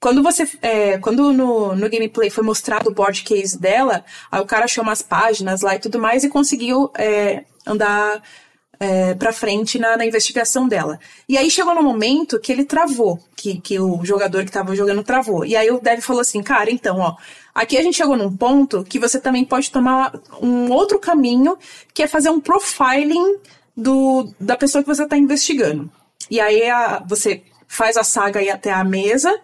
Quando você. É, quando no, no gameplay foi mostrado o board case dela, aí o cara achou umas páginas lá e tudo mais e conseguiu é, andar é, para frente na, na, investigação dela. E aí chegou no momento que ele travou, que, que o jogador que estava jogando travou. E aí o Dev falou assim, cara, então, ó, aqui a gente chegou num ponto que você também pode tomar um outro caminho, que é fazer um profiling do, da pessoa que você está investigando. E aí a, você faz a saga ir até a mesa,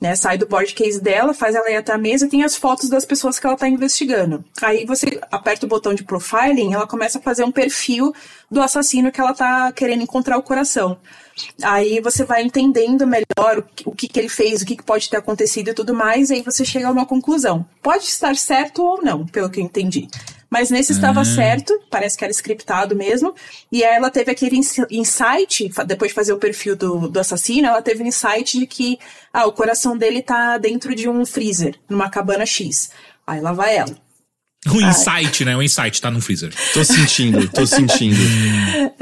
Né, sai do board case dela, faz ela ir até a mesa e tem as fotos das pessoas que ela está investigando. Aí você aperta o botão de profiling, ela começa a fazer um perfil do assassino que ela tá querendo encontrar o coração. Aí você vai entendendo melhor o que, o que, que ele fez, o que, que pode ter acontecido e tudo mais, e aí você chega a uma conclusão. Pode estar certo ou não, pelo que eu entendi. Mas nesse estava certo, parece que era scriptado mesmo. E aí ela teve aquele ins- insight, depois de fazer o perfil do, do assassino, ela teve o insight de que ah, o coração dele tá dentro de um freezer, numa cabana X. Aí lá vai ela. Um insight, né? Um insight tá no freezer. Tô sentindo, tô sentindo.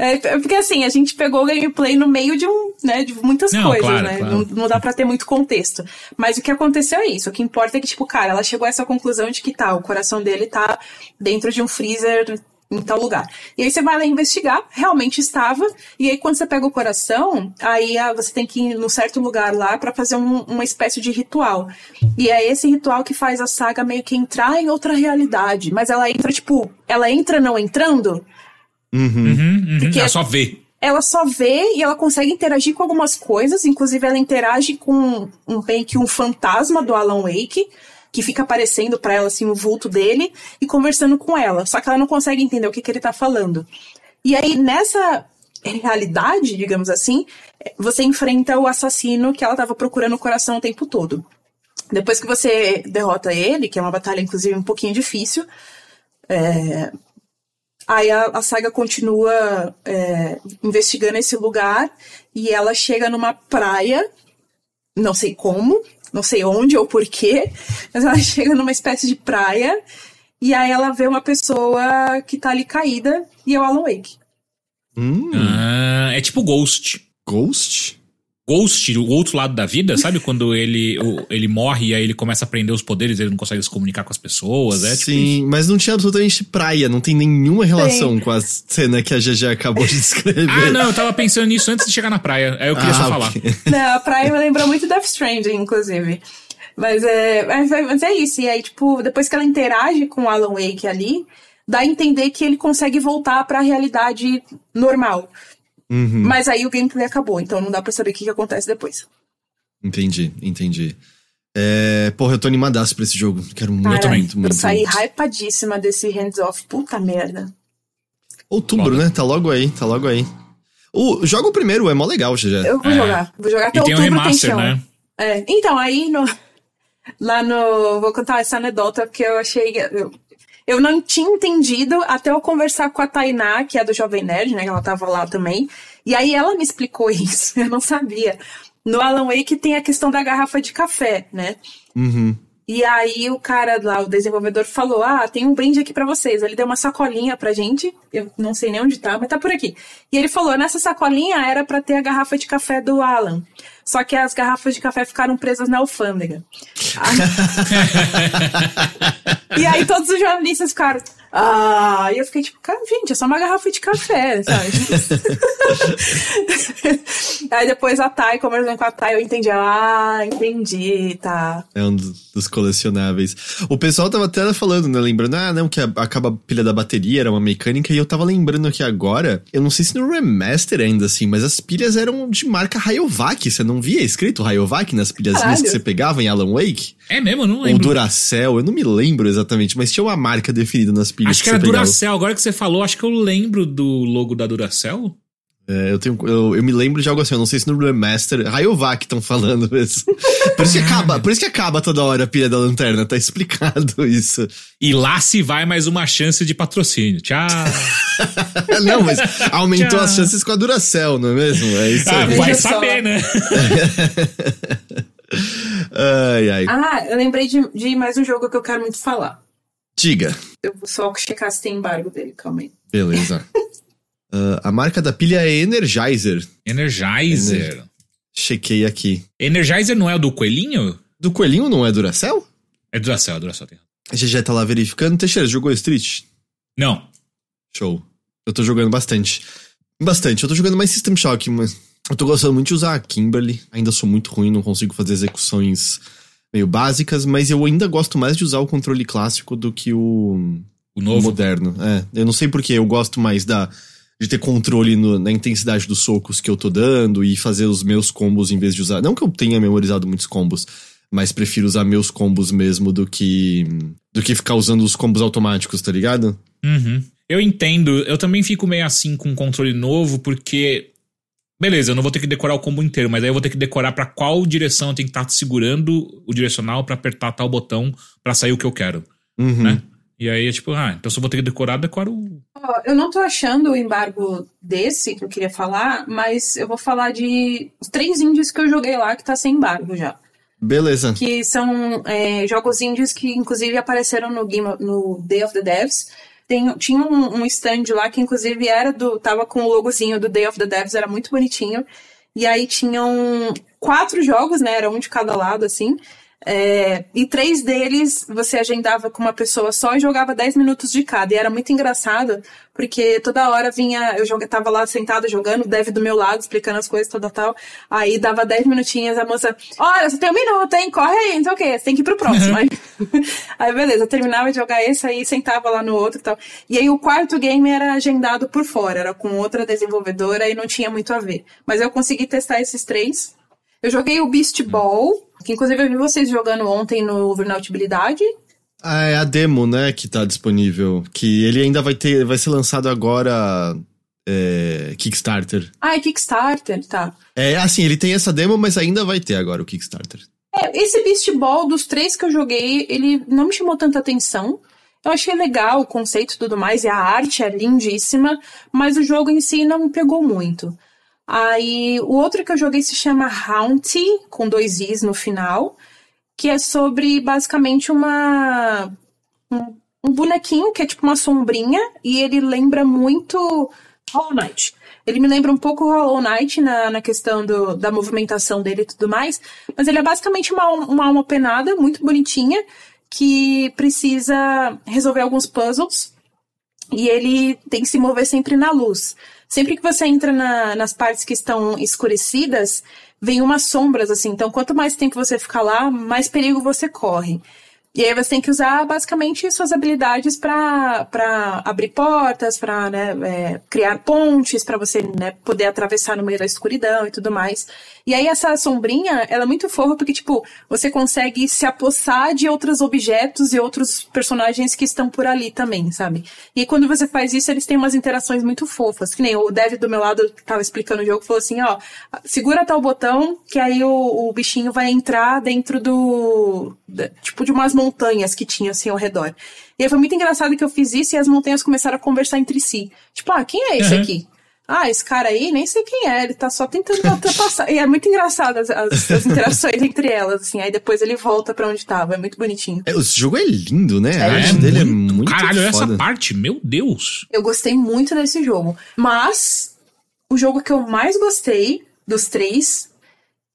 É, porque assim, a gente pegou o gameplay no meio de um, né, de muitas Não, coisas, claro, né? claro. Não, não dá pra ter muito contexto. Mas o que aconteceu é isso. O que importa é que, tipo, cara, ela chegou a essa conclusão de que tá, o coração dele tá dentro de um freezer em tal lugar. E aí você vai lá investigar, realmente estava, e aí quando você pega o coração, aí ah, você tem que ir num certo lugar lá pra fazer um- uma espécie de ritual. E é esse ritual que faz a saga meio que entrar em outra realidade. Mas ela entra, tipo, ela entra não entrando, Uhum, uhum. Porque- Ela só vê. ela só vê e ela consegue interagir com algumas coisas, inclusive ela interage com um meio que um fantasma do Alan Wake, que fica aparecendo pra ela assim o vulto dele e conversando com ela. Só que ela não consegue entender o que, que ele tá falando. E aí nessa realidade, digamos assim, você enfrenta o assassino que ela tava procurando o coração o tempo todo. Depois que você derrota ele, que é uma batalha inclusive um pouquinho difícil, é, Aí a, a saga continua é, investigando esse lugar e ela chega numa praia, não sei como, não sei onde ou porquê, mas ela chega numa espécie de praia e aí ela vê uma pessoa que tá ali caída e é o Alan Wake. Hum, Ah, é tipo Ghost. Ghost? Ghost, o outro lado da vida, sabe? Quando ele, o- ele morre e aí ele começa a aprender os poderes, ele não consegue se comunicar com as pessoas. É tipo. Sim, mas não tinha absolutamente praia, não tem nenhuma relação com a cena que a GG acabou de descrever. Ah, não, eu tava pensando nisso antes de chegar na praia. Aí eu queria só Ah, falar. ok. Não, a praia me lembrou muito Death Stranding, inclusive. Mas é, mas, é- mas é isso. E aí, tipo, depois que ela interage com o Alan Wake ali, dá a entender que ele consegue voltar pra realidade normal. Uhum, Mas aí o gameplay acabou, então não dá pra saber o que, que acontece depois. entendi, entendi. É, porra, eu tô animadaço pra esse jogo. Quero muito, Cara, muito, muito. eu saí muito. hypadíssima desse hands-off. Puta merda. Outubro, né? Tá logo aí, tá logo aí. O, joga o primeiro, é mó legal, GG. Eu vou É. jogar. Vou jogar até E tem um outubro, tem remaster, chão. né? É, então, aí no, lá no. Vou contar essa anedota porque eu achei. Eu, eu não tinha entendido até eu conversar com a Tainá, que é do Jovem Nerd, né? Que ela tava lá também. E aí ela me explicou isso, eu não sabia. No Alan Wake tem a questão da garrafa de café, né? Uhum. E aí o cara lá, o desenvolvedor, falou: Ah, tem um brinde aqui pra vocês. Ele deu uma sacolinha pra gente. Eu não sei nem onde tá, mas tá por aqui. E ele falou: nessa sacolinha era pra ter a garrafa de café do Alan. Só que as garrafas de café ficaram presas na alfândega. e aí todos os jornalistas ficaram. Ah, e eu fiquei tipo, cara, gente, é só uma garrafa de café, sabe? aí depois a Thay, conversando com a Thay, eu entendi. Ah, entendi, tá. É um dos colecionáveis. O pessoal tava até falando, né? Lembrando, ah, não, que acaba a pilha da bateria, era uma mecânica, e eu tava lembrando aqui agora, eu não sei se no remaster ainda assim, mas as pilhas eram de marca Rayovac. Você não via escrito Rayovac nas Caralho. que você pegava em Alan Wake? É mesmo, eu não Ou lembro. Duracell, eu não me lembro exatamente, mas tinha uma marca definida nas pilhas. Acho que era você pegava. Duracell. Agora que você falou, acho que eu lembro do logo da Duracell. É, eu, tenho, eu, eu me lembro de algo assim, eu não sei se no remaster. Rayovac estão falando isso. Por isso, que acaba, por isso que acaba toda hora a pilha da lanterna, tá explicado isso. E lá se vai mais uma chance de patrocínio. Tchau. Não, mas aumentou Tchau. as chances com a Duracell, não é mesmo? É isso Ah, aí. vai saber, né? Ai, ai. Ah, eu lembrei de, de mais um jogo que eu quero muito falar. Diga. Eu vou só checar se tem embargo dele, calma aí. Beleza. Ah, a marca da pilha é Energizer. Energizer. Chequei aqui. Energizer não é o do coelhinho? Do coelhinho não é Duracell? É Duracell, é Duracell. tem. A GG tá lá verificando. Teixeira, jogou Street? Não. Show. Eu tô jogando bastante. Bastante. Eu tô jogando mais System Shock, mas eu tô gostando muito de usar a Kimberly. Ainda sou muito ruim, não consigo fazer execuções meio básicas, mas eu ainda gosto mais de usar o controle clássico do que o, O o novo. moderno. É, eu não sei porquê, eu gosto mais da de ter controle no, na intensidade dos socos que eu tô dando e fazer os meus combos em vez de usar. Não que eu tenha memorizado muitos combos, mas prefiro usar meus combos mesmo do que do que ficar usando os combos automáticos, tá ligado? Uhum. Eu entendo. Eu também fico meio assim com o controle novo, porque. Beleza, eu não vou ter que decorar o combo inteiro, mas aí eu vou ter que decorar para qual direção eu tenho que estar tá segurando o direcional para apertar tal botão para sair o que eu quero. Uhum. Né? E aí é tipo, ah, então se eu vou ter que decorar, decoro. Eu não tô achando o embargo desse que eu queria falar, mas eu vou falar de três indies que eu joguei lá que tá sem embargo já. Beleza. Que são é, jogos indies que inclusive apareceram no, Game, no Day of the Devs. Tem, tinha um, um stand lá que inclusive era do. tava com o logozinho do Day of the Devs, era muito bonitinho. E aí tinham quatro jogos, né? Era um de cada lado, assim. É, e três deles você agendava com uma pessoa só e jogava 10 minutos de cada. E era muito engraçado, porque toda hora vinha, eu joga, tava lá sentada jogando, o Dev do meu lado, explicando as coisas, toda tal. Aí dava 10 minutinhos, a moça, olha, você tem um minuto, hein? Corre aí, não sei o quê, você tem que ir pro próximo. aí, aí, beleza, eu terminava de jogar esse aí, sentava lá no outro e tal. E aí o quarto game era agendado por fora, era com outra desenvolvedora e não tinha muito a ver. Mas eu consegui testar esses três. Eu joguei o Beast Ball, que inclusive eu vi vocês jogando ontem no Vulnerabilidade. Ah, é a demo, né, que tá disponível. Que ele ainda vai ter. Vai ser lançado agora. É, Kickstarter. Ah, é Kickstarter, tá. É, assim, ele tem essa demo, mas ainda vai ter agora o Kickstarter. É, esse Beast Ball, dos três que eu joguei, ele não me chamou tanta atenção. Eu achei legal o conceito e tudo mais, e a arte é lindíssima, mas o jogo em si não me pegou muito. Aí o outro que eu joguei se chama Haunty, com dois Is no final, que é sobre basicamente uma. Um, um bonequinho que é tipo uma sombrinha, e ele lembra muito Hollow Knight. Ele me lembra um pouco Hollow Knight na, na questão do, da movimentação dele e tudo mais, mas ele é basicamente uma, uma alma penada, muito bonitinha, que precisa resolver alguns puzzles, e ele tem que se mover sempre na luz. Sempre que você entra na, nas partes que estão escurecidas, vem umas sombras, assim. Então, quanto mais tempo você ficar lá, mais perigo você corre. E aí você tem que usar basicamente suas habilidades para abrir portas, para né, é, criar pontes, para você né, poder atravessar no meio da escuridão e tudo mais. E aí essa sombrinha, ela é muito fofa porque, tipo, você consegue se apossar de outros objetos e outros personagens que estão por ali também, sabe? E quando você faz isso, eles têm umas interações muito fofas. Que nem o Dev do meu lado tava explicando o jogo, falou assim, ó, segura tal botão que aí o, o bichinho vai entrar dentro do... tipo, de umas montanhas que tinha assim ao redor. E aí foi muito engraçado que eu fiz isso e as montanhas começaram a conversar entre si. Tipo, ah, quem é esse uhum. aqui? Ah, esse cara aí, nem sei quem é, ele tá só tentando passar. E é muito engraçado as, as, as interações entre elas, assim. Aí depois ele volta para onde tava, é muito bonitinho. É, o jogo é lindo, né? A arte é dele muito, é muito Caralho, foda. essa parte, meu Deus. Eu gostei muito desse jogo. Mas, o jogo que eu mais gostei dos três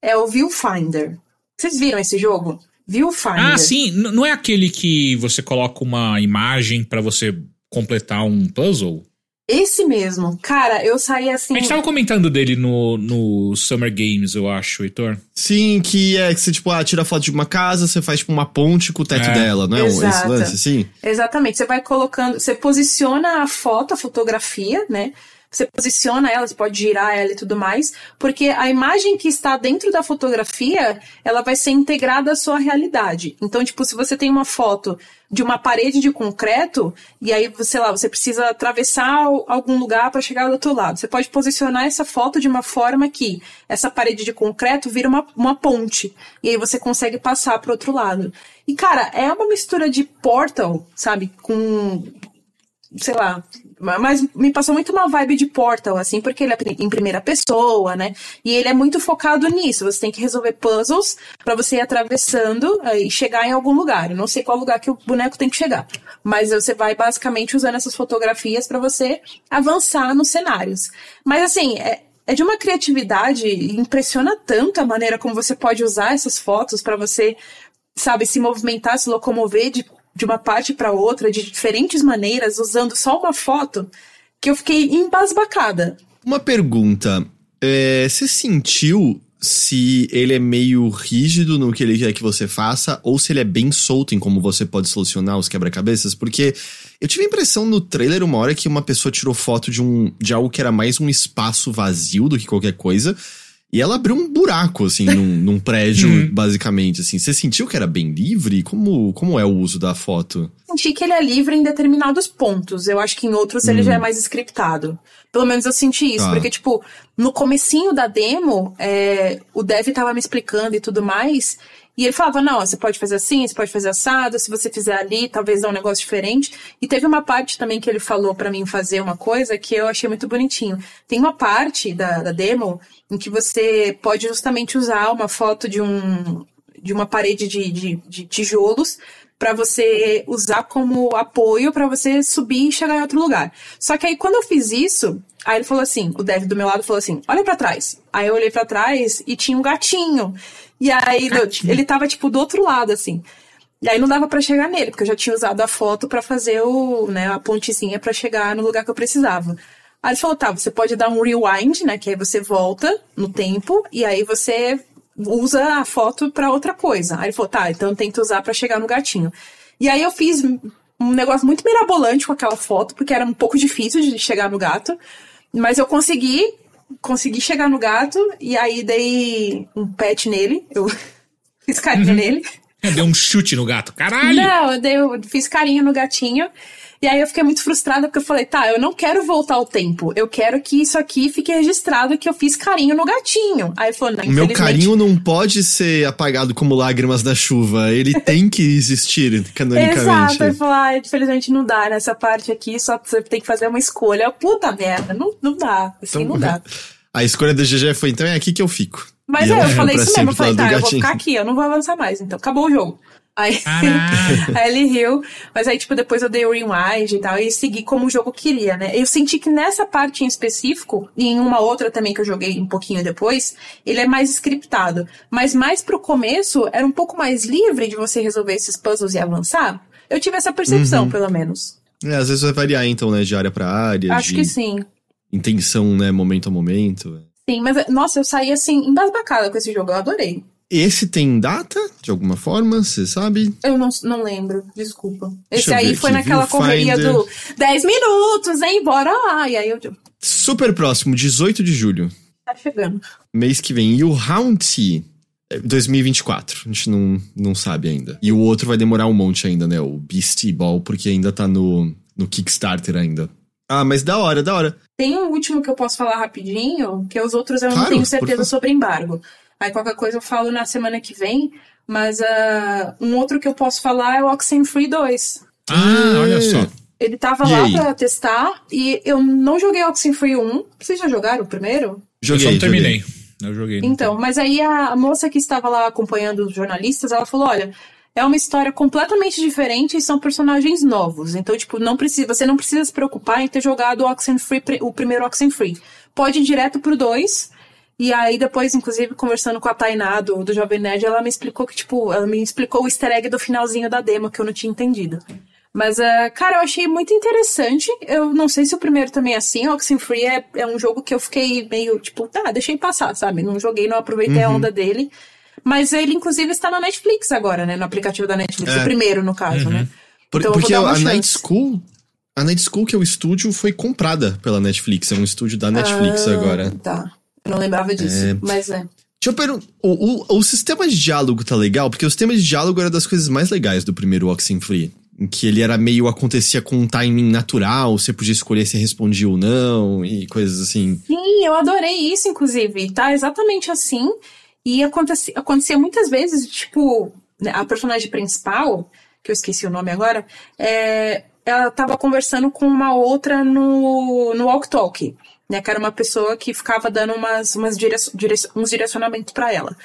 é o Viewfinder. Vocês viram esse jogo? Viewfinder. Ah, sim. N não é aquele que você coloca uma imagem para você completar um puzzle? Esse mesmo. Cara, eu saí assim. A gente tava comentando dele no, no Summer Games, eu acho, Heitor. Sim, que é que você, tipo, ah, tira foto de uma casa, você faz, tipo, uma ponte com o teto é. dela, não é? Exato. Esse lance, sim? Exatamente. Você vai colocando. Você posiciona a foto, a fotografia, né? Você posiciona ela, você pode girar ela e tudo mais, porque a imagem que está dentro da fotografia, ela vai ser integrada à sua realidade. Então, tipo, se você tem uma foto de uma parede de concreto, e aí, sei lá, você precisa atravessar algum lugar para chegar do outro lado. Você pode posicionar essa foto de uma forma que essa parede de concreto vira uma, uma ponte. E aí você consegue passar para outro lado. E, cara, é uma mistura de Portal, sabe? Com sei lá, mas me passou muito uma vibe de Portal, assim, porque ele é em primeira pessoa, né? E ele é muito focado nisso. Você tem que resolver puzzles para você ir atravessando eh, e chegar em algum lugar. Eu não sei qual lugar que o boneco tem que chegar, mas você vai basicamente usando essas fotografias para você avançar nos cenários. Mas assim, é, é de uma criatividade, impressiona tanto a maneira como você pode usar essas fotos para você, sabe, se movimentar, se locomover de de uma parte para outra de diferentes maneiras, usando só uma foto, que eu fiquei embasbacada. Uma pergunta. É, você sentiu se ele é meio rígido no que ele quer que você faça, ou se ele é bem solto em como você pode solucionar os quebra-cabeças, porque eu tive a impressão no trailer uma hora que uma pessoa tirou foto de um de algo que era mais um espaço vazio do que qualquer coisa. E ela abriu um buraco, assim, num, num prédio, Uhum. basicamente, assim. Você sentiu que era bem livre? Como, como é o uso da foto? senti que ele é livre em determinados pontos. Eu acho que em outros ele já é mais scriptado. Pelo menos eu senti isso, Ah. porque, tipo, no comecinho da demo, é, o dev tava me explicando e tudo mais, e ele falava, não, você pode fazer assim, você pode fazer assado, se você fizer ali, talvez dá um negócio diferente. E teve uma parte também que ele falou pra mim fazer uma coisa que eu achei muito bonitinho. Tem uma parte da, da demo em que você pode justamente usar uma foto de um de uma parede de, de, de tijolos para você usar como apoio para você subir e chegar em outro lugar. Só que aí quando eu fiz isso, aí ele falou assim, o dev do meu lado falou assim: "Olha para trás". Aí eu olhei para trás e tinha um gatinho. E aí ele tava tipo do outro lado assim. E aí não dava pra chegar nele, porque eu já tinha usado a foto pra fazer o, né, a pontezinha pra chegar no lugar que eu precisava. Aí ele falou, tá, você pode dar um rewind, né, que aí você volta no tempo e aí você usa a foto pra outra coisa. Aí ele falou, tá, então tenta usar pra chegar no gatinho. E aí eu fiz um negócio muito mirabolante com aquela foto, porque era um pouco difícil de chegar no gato, mas eu consegui, consegui chegar no gato e aí dei um pet nele, eu fiz carinho nele. Deu um chute no gato. Caralho! Não, eu, dei, eu fiz carinho no gatinho. E aí eu fiquei muito frustrada porque eu falei, tá, eu não quero voltar ao tempo. Eu quero que isso aqui fique registrado que eu fiz carinho no gatinho. Aí ele falou, não, meu carinho não pode ser apagado como lágrimas da chuva. Ele tem que existir canonicamente. Exato, ele falou, ah, infelizmente não dá nessa parte aqui, só você tem que fazer uma escolha. Puta merda, não, não dá, assim Então, não dá. A escolha do GG foi, então é aqui que eu fico. Mas é, eu falei isso mesmo, eu falei, tá, eu vou ficar aqui, eu não vou avançar mais, então acabou o jogo. Aí, aí ele riu, mas aí, tipo, depois eu dei o rewind e tal, e segui como o jogo queria, né? Eu senti que nessa parte em específico, e em uma outra também que eu joguei um pouquinho depois, ele é mais scriptado. Mas mais pro começo, era um pouco mais livre de você resolver esses puzzles e avançar. Eu tive essa percepção, Uhum. pelo menos. É, às vezes vai variar, então, né? De área pra área, Acho de que sim. intenção, né? Momento a momento. Sim, mas, nossa, eu saí assim, embasbacada com esse jogo, eu adorei. Esse tem data, de alguma forma, você sabe? Eu não, não lembro, desculpa. Esse aí foi aqui, naquela correria do 10 minutos, hein? Bora lá. E aí eu Super próximo, 18 de julho. tá chegando. Mês que vem. E o Round é 2024. A gente não, não sabe ainda. E o outro vai demorar um monte ainda, né? O Beastie Ball, porque ainda tá no, no Kickstarter ainda. Ah, mas da hora, da hora. Tem um último que eu posso falar rapidinho, que os outros eu não Claro, tenho por certeza sobre embargo. Aí qualquer coisa eu falo na semana que vem. Mas ah, um outro que eu posso falar é o Oxenfree 2. Ah, olha só. Ele tava E lá aí? pra testar e eu não joguei Oxenfree 1. Vocês já jogaram o primeiro? Joguei, eu só não joguei. terminei. Eu joguei. Então, mas aí a moça que estava lá acompanhando os jornalistas, ela falou: olha, é uma história completamente diferente e são personagens novos. Então, tipo, não precisa, você não precisa se preocupar em ter jogado o Oxenfree, o primeiro Oxenfree. Pode ir direto pro 2. E aí, depois, inclusive, conversando com a Tainá do, do Jovem Nerd, ela me explicou que, tipo, ela me explicou o easter egg do finalzinho da demo, que eu não tinha entendido. Mas, eh, cara, eu achei muito interessante. Eu não sei se o primeiro também é assim. O Oxenfree é, é um jogo que eu fiquei meio, tipo, tá, deixei passar, sabe? Não joguei, não aproveitei a onda dele. Mas ele, inclusive, está na Netflix agora, né? No aplicativo da Netflix. É. O primeiro, no caso, né? Por- Então porque uma a Night. School. A Night School, que é o estúdio, foi comprada pela Netflix. É um estúdio da Netflix Ah, agora. Tá. Eu não lembrava disso. É. Mas é. Deixa eu perguntar. O, o, o sistema de diálogo tá legal? Porque o sistema de diálogo era das coisas mais legais do primeiro Oxenfree. Em que ele era meio. acontecia com um timing natural, você podia escolher se respondia ou não, e coisas assim. Sim, eu adorei isso, inclusive. Tá exatamente assim. E acontecia, acontecia muitas vezes, tipo, né, a personagem principal, que eu esqueci o nome agora, é, ela tava conversando com uma outra no, no Walk Talk, né? Que era uma pessoa que ficava dando umas, umas direc direc uns direcionamentos pra ela.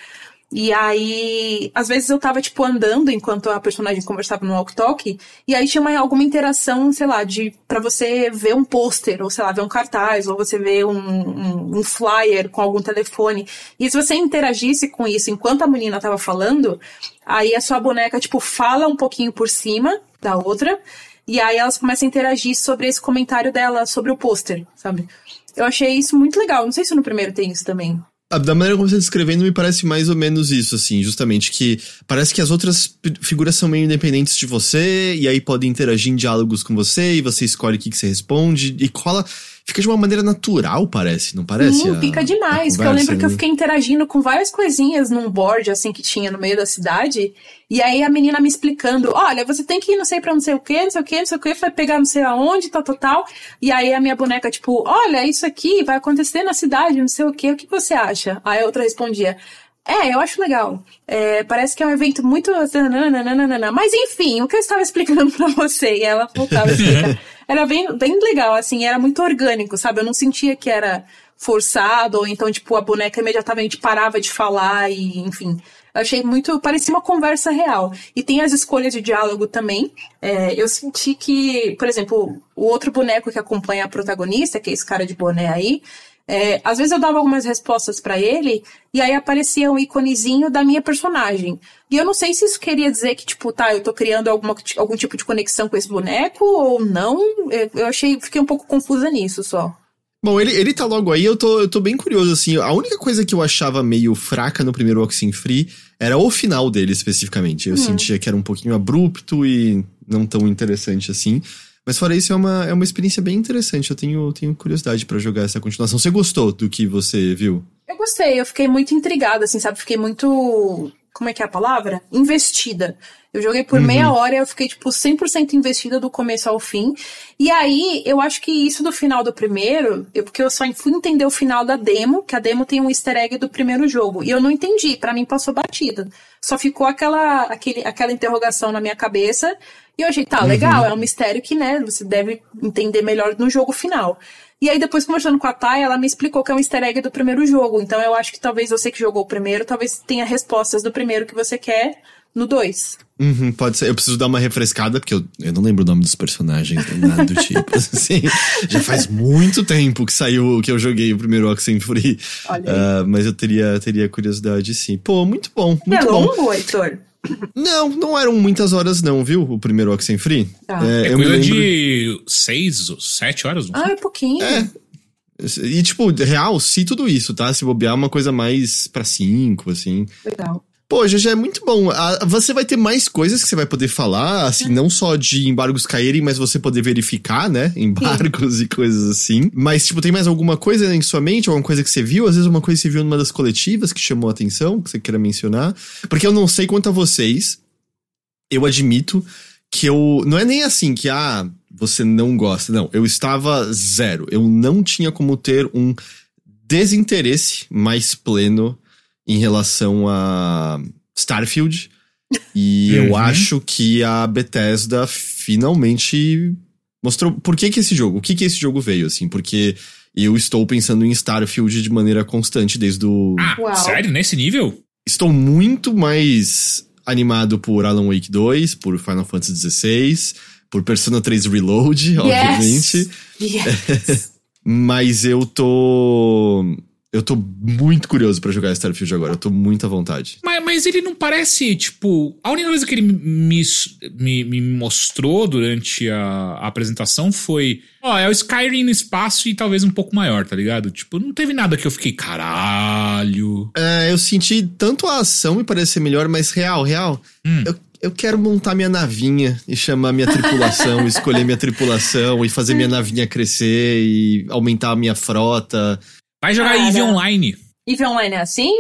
E aí, às vezes eu tava, tipo, andando enquanto a personagem conversava no walk talk, e aí tinha uma, alguma interação, sei lá, de para você ver um pôster, ou sei lá, ver um cartaz, ou você ver um, um, um flyer com algum telefone. E se você interagisse com isso enquanto a menina tava falando, aí a sua boneca, tipo, fala um pouquinho por cima da outra, e aí elas começam a interagir sobre esse comentário dela, sobre o pôster, sabe? Eu achei isso muito legal. Não sei se no primeiro tem isso também. Da maneira como você está descrevendo, me parece mais ou menos isso, assim, justamente que parece que as outras figuras são meio independentes de você, e aí podem interagir em diálogos com você, e você escolhe o que, que você responde, e cola fica de uma maneira natural, parece, não parece? Sim, a, fica demais. Porque eu lembro que eu fiquei interagindo com várias coisinhas num board, assim, que tinha no meio da cidade. E aí a menina me explicando: olha, você tem que ir não sei pra não sei o que, não sei o que, não sei o que, vai pegar não sei aonde, tal, tal, tal. E aí a minha boneca, tipo, olha, isso aqui vai acontecer na cidade, não sei o que, o que você acha? Aí a outra respondia: é, eu acho legal. É, parece que é um evento muito. Mas enfim, o que eu estava explicando para você, e ela voltava a explicar. era bem, bem legal, assim, era muito orgânico, sabe? Eu não sentia que era forçado, ou então, tipo, a boneca imediatamente parava de falar e, enfim. Eu achei muito. parecia uma conversa real. E tem as escolhas de diálogo também. É, eu senti que, por exemplo, o outro boneco que acompanha a protagonista, que é esse cara de boné aí, é, às vezes eu dava algumas respostas para ele e aí aparecia um íconezinho da minha personagem. E eu não sei se isso queria dizer que, tipo, tá, eu tô criando alguma, algum tipo de conexão com esse boneco ou não. Eu achei, fiquei um pouco confusa nisso só. Bom, ele, ele tá logo aí, eu tô, eu tô bem curioso, assim. A única coisa que eu achava meio fraca no primeiro Oxen Free era o final dele, especificamente. Eu hum. sentia que era um pouquinho abrupto e não tão interessante assim. Mas fora isso, é uma, é uma experiência bem interessante. Eu tenho, tenho curiosidade para jogar essa continuação. Você gostou do que você viu? Eu gostei, eu fiquei muito intrigada, assim, sabe? Fiquei muito. Como é que é a palavra? Investida. Eu joguei por uhum. meia hora e eu fiquei, tipo, 100% investida do começo ao fim. E aí, eu acho que isso do final do primeiro, eu, porque eu só fui entender o final da demo, que a demo tem um easter egg do primeiro jogo. E eu não entendi, para mim passou batida. Só ficou aquela, aquele, aquela interrogação na minha cabeça. E eu achei, tá, legal, uhum. é um mistério que, né, você deve entender melhor no jogo final. E aí, depois, conversando com a Thay, ela me explicou que é um easter egg do primeiro jogo. Então, eu acho que talvez você que jogou o primeiro, talvez tenha respostas do primeiro que você quer no 2. Uhum, pode ser. Eu preciso dar uma refrescada, porque eu, eu não lembro o nome dos personagens, nada do tipo. assim, já faz muito tempo que saiu que eu joguei o primeiro Oxenfree. Olha uh, mas eu teria, teria curiosidade, sim. Pô, muito bom. Muito é longo, bom. Heitor? Não, não eram muitas horas, não, viu? O primeiro Oxenfree. Tá. É, é coisa lembro... de seis ou sete horas, não Ah, é pouquinho. É. E, tipo, real, se tudo isso, tá? Se bobear uma coisa mais pra cinco, assim. Legal. Pô, já é muito bom. Você vai ter mais coisas que você vai poder falar, assim, não só de embargos caírem, mas você poder verificar, né? Embargos Sim. e coisas assim. Mas, tipo, tem mais alguma coisa em sua mente? Alguma coisa que você viu? Às vezes uma coisa que você viu numa das coletivas que chamou a atenção, que você queira mencionar. Porque eu não sei quanto a vocês. Eu admito que eu. Não é nem assim que, ah, você não gosta. Não, eu estava zero. Eu não tinha como ter um desinteresse mais pleno em relação a Starfield. E uhum. eu acho que a Bethesda finalmente mostrou por que que esse jogo, o que que esse jogo veio, assim, porque eu estou pensando em Starfield de maneira constante desde o... Ah, Uau. sério? Nesse nível? Estou muito mais animado por Alan Wake 2, por Final Fantasy XVI, por Persona 3 Reload, yes. obviamente. Yes. Mas eu tô eu tô muito curioso para jogar Starfield agora, eu tô muito à vontade. Mas, mas ele não parece, tipo. A única coisa que ele me, me, me mostrou durante a, a, apresentação foi. Ó, é o Skyrim no espaço e talvez um pouco maior, tá ligado? Tipo, não teve nada que eu fiquei, caralho. É, eu senti tanto a ação me parecer melhor, mas real, real. Hum. Eu, eu quero montar minha navinha e chamar minha tripulação, escolher minha tripulação e fazer minha navinha crescer e aumentar a minha frota. Vai jogar Cara. EVE Online. EVE Online é assim?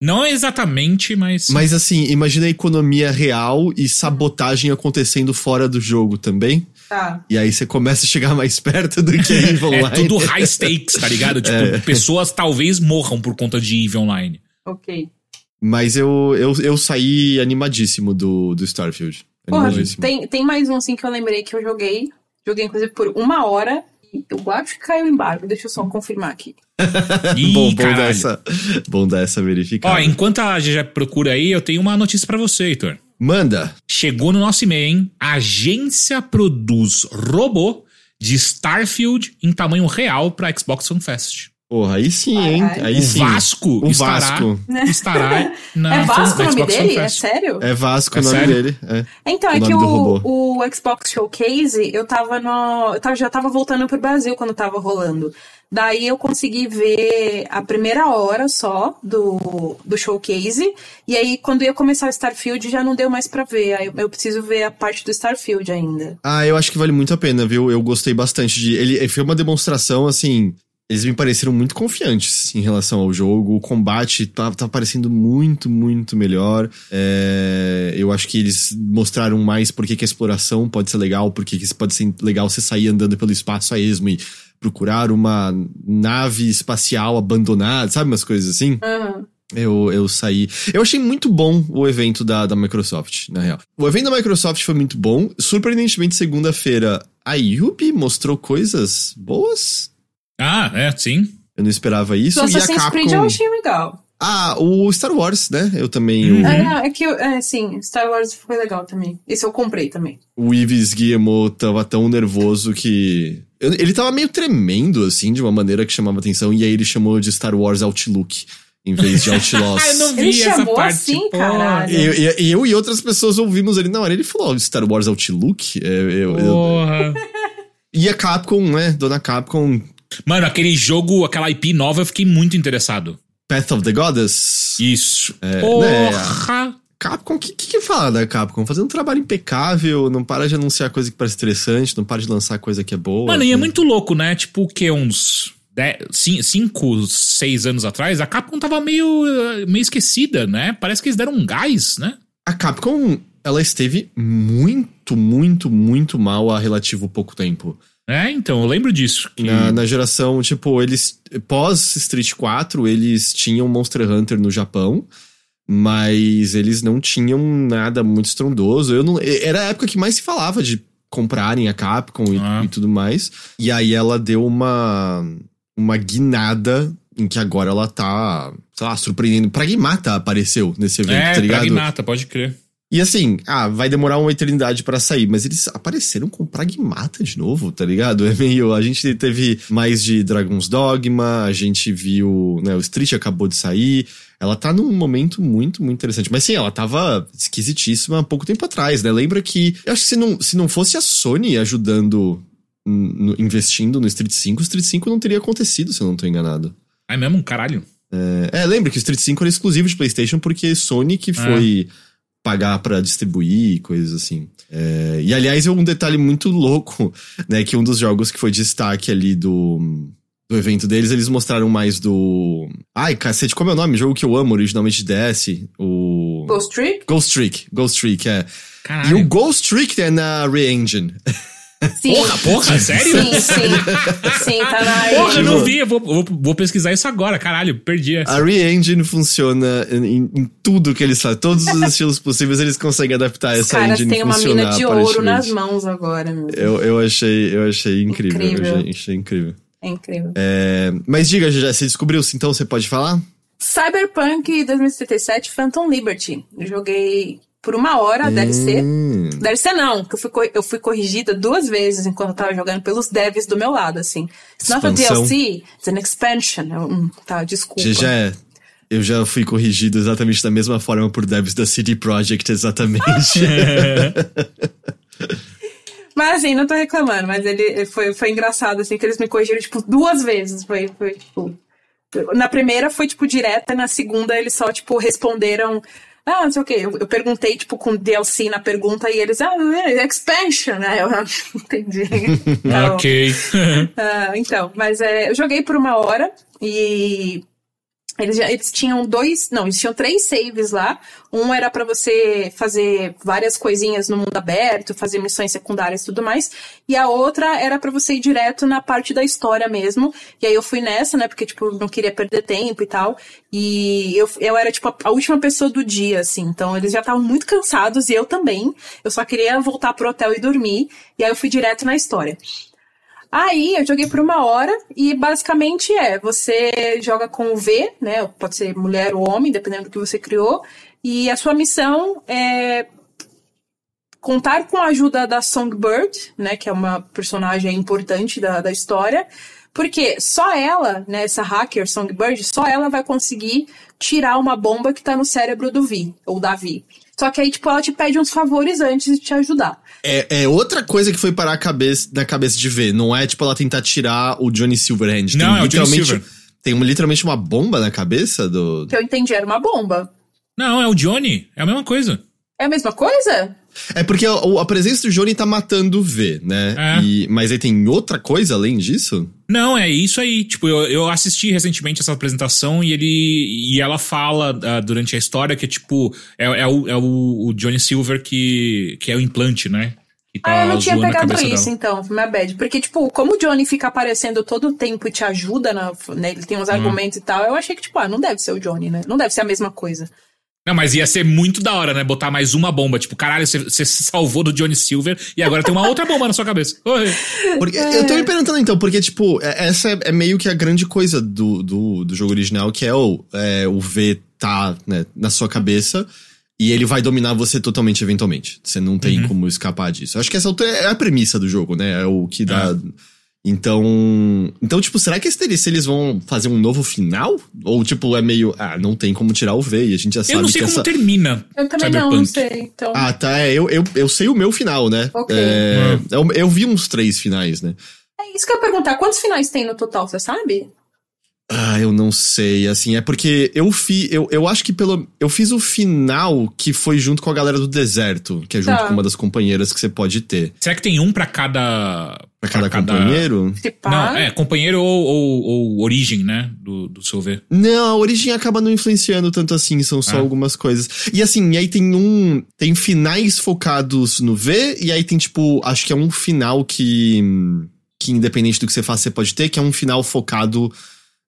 Não exatamente, mas. Mas assim, imagina a economia real e sabotagem acontecendo fora do jogo também. Tá. E aí você começa a chegar mais perto do que EVE Online. é tudo high stakes, tá ligado? Tipo, é. pessoas talvez morram por conta de EVE Online. Ok. Mas eu, eu, eu saí animadíssimo do, do Starfield. Porra, tem, tem mais um assim que eu lembrei que eu joguei. Joguei, inclusive, por uma hora. Eu acho que caiu embargo. Deixa eu só confirmar aqui. Ih, bom, bom dar, essa, bom dar essa verificada. Ó, enquanto a GG procura aí, eu tenho uma notícia para você, Heitor. Manda. Chegou no nosso e-mail, hein? agência produz robô de Starfield em tamanho real para Xbox Fan Fest. Porra, aí sim, hein? Aí o sim. Vasco o estará, Vasco. estará na É Vasco o nome dele? É sério? É Vasco é o nome sério? dele. É. Então, o é que o, o Xbox Showcase, eu tava no. Eu tava, já tava voltando pro Brasil quando tava rolando. Daí eu consegui ver a primeira hora só do, do showcase. E aí, quando ia começar o Starfield, já não deu mais pra ver. Aí eu, eu preciso ver a parte do Starfield ainda. Ah, eu acho que vale muito a pena, viu? Eu gostei bastante de. Ele foi uma demonstração, assim. Eles me pareceram muito confiantes em relação ao jogo. O combate tá, tá parecendo muito, muito melhor. É, eu acho que eles mostraram mais por que a exploração pode ser legal, por que pode ser legal você sair andando pelo espaço a esmo e procurar uma nave espacial abandonada, sabe? Umas coisas assim. Uhum. Eu, eu saí. Eu achei muito bom o evento da, da Microsoft, na real. O evento da Microsoft foi muito bom. Surpreendentemente, segunda-feira, a Yubi mostrou coisas boas. Ah, é, sim. Eu não esperava isso. O e a Assassin's Capcom... Creed eu achei legal. Ah, o Star Wars, né? Eu também. Uhum. o- É, não, é que, eu- é, sim, Star Wars foi legal também. Esse eu comprei também. o Ives Guillemot tava tão nervoso que. eu- Ele tava meio tremendo, assim, de uma maneira que chamava atenção, e aí ele chamou de Star Wars Outlook, em vez de Outlaws. Ah, eu não vi Ele essa chamou parte. assim, pô. caralho. E eu, e eu e outras pessoas ouvimos ele na hora. Ele falou Star Wars Outlook. É, eu- eu- Porra. E a Capcom, né? Dona Capcom, Mano, aquele jogo, aquela IP nova, eu fiquei muito interessado. Path of the Goddess. Isso. É, Porra. Capcom, o que, que, que fala da Capcom? Fazendo um trabalho impecável, não para de anunciar coisa que parece interessante, não para de lançar coisa que é boa. Mano, e é que- muito louco, né? Tipo, o que? Uns 5, 6 anos atrás, a Capcom tava meio, meio esquecida, né? Parece que eles deram um gás, né? A Capcom, ela esteve muito, muito, muito mal há relativo pouco tempo. É, então, eu lembro disso. que- Na, na geração, tipo, eles. Pós Street 4, eles tinham Monster Hunter no Japão, mas eles não tinham nada muito estrondoso. Eu não, era a época que mais se falava de comprarem a Capcom e, Ah. e tudo mais. E aí ela deu uma. Uma guinada em que agora ela tá, sei lá, surpreendendo. Pragmata apareceu nesse evento, é, tá ligado? Pragnata, pode crer. E assim, ah, vai demorar uma eternidade pra sair, mas eles apareceram com Pragmata de novo, tá ligado? É meio. A gente teve mais de Dragon's Dogma, a gente viu. Né, o Street acabou de sair. Ela tá num momento muito, muito interessante. Mas sim, ela tava esquisitíssima há pouco tempo atrás, né? Lembra que. Eu acho que se não, se não fosse a Sony ajudando, no- investindo no Street 5, o Street 5 não teria acontecido, se eu não tô enganado. É mesmo? Caralho. É, lembra que o Street 5 era exclusivo de PlayStation porque Sony que foi pagar pra distribuir, coisas assim. É, e aliás, é um detalhe muito louco, né? Que um dos jogos que foi destaque ali do, do evento deles, eles mostraram mais do. Ai, cacete, como é o nome? Jogo que eu amo originalmente de DS. O. Ghost Trick? Ghost Trick. Ghost Trick, é. Caralho. E o Ghost Trick é na Re-Engine. Sim. Porra, porra, sério? Sim, sim. Sim, tá na Porra, eu não Tipo- vi, eu vou, vou, vou pesquisar isso agora, caralho, perdi essa. A Re-Engine funciona em, em tudo que eles fazem. Todos os estilos possíveis eles conseguem adaptar Os essa caras engine têm uma mina de ouro nas mãos agora, meu. Eu, eu achei, eu achei incrível. Incrível. Eu achei, achei incrível. É incrível. É, mas diga, já você descobriu, então você pode falar? Cyberpunk 2077 Phantom Liberty. Eu joguei por uma hora, deve ser. Hum. Deve ser não, que eu fui, eu fui corrigida duas vezes enquanto eu tava jogando pelos devs do meu lado, assim. It's not a. DLC, it's an expansion. Eu, hum, tá, desculpa. Já, já é. Eu já fui corrigido exatamente da mesma forma por devs da CD Projekt, exatamente. Mas assim, não tô reclamando, mas ele ele foi, foi engraçado, assim, que eles me corrigiram, tipo, duas vezes. Foi, foi tipo. Na primeira foi, tipo, direta, na segunda eles só, tipo, responderam. Ah, não sei o quê. Eu, eu perguntei, tipo, com DLC na pergunta e eles, ah, é expansion, né? Eu não entendi. Então, ok. ah, então, mas é, eu joguei por uma hora e eles, já, eles tinham dois, não, eles tinham três saves lá. Um era pra você fazer várias coisinhas no mundo aberto, fazer missões secundárias e tudo mais. E a outra era pra você ir direto na parte da história mesmo. E aí eu fui nessa, né, porque, tipo, não queria perder tempo e tal. E eu, eu era, tipo, a, a última pessoa do dia, assim. Então eles já estavam muito cansados e eu também. Eu só queria voltar pro hotel e dormir. E aí eu fui direto na história. Aí eu joguei por uma hora e basicamente é, você joga com o V, né? Pode ser mulher ou homem, dependendo do que você criou. E a sua missão é contar com a ajuda da Songbird, né? Que é uma personagem importante da, da história, Porque só ela, né, essa hacker Songbird, só ela vai conseguir tirar uma bomba que tá no cérebro do Vi, ou da Vi. Só que aí, tipo, ela te pede uns favores antes de te ajudar. É, é outra coisa que foi parar a cabeça, na cabeça de ver. Não é, tipo, ela tentar tirar o Johnny Silverhand. Não, tem é o Johnny literalmente, Silver. Tem uma- literalmente uma bomba na cabeça do... Que eu entendi, era uma bomba. Não, é o Johnny. É a mesma coisa. É a mesma coisa? É porque a, a presença do Johnny tá matando o V, né? É. E- mas aí tem outra coisa além disso? Não, é isso aí. Tipo, eu, eu assisti recentemente essa apresentação e ele e ela fala ah, durante a história que, tipo, é, é o, é o, o Johnny Silver que, que é o implante, né? Que tá Ah, eu não tinha pegado isso, dela. então, foi minha bad. Porque, tipo, como o Johnny fica aparecendo todo o tempo e te ajuda, na, né, ele tem uns Uhum. argumentos e tal, eu achei que, tipo, ah, não deve ser o Johnny, né? Não deve ser a mesma coisa. Não, mas ia ser muito da hora, né? Botar mais uma bomba. Tipo, caralho, você, se salvou do Johnny Silver e agora tem uma outra bomba na sua cabeça. Oi. Porque, É. Eu tô me perguntando então, porque, tipo, é- essa é, é meio que a grande coisa do, do, do jogo original, que é o, é, o V tá né, na sua cabeça e ele vai dominar você totalmente eventualmente. Você não tem Uhum. como escapar disso. Acho que essa é a premissa do jogo, né? É o que dá. É. Então. Então, tipo, será que esse DLC eles vão fazer um novo final? Ou, tipo, é meio. Ah, não tem como tirar o V e a gente já sabe Eu não sei que como essa. termina. Eu também não, Cyberpunk. não sei. Então, Ah, tá. é, Eu, eu, eu sei o meu final, né? Ok. É, eu, eu vi uns três finais, né? é isso que eu ia perguntar. Quantos finais tem no total, você sabe? Ah, eu não sei, assim, é porque eu fi, eu, eu acho que pelo, eu fiz o final que foi junto com a galera do deserto, que é junto Tá. com uma das companheiras que você pode ter. Será que tem um pra cada. Pra cada companheiro? Se pá. Não, é, companheiro ou, ou, ou origem, né? Do, do seu V. Não, a origem acaba não influenciando tanto assim, são só Ah. algumas coisas. E assim, e aí tem um, tem finais focados no V, e aí tem tipo, acho que é um final que, que independente do que você faça, você pode ter, que é um final focado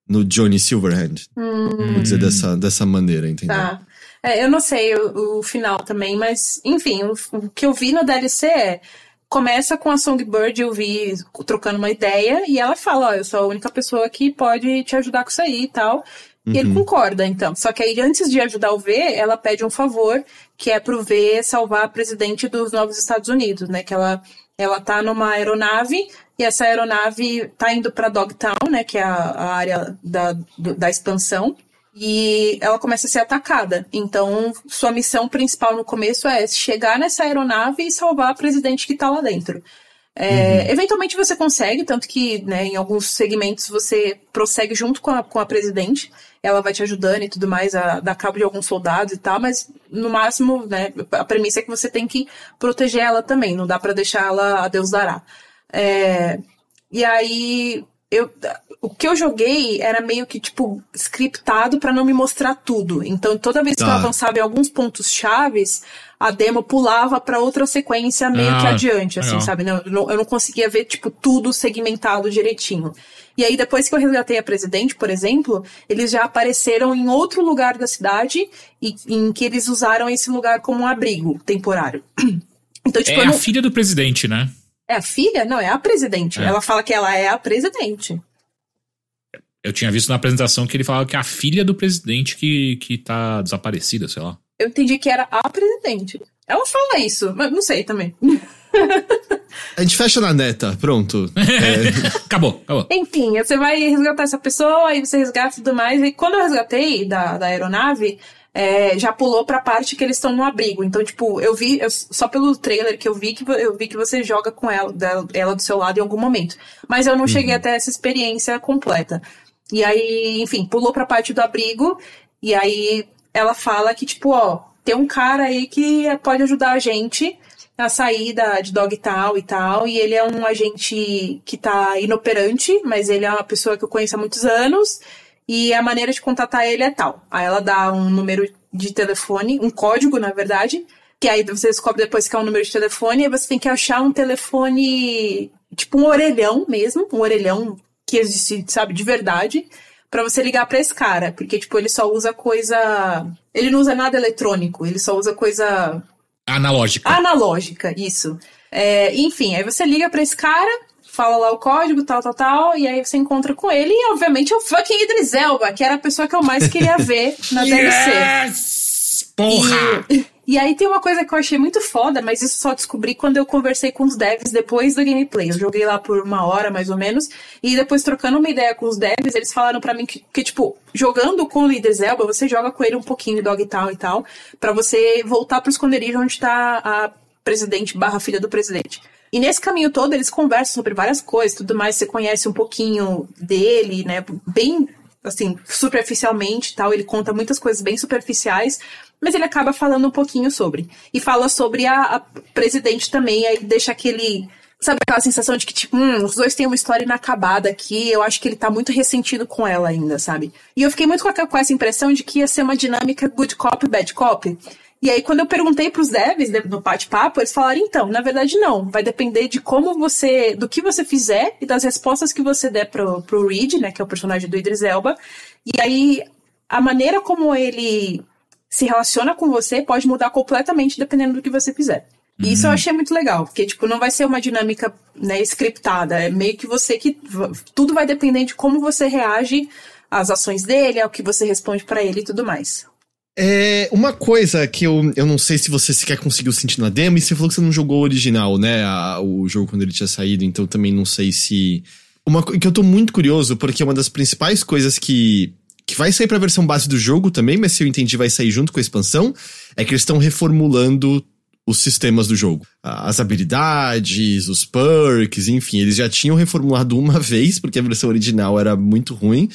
no Johnny Silverhand. Hum, Vou dizer dessa, dessa maneira, entendeu? tá. É, eu não sei o, o final também, mas, enfim, o, o que eu vi no DLC é. Começa com a Songbird, eu vi trocando uma ideia, e ela fala: Ó, eu sou a única pessoa que pode te ajudar com isso aí e tal. E ele concorda, então. Só que aí, antes de ajudar o V, ela pede um favor, que é pro V salvar a presidente dos Novos Estados Unidos, né? Que ela, ela tá numa aeronave, e essa aeronave tá indo pra Dogtown, né? Que é a, a área da, do- da expansão. E ela começa a ser atacada. Então, sua missão principal no começo é chegar nessa aeronave e salvar a presidente que tá lá dentro. É, Eventualmente você consegue, tanto que né, em alguns segmentos você prossegue junto com a, com a presidente, ela vai te ajudando e tudo mais a dar cabo de alguns soldados e tal, mas no máximo, né, a premissa é que você tem que proteger ela também, não dá pra deixar ela a Deus dará. É, e aí eu o que eu joguei era meio que tipo scriptado pra não me mostrar tudo. Então toda vez que eu Tá. avançava em alguns pontos chaves, a demo pulava pra outra sequência meio Ah, que adiante, assim, legal. sabe? Não, eu não- não conseguia ver tipo tudo segmentado direitinho. E aí depois que eu resgatei a presidente, por exemplo, eles já apareceram em outro lugar da cidade e em que eles usaram esse lugar como um abrigo temporário. Então, tipo, é eu a não... filha do presidente, né? É a filha? Não, é a presidente. É. Ela fala que ela é a presidente. Eu tinha visto na apresentação que ele falava que é a filha do presidente que, que tá desaparecida, sei lá. Eu entendi que era a presidente. Ela fala isso, mas não sei também. A gente fecha na neta, pronto. acabou, acabou. Enfim, você vai resgatar essa pessoa, aí você resgata e tudo mais. E quando eu resgatei da, da aeronave, é, já pulou pra parte que eles estão no abrigo. Então, tipo, eu vi, eu- só pelo trailer que eu vi, que eu vi que você joga com ela, da- ela do seu lado em algum momento. Mas eu não cheguei até essa experiência completa. E aí, enfim, pulou pra parte do abrigo, e aí ela fala que, tipo, ó, tem um cara aí que pode ajudar a gente a sair da, de Dogtown e tal, e ele é um agente que tá inoperante, mas ele é uma pessoa que eu conheço há muitos anos, e a maneira de contatar ele é tal. Aí ela dá um número de telefone, um código, na verdade, que aí você descobre depois que é um número de telefone, e você tem que achar um telefone, tipo um orelhão mesmo, um orelhão que existe, sabe, de verdade, pra você ligar pra esse cara, porque, tipo, ele só usa coisa... Ele não usa nada eletrônico, ele só usa coisa Analógica. analógica, isso. É, enfim, aí você liga pra esse cara, fala lá o código, tal, tal, tal, e aí você encontra com ele, e obviamente é o fucking Idris Elba, que era a pessoa que eu mais queria ver na DLC. Yes! Porra! E, E aí tem uma coisa que eu achei muito foda, mas isso só descobri quando eu conversei com os devs depois do gameplay. Eu joguei lá por uma hora, mais ou menos, e depois trocando uma ideia com os devs, eles falaram para mim que, que, tipo, jogando com o líder Zelba, você joga com ele um pouquinho, dog e tal e tal, para você voltar pro esconderijo onde tá a presidente barra filha do presidente. E nesse caminho todo eles conversam sobre várias coisas, tudo mais, você conhece um pouquinho dele, né, bem assim, superficialmente tal, ele conta muitas coisas bem superficiais, mas ele acaba falando um pouquinho sobre. E fala sobre a, a presidente também, aí deixa aquele. Sabe aquela sensação de que, tipo, hum, os dois têm uma história inacabada aqui, eu acho que ele tá muito ressentido com ela ainda, sabe? E eu fiquei muito com, essa impressão de que ia ser uma dinâmica good cop, bad cop. E aí, quando eu perguntei pros devs no bate-papo, eles falaram, então, na verdade não. Vai depender de como você, do que você fizer e das respostas que você der pro, pro Reed, né, que é o personagem do Idris Elba. E aí, a maneira como ele se relaciona com você pode mudar completamente dependendo do que você fizer. E isso eu uhum. achei muito legal, porque, tipo, não vai ser uma dinâmica, né, scriptada. É meio que você que. Tudo vai depender de como você reage às ações dele, ao que você responde para ele e tudo mais. É uma coisa que eu, eu não sei se você sequer conseguiu sentir na demo, e você falou que você não jogou o original, né? A, o jogo quando ele tinha saído, então também não sei se. Uma que eu tô muito curioso, porque uma das principais coisas que que vai sair pra versão base do jogo também, mas se eu entendi vai sair junto com a expansão, é que eles estão reformulando os sistemas do jogo. As habilidades, os perks, enfim, eles já tinham reformulado uma vez, porque a versão original era muito ruim.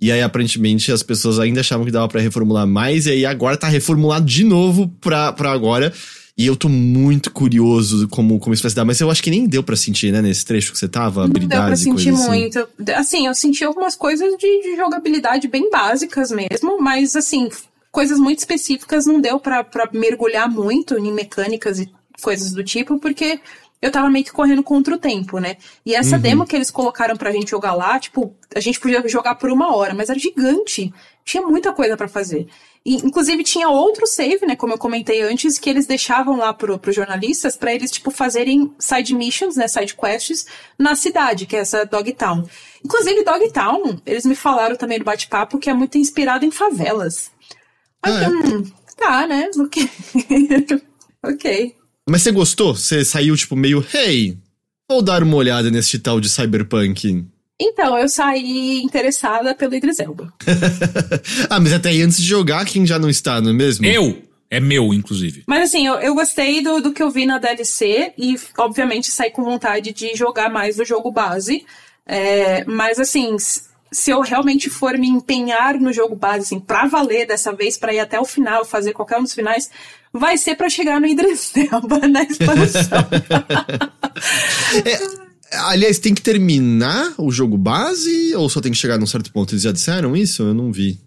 E aí, aparentemente, as pessoas ainda achavam que dava para reformular mais, e aí agora tá reformulado de novo pra, pra agora. E eu tô muito curioso como, como isso vai se dar, mas eu acho que nem deu para sentir, né, nesse trecho que você tava, habilidades Não deu pra sentir muito. Assim. assim, eu senti algumas coisas de, de, jogabilidade bem básicas mesmo, mas assim, coisas muito específicas não deu para mergulhar muito em mecânicas e coisas do tipo, porque eu tava meio que correndo contra o tempo, né? E essa uhum. demo que eles colocaram pra gente jogar lá, tipo, a gente podia jogar por uma hora, mas era gigante. Tinha muita coisa para fazer. E, inclusive, tinha outro save, né? Como eu comentei antes, que eles deixavam lá pro, pros jornalistas para eles, tipo, fazerem side missions, né? Side quests na cidade, que é essa Dogtown. Inclusive, Dogtown, eles me falaram também no bate-papo que é muito inspirado em favelas. Ah, é. hum, tá, né? Ok. ok. Mas você gostou? Você saiu, tipo, meio, hey, vou dar uma olhada nesse tal de cyberpunk. Então, eu saí interessada pelo Idris Elba. ah, mas até aí antes de jogar, quem já não está, não é mesmo? Eu! É meu, inclusive. Mas assim, eu, eu gostei do, do que eu vi na DLC e, obviamente, saí com vontade de jogar mais do jogo base. É, mas assim, se eu realmente for me empenhar no jogo base, assim, pra valer dessa vez, para ir até o final, fazer qualquer um dos finais, vai ser para chegar no Idris Elba na expansão. é, Aliás, tem que terminar o jogo base ou só tem que chegar num certo ponto? Eles já disseram isso? Eu não vi.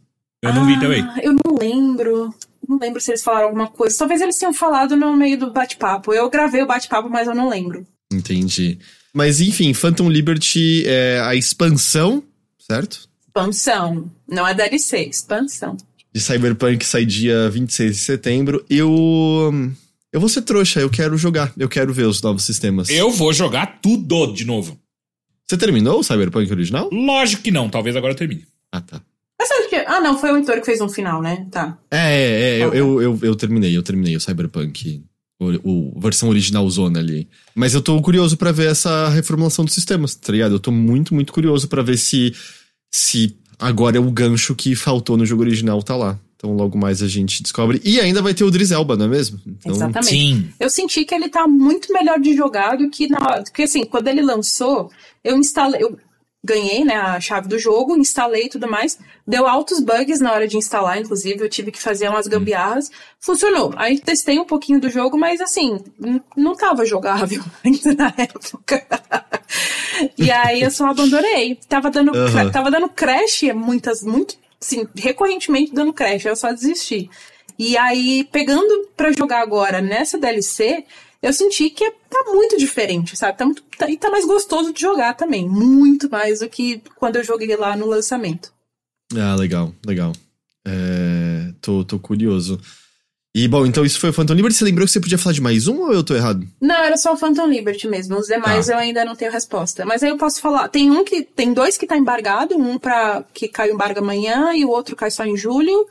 Eu não ah, vi também. Eu não lembro. Não lembro se eles falaram alguma coisa. Talvez eles tenham falado no meio do bate-papo. Eu gravei o bate-papo, mas eu não lembro. Entendi. Mas enfim, Phantom Liberty é a expansão, certo? Expansão. Não é DLC, expansão. De Cyberpunk sai dia 26 de setembro. Eu. Eu vou ser trouxa, eu quero jogar, eu quero ver os novos sistemas. Eu vou jogar tudo de novo. Você terminou o Cyberpunk original? Lógico que não, talvez agora eu termine. Ah, tá. Ah, não, foi o Heitor que fez um final, né? Tá. É, é, é eu, eu, eu, eu, terminei, eu terminei o Cyberpunk. O, o versão original zona ali. Mas eu tô curioso para ver essa reformulação dos sistemas, tá ligado? Eu tô muito, muito curioso para ver se, se agora é o gancho que faltou no jogo original tá lá. Então logo mais a gente descobre. E ainda vai ter o Drizelba, não é mesmo? Então... Exatamente. Sim. Eu senti que ele tá muito melhor de jogar do que na hora. Porque assim, quando ele lançou, eu instalei. Eu ganhei, né, a chave do jogo, instalei e tudo mais. Deu altos bugs na hora de instalar, inclusive, eu tive que fazer umas hum. gambiarras. Funcionou. Aí testei um pouquinho do jogo, mas assim, não tava jogável ainda na época. e aí eu só abandonei. Tava dando, uhum. tava dando crash muitas, muito assim, recorrentemente dando crash, eu só desisti. E aí, pegando para jogar agora nessa DLC, eu senti que tá muito diferente, sabe? Tá muito, tá, e tá mais gostoso de jogar também. Muito mais do que quando eu joguei lá no lançamento. Ah, legal, legal. É, tô, tô curioso. E bom, então isso foi o Phantom Liberty. Você lembrou que você podia falar de mais um ou eu tô errado? Não, era só o Phantom Liberty mesmo. Os demais tá. eu ainda não tenho resposta. Mas aí eu posso falar. Tem um que. Tem dois que tá embargado, um para que cai o embargo amanhã e o outro cai só em julho.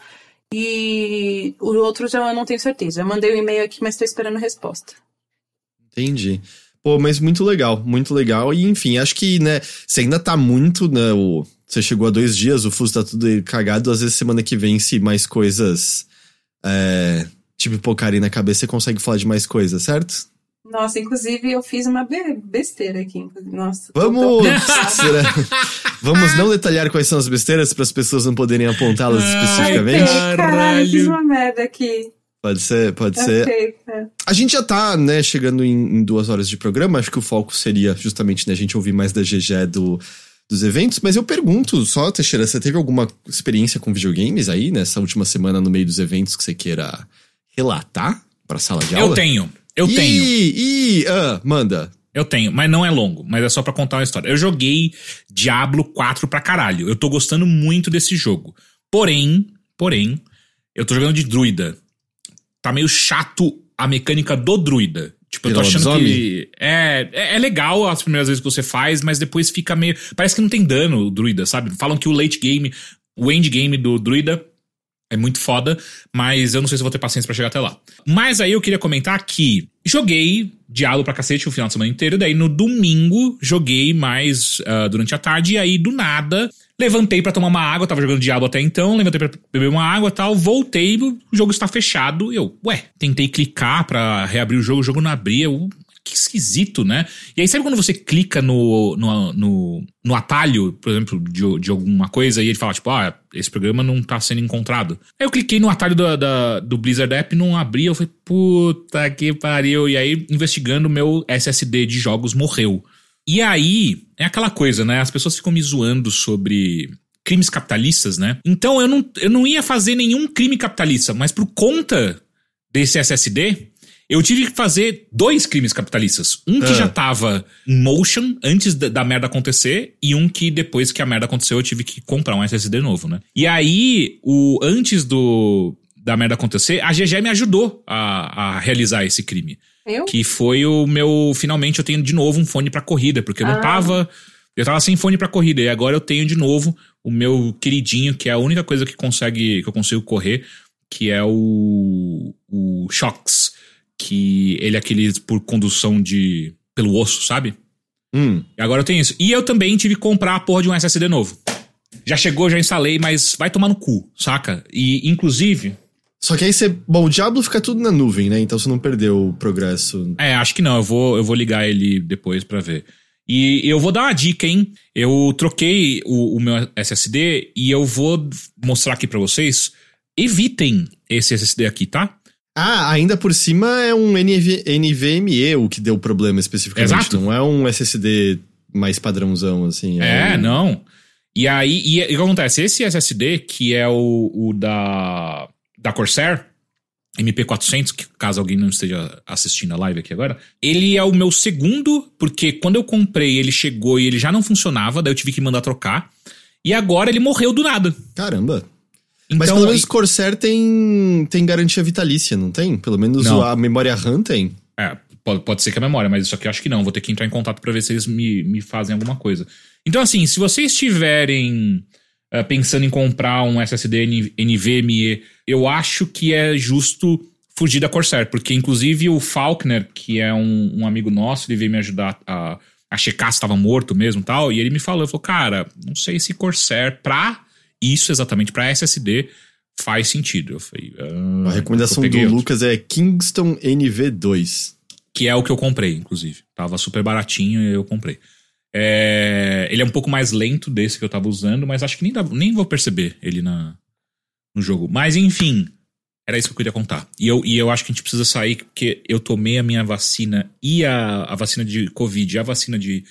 E o outro já eu não tenho certeza. Eu mandei um e-mail aqui, mas tô esperando resposta. Entendi. Pô, mas muito legal, muito legal. E enfim, acho que, né, você ainda tá muito, né, o, você chegou a dois dias, o fuso tá tudo cagado, às vezes semana que vem, se mais coisas, é, tipo, pocarem na cabeça, você consegue falar de mais coisas, certo? Nossa, inclusive eu fiz uma be besteira aqui. Nossa. Vamos, vamos não detalhar quais são as besteiras para as pessoas não poderem apontá-las especificamente. Ai, caralho, fiz uma merda aqui. Pode ser, pode ser. Okay, é. A gente já tá, né, chegando em, em, duas horas de programa. Acho que o foco seria justamente, né, a gente ouvir mais da GG do, dos eventos. Mas eu pergunto só, Teixeira, você teve alguma experiência com videogames aí nessa última semana no meio dos eventos que você queira relatar pra sala de aula? Eu tenho. Eu Ih, tenho. Ih, ah, manda. Eu tenho, mas não é longo, mas é só para contar uma história. Eu joguei Diablo 4 pra caralho. Eu tô gostando muito desse jogo. Porém, porém, eu tô jogando de druida. Tá meio chato a mecânica do druida. Tipo, eu tô achando que. É, é, é, legal as primeiras vezes que você faz, mas depois fica meio. Parece que não tem dano o druida, sabe? Falam que o late game, o endgame do druida é muito foda, mas eu não sei se vou ter paciência para chegar até lá. Mas aí eu queria comentar que joguei Diablo pra cacete o final de semana inteiro, daí no domingo joguei mais uh, durante a tarde, e aí do nada levantei para tomar uma água, tava jogando Diablo até então, levantei pra beber uma água tal, voltei, o jogo está fechado, eu, ué, tentei clicar para reabrir o jogo, o jogo não abria, eu, que esquisito, né? E aí, sabe quando você clica no, no, no, no atalho, por exemplo, de, de alguma coisa, e ele fala, tipo, ah, esse programa não tá sendo encontrado. Aí eu cliquei no atalho do, da, do Blizzard App, não abria, eu falei, puta que pariu. E aí, investigando, meu SSD de jogos morreu. E aí, é aquela coisa, né? As pessoas ficam me zoando sobre crimes capitalistas, né? Então eu não, eu não ia fazer nenhum crime capitalista, mas por conta desse SSD, eu tive que fazer dois crimes capitalistas. Um que ah. já tava em motion antes da, da, merda acontecer, e um que depois que a merda aconteceu eu tive que comprar um SSD novo, né? E aí, o antes do da merda acontecer, a GG me ajudou a, a realizar esse crime. Eu? Que foi o meu. Finalmente eu tenho de novo um fone para corrida, porque eu não ah. tava. Eu tava sem fone para corrida, e agora eu tenho de novo o meu queridinho, que é a única coisa que consegue que eu consigo correr, que é o, o Shox que ele é aquele por condução de. pelo osso, sabe? Hum. E agora eu tenho isso. E eu também tive que comprar a porra de um SSD novo. Já chegou, já instalei, mas vai tomar no cu, saca? E, inclusive. Só que aí você. Bom, o Diablo fica tudo na nuvem, né? Então você não perdeu o progresso. É, acho que não. Eu vou, eu vou ligar ele depois para ver. E eu vou dar uma dica, hein? Eu troquei o, o meu SSD e eu vou mostrar aqui para vocês. Evitem esse SSD aqui, tá? Ah, ainda por cima é um NV, NVMe o que deu problema especificamente. Exato. Não é um SSD mais padrãozão, assim. É, é um... não. E aí, e, e o que acontece? Esse SSD, que é o, o da, da Corsair, MP400, que caso alguém não esteja assistindo a live aqui agora, ele é o meu segundo, porque quando eu comprei, ele chegou e ele já não funcionava, daí eu tive que mandar trocar. E agora ele morreu do nada. Caramba. Então, Mas pelo menos o Corsair tem, tem garantia vitalícia, não tem? Pelo menos não. a memória RAM tem. É, pode, pode ser que a memória, mas isso aqui eu acho que não. Vou ter que entrar em contato para ver se eles me, me fazem alguma coisa. Então, assim, se vocês estiverem uh, pensando em comprar um SSD NVMe, eu acho que é justo fugir da Corsair, porque inclusive o Faulkner, que é um, um amigo nosso, ele veio me ajudar a, a checar se estava morto mesmo tal, e ele me falou, falou, cara, não sei se Corsair pra isso exatamente para SSD faz sentido. Eu falei, ah, a recomendação do outro. Lucas é Kingston NV2. Que é o que eu comprei, inclusive. Tava super baratinho e eu comprei. É, ele é um pouco mais lento desse que eu tava usando, mas acho que nem, dá, nem vou perceber ele na, no jogo. Mas enfim, era isso que eu queria contar. E eu, e eu acho que a gente precisa sair, porque eu tomei a minha vacina e a, a vacina de Covid e a vacina de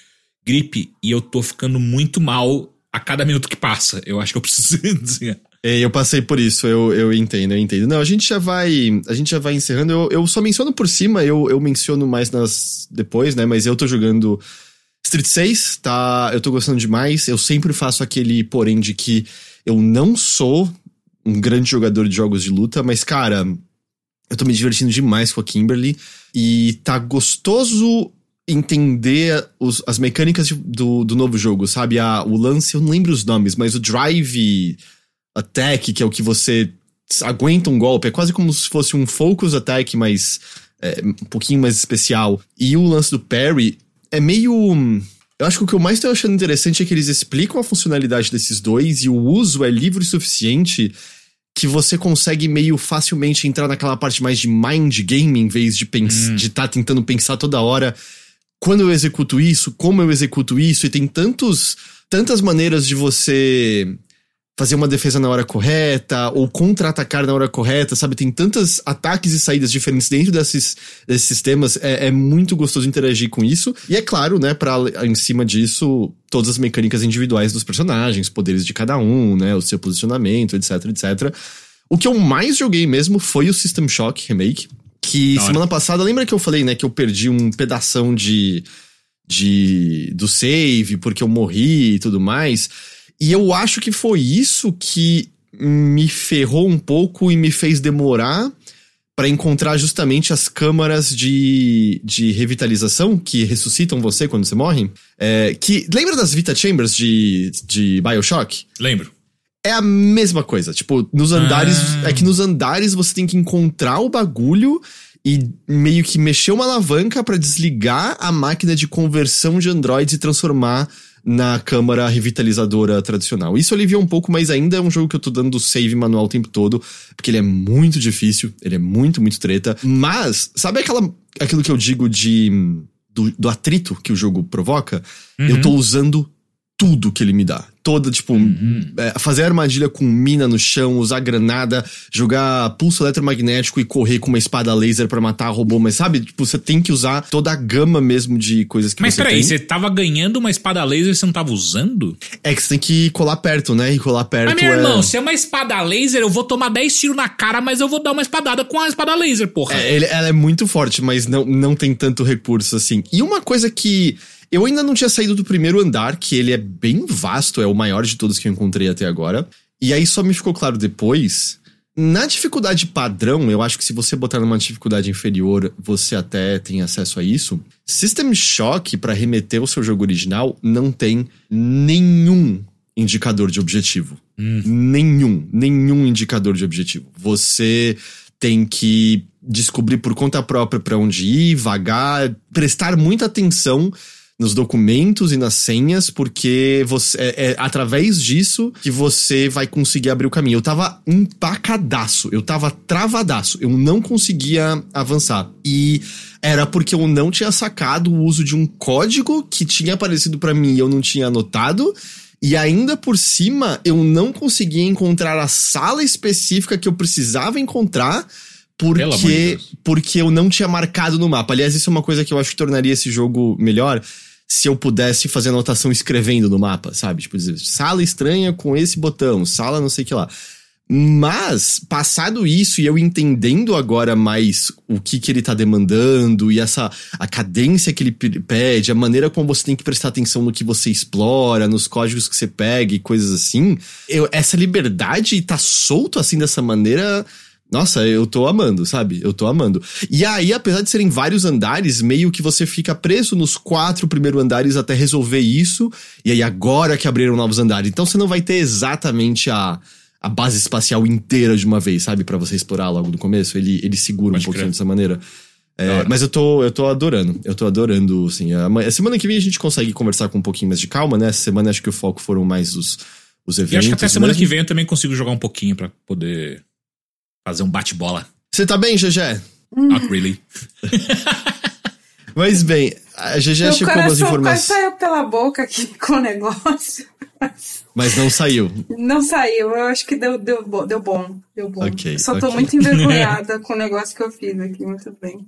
gripe, e eu tô ficando muito mal a cada minuto que passa. Eu acho que eu preciso dizer. É, eu passei por isso, eu, eu entendo, eu entendo. Não, a gente já vai. A gente já vai encerrando. Eu, eu só menciono por cima, eu, eu menciono mais nas depois, né? Mas eu tô jogando Street 6, tá? Eu tô gostando demais. Eu sempre faço aquele porém de que eu não sou um grande jogador de jogos de luta, mas, cara, eu tô me divertindo demais com a Kimberly. E tá gostoso entender os, as mecânicas do, do novo jogo, sabe? A, o lance, eu não lembro os nomes, mas o drive attack, que é o que você aguenta um golpe. É quase como se fosse um focus attack, mas é, um pouquinho mais especial. E o lance do parry é meio. Eu acho que o que eu mais tô achando interessante é que eles explicam a funcionalidade desses dois e o uso é livre o suficiente que você consegue meio facilmente entrar naquela parte mais de mind game em vez de estar de tá tentando pensar toda hora quando eu executo isso, como eu executo isso, e tem tantos tantas maneiras de você fazer uma defesa na hora correta ou contra-atacar na hora correta, sabe? Tem tantos ataques e saídas diferentes dentro desses, desses sistemas. É, é, muito gostoso interagir com isso. E é claro, né, para em cima disso, todas as mecânicas individuais dos personagens, poderes de cada um, né, o seu posicionamento, etc, etc. O que eu mais joguei mesmo foi o System Shock Remake. Que semana passada, lembra que eu falei, né, que eu perdi um pedação de, de do save porque eu morri e tudo mais. E eu acho que foi isso que me ferrou um pouco e me fez demorar para encontrar justamente as câmaras de, de revitalização que ressuscitam você quando você morre. É, que lembra das Vita Chambers de, de Bioshock? Lembro. É a mesma coisa. Tipo, nos andares. Ah. É que nos andares você tem que encontrar o bagulho e meio que mexer uma alavanca para desligar a máquina de conversão de androids e transformar na câmara revitalizadora tradicional. Isso alivia um pouco, mas ainda é um jogo que eu tô dando save manual o tempo todo, porque ele é muito difícil, ele é muito, muito treta. Mas, sabe aquela, aquilo que eu digo de. Do, do atrito que o jogo provoca? Uhum. Eu tô usando tudo que ele me dá toda, tipo, uhum. é, fazer armadilha com mina no chão, usar granada, jogar pulso eletromagnético e correr com uma espada laser para matar robô, mas sabe? Tipo, você tem que usar toda a gama mesmo de coisas que mas você peraí, tem. você tava ganhando uma espada laser e você não tava usando? É que você tem que colar perto, né? E colar perto Mas, meu é... irmão, se é uma espada laser, eu vou tomar 10 tiros na cara, mas eu vou dar uma espadada com a espada laser, porra. É, ele, ela é muito forte, mas não, não tem tanto recurso assim. E uma coisa que eu ainda não tinha saído do primeiro andar, que ele é bem vasto, é o maior de todos que eu encontrei até agora. E aí só me ficou claro depois. Na dificuldade padrão, eu acho que se você botar numa dificuldade inferior, você até tem acesso a isso. System Shock, para remeter ao seu jogo original, não tem nenhum indicador de objetivo. Hum. Nenhum, nenhum indicador de objetivo. Você tem que descobrir por conta própria para onde ir, vagar, prestar muita atenção nos documentos e nas senhas, porque você é, é, através disso que você vai conseguir abrir o caminho. Eu tava empacadaço, eu tava travadaço, eu não conseguia avançar. E era porque eu não tinha sacado o uso de um código que tinha aparecido para mim e eu não tinha anotado. E ainda por cima, eu não conseguia encontrar a sala específica que eu precisava encontrar porque, porque eu não tinha marcado no mapa. Aliás, isso é uma coisa que eu acho que tornaria esse jogo melhor se eu pudesse fazer anotação escrevendo no mapa, sabe? Tipo, dizer, sala estranha com esse botão, sala não sei o que lá. Mas, passado isso e eu entendendo agora mais o que, que ele tá demandando e essa a cadência que ele pede, a maneira como você tem que prestar atenção no que você explora, nos códigos que você pega e coisas assim, eu, essa liberdade tá solto assim dessa maneira nossa, eu tô amando, sabe? Eu tô amando. E aí, apesar de serem vários andares, meio que você fica preso nos quatro primeiros andares até resolver isso. E aí, agora que abriram novos andares. Então, você não vai ter exatamente a, a base espacial inteira de uma vez, sabe? para você explorar logo no começo. Ele, ele segura Pode um pouquinho crer. dessa maneira. É, mas eu tô, eu tô adorando. Eu tô adorando, assim. A, a, semana que vem a gente consegue conversar com um pouquinho mais de calma, né? Essa semana acho que o foco foram mais os, os eventos. E acho que até semana mesmo. que vem eu também consigo jogar um pouquinho para poder fazer um bate-bola. Você tá bem, GG? Not really. Mas bem, a GG chegou umas informações. saiu pela boca aqui com o negócio. Mas não saiu. Não saiu, eu acho que deu, deu, deu bom. Deu bom. Okay, Só tô okay. muito envergonhada com o negócio que eu fiz aqui, muito bem.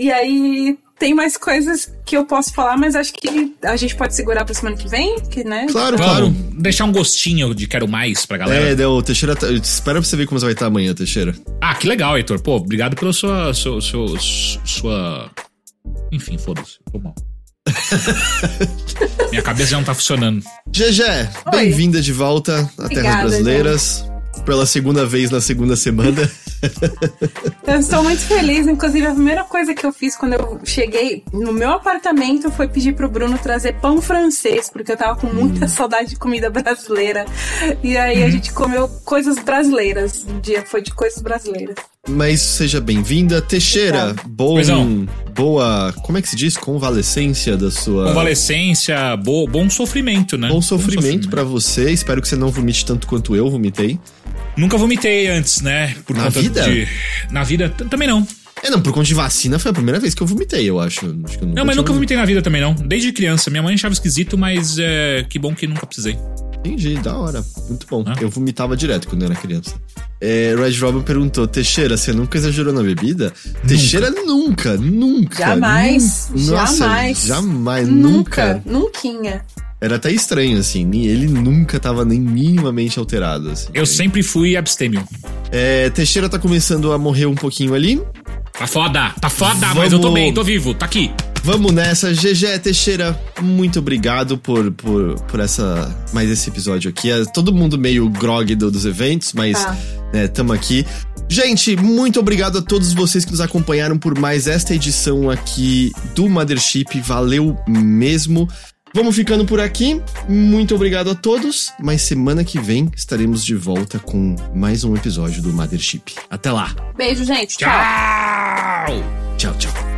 E aí, tem mais coisas que eu posso falar, mas acho que a gente pode segurar pra semana que vem, que, né? Claro, claro. Deixar um gostinho de quero mais pra galera. É, deu, Teixeira, tá, espera pra você ver como você vai estar amanhã, Teixeira. Ah, que legal, Heitor. Pô, obrigado pela sua. sua, sua, sua... Enfim, foda-se. Tô mal. Minha cabeça já não tá funcionando. GG, bem-vinda de volta à Terras Brasileiras. Pela segunda vez na segunda semana. eu estou muito feliz. Inclusive, a primeira coisa que eu fiz quando eu cheguei no meu apartamento foi pedir pro Bruno trazer pão francês, porque eu tava com muita hum. saudade de comida brasileira. E aí hum. a gente comeu coisas brasileiras. O dia foi de coisas brasileiras. Mas seja bem-vinda, Teixeira. Bom, boa, como é que se diz? Convalescência da sua. Convalescência, bo, bom sofrimento, né? Bom sofrimento, sofrimento. para você. Espero que você não vomite tanto quanto eu vomitei. Nunca vomitei antes, né? Por Na vida? De... Na vida também não. É, não, por conta de vacina foi a primeira vez que eu vomitei, eu acho. acho eu não, mas nunca vomitei na vida também, não. Desde criança. Minha mãe achava esquisito, mas é, que bom que nunca precisei. Entendi, da hora. Muito bom. Ah. Eu vomitava direto quando eu era criança. É, Red Robin perguntou: Teixeira, você nunca exagerou na bebida? Nunca. Teixeira nunca, nunca. Jamais. Nossa, jamais. Jamais, nunca. Nunca. Era até estranho, assim. Ele nunca tava nem minimamente alterado. Assim. Eu sempre fui abstêmio. É, Teixeira tá começando a morrer um pouquinho ali. Tá foda, tá foda, Vamos... mas eu tô bem, tô vivo, tá aqui. Vamos nessa, GG Teixeira, muito obrigado por, por, por essa mais esse episódio aqui. É todo mundo meio grog do, dos eventos, mas tá. né, tamo aqui. Gente, muito obrigado a todos vocês que nos acompanharam por mais esta edição aqui do Mothership. Valeu mesmo. Vamos ficando por aqui. Muito obrigado a todos. Mas semana que vem estaremos de volta com mais um episódio do Mothership. Até lá. Beijo, gente. Tchau. Tchau, tchau.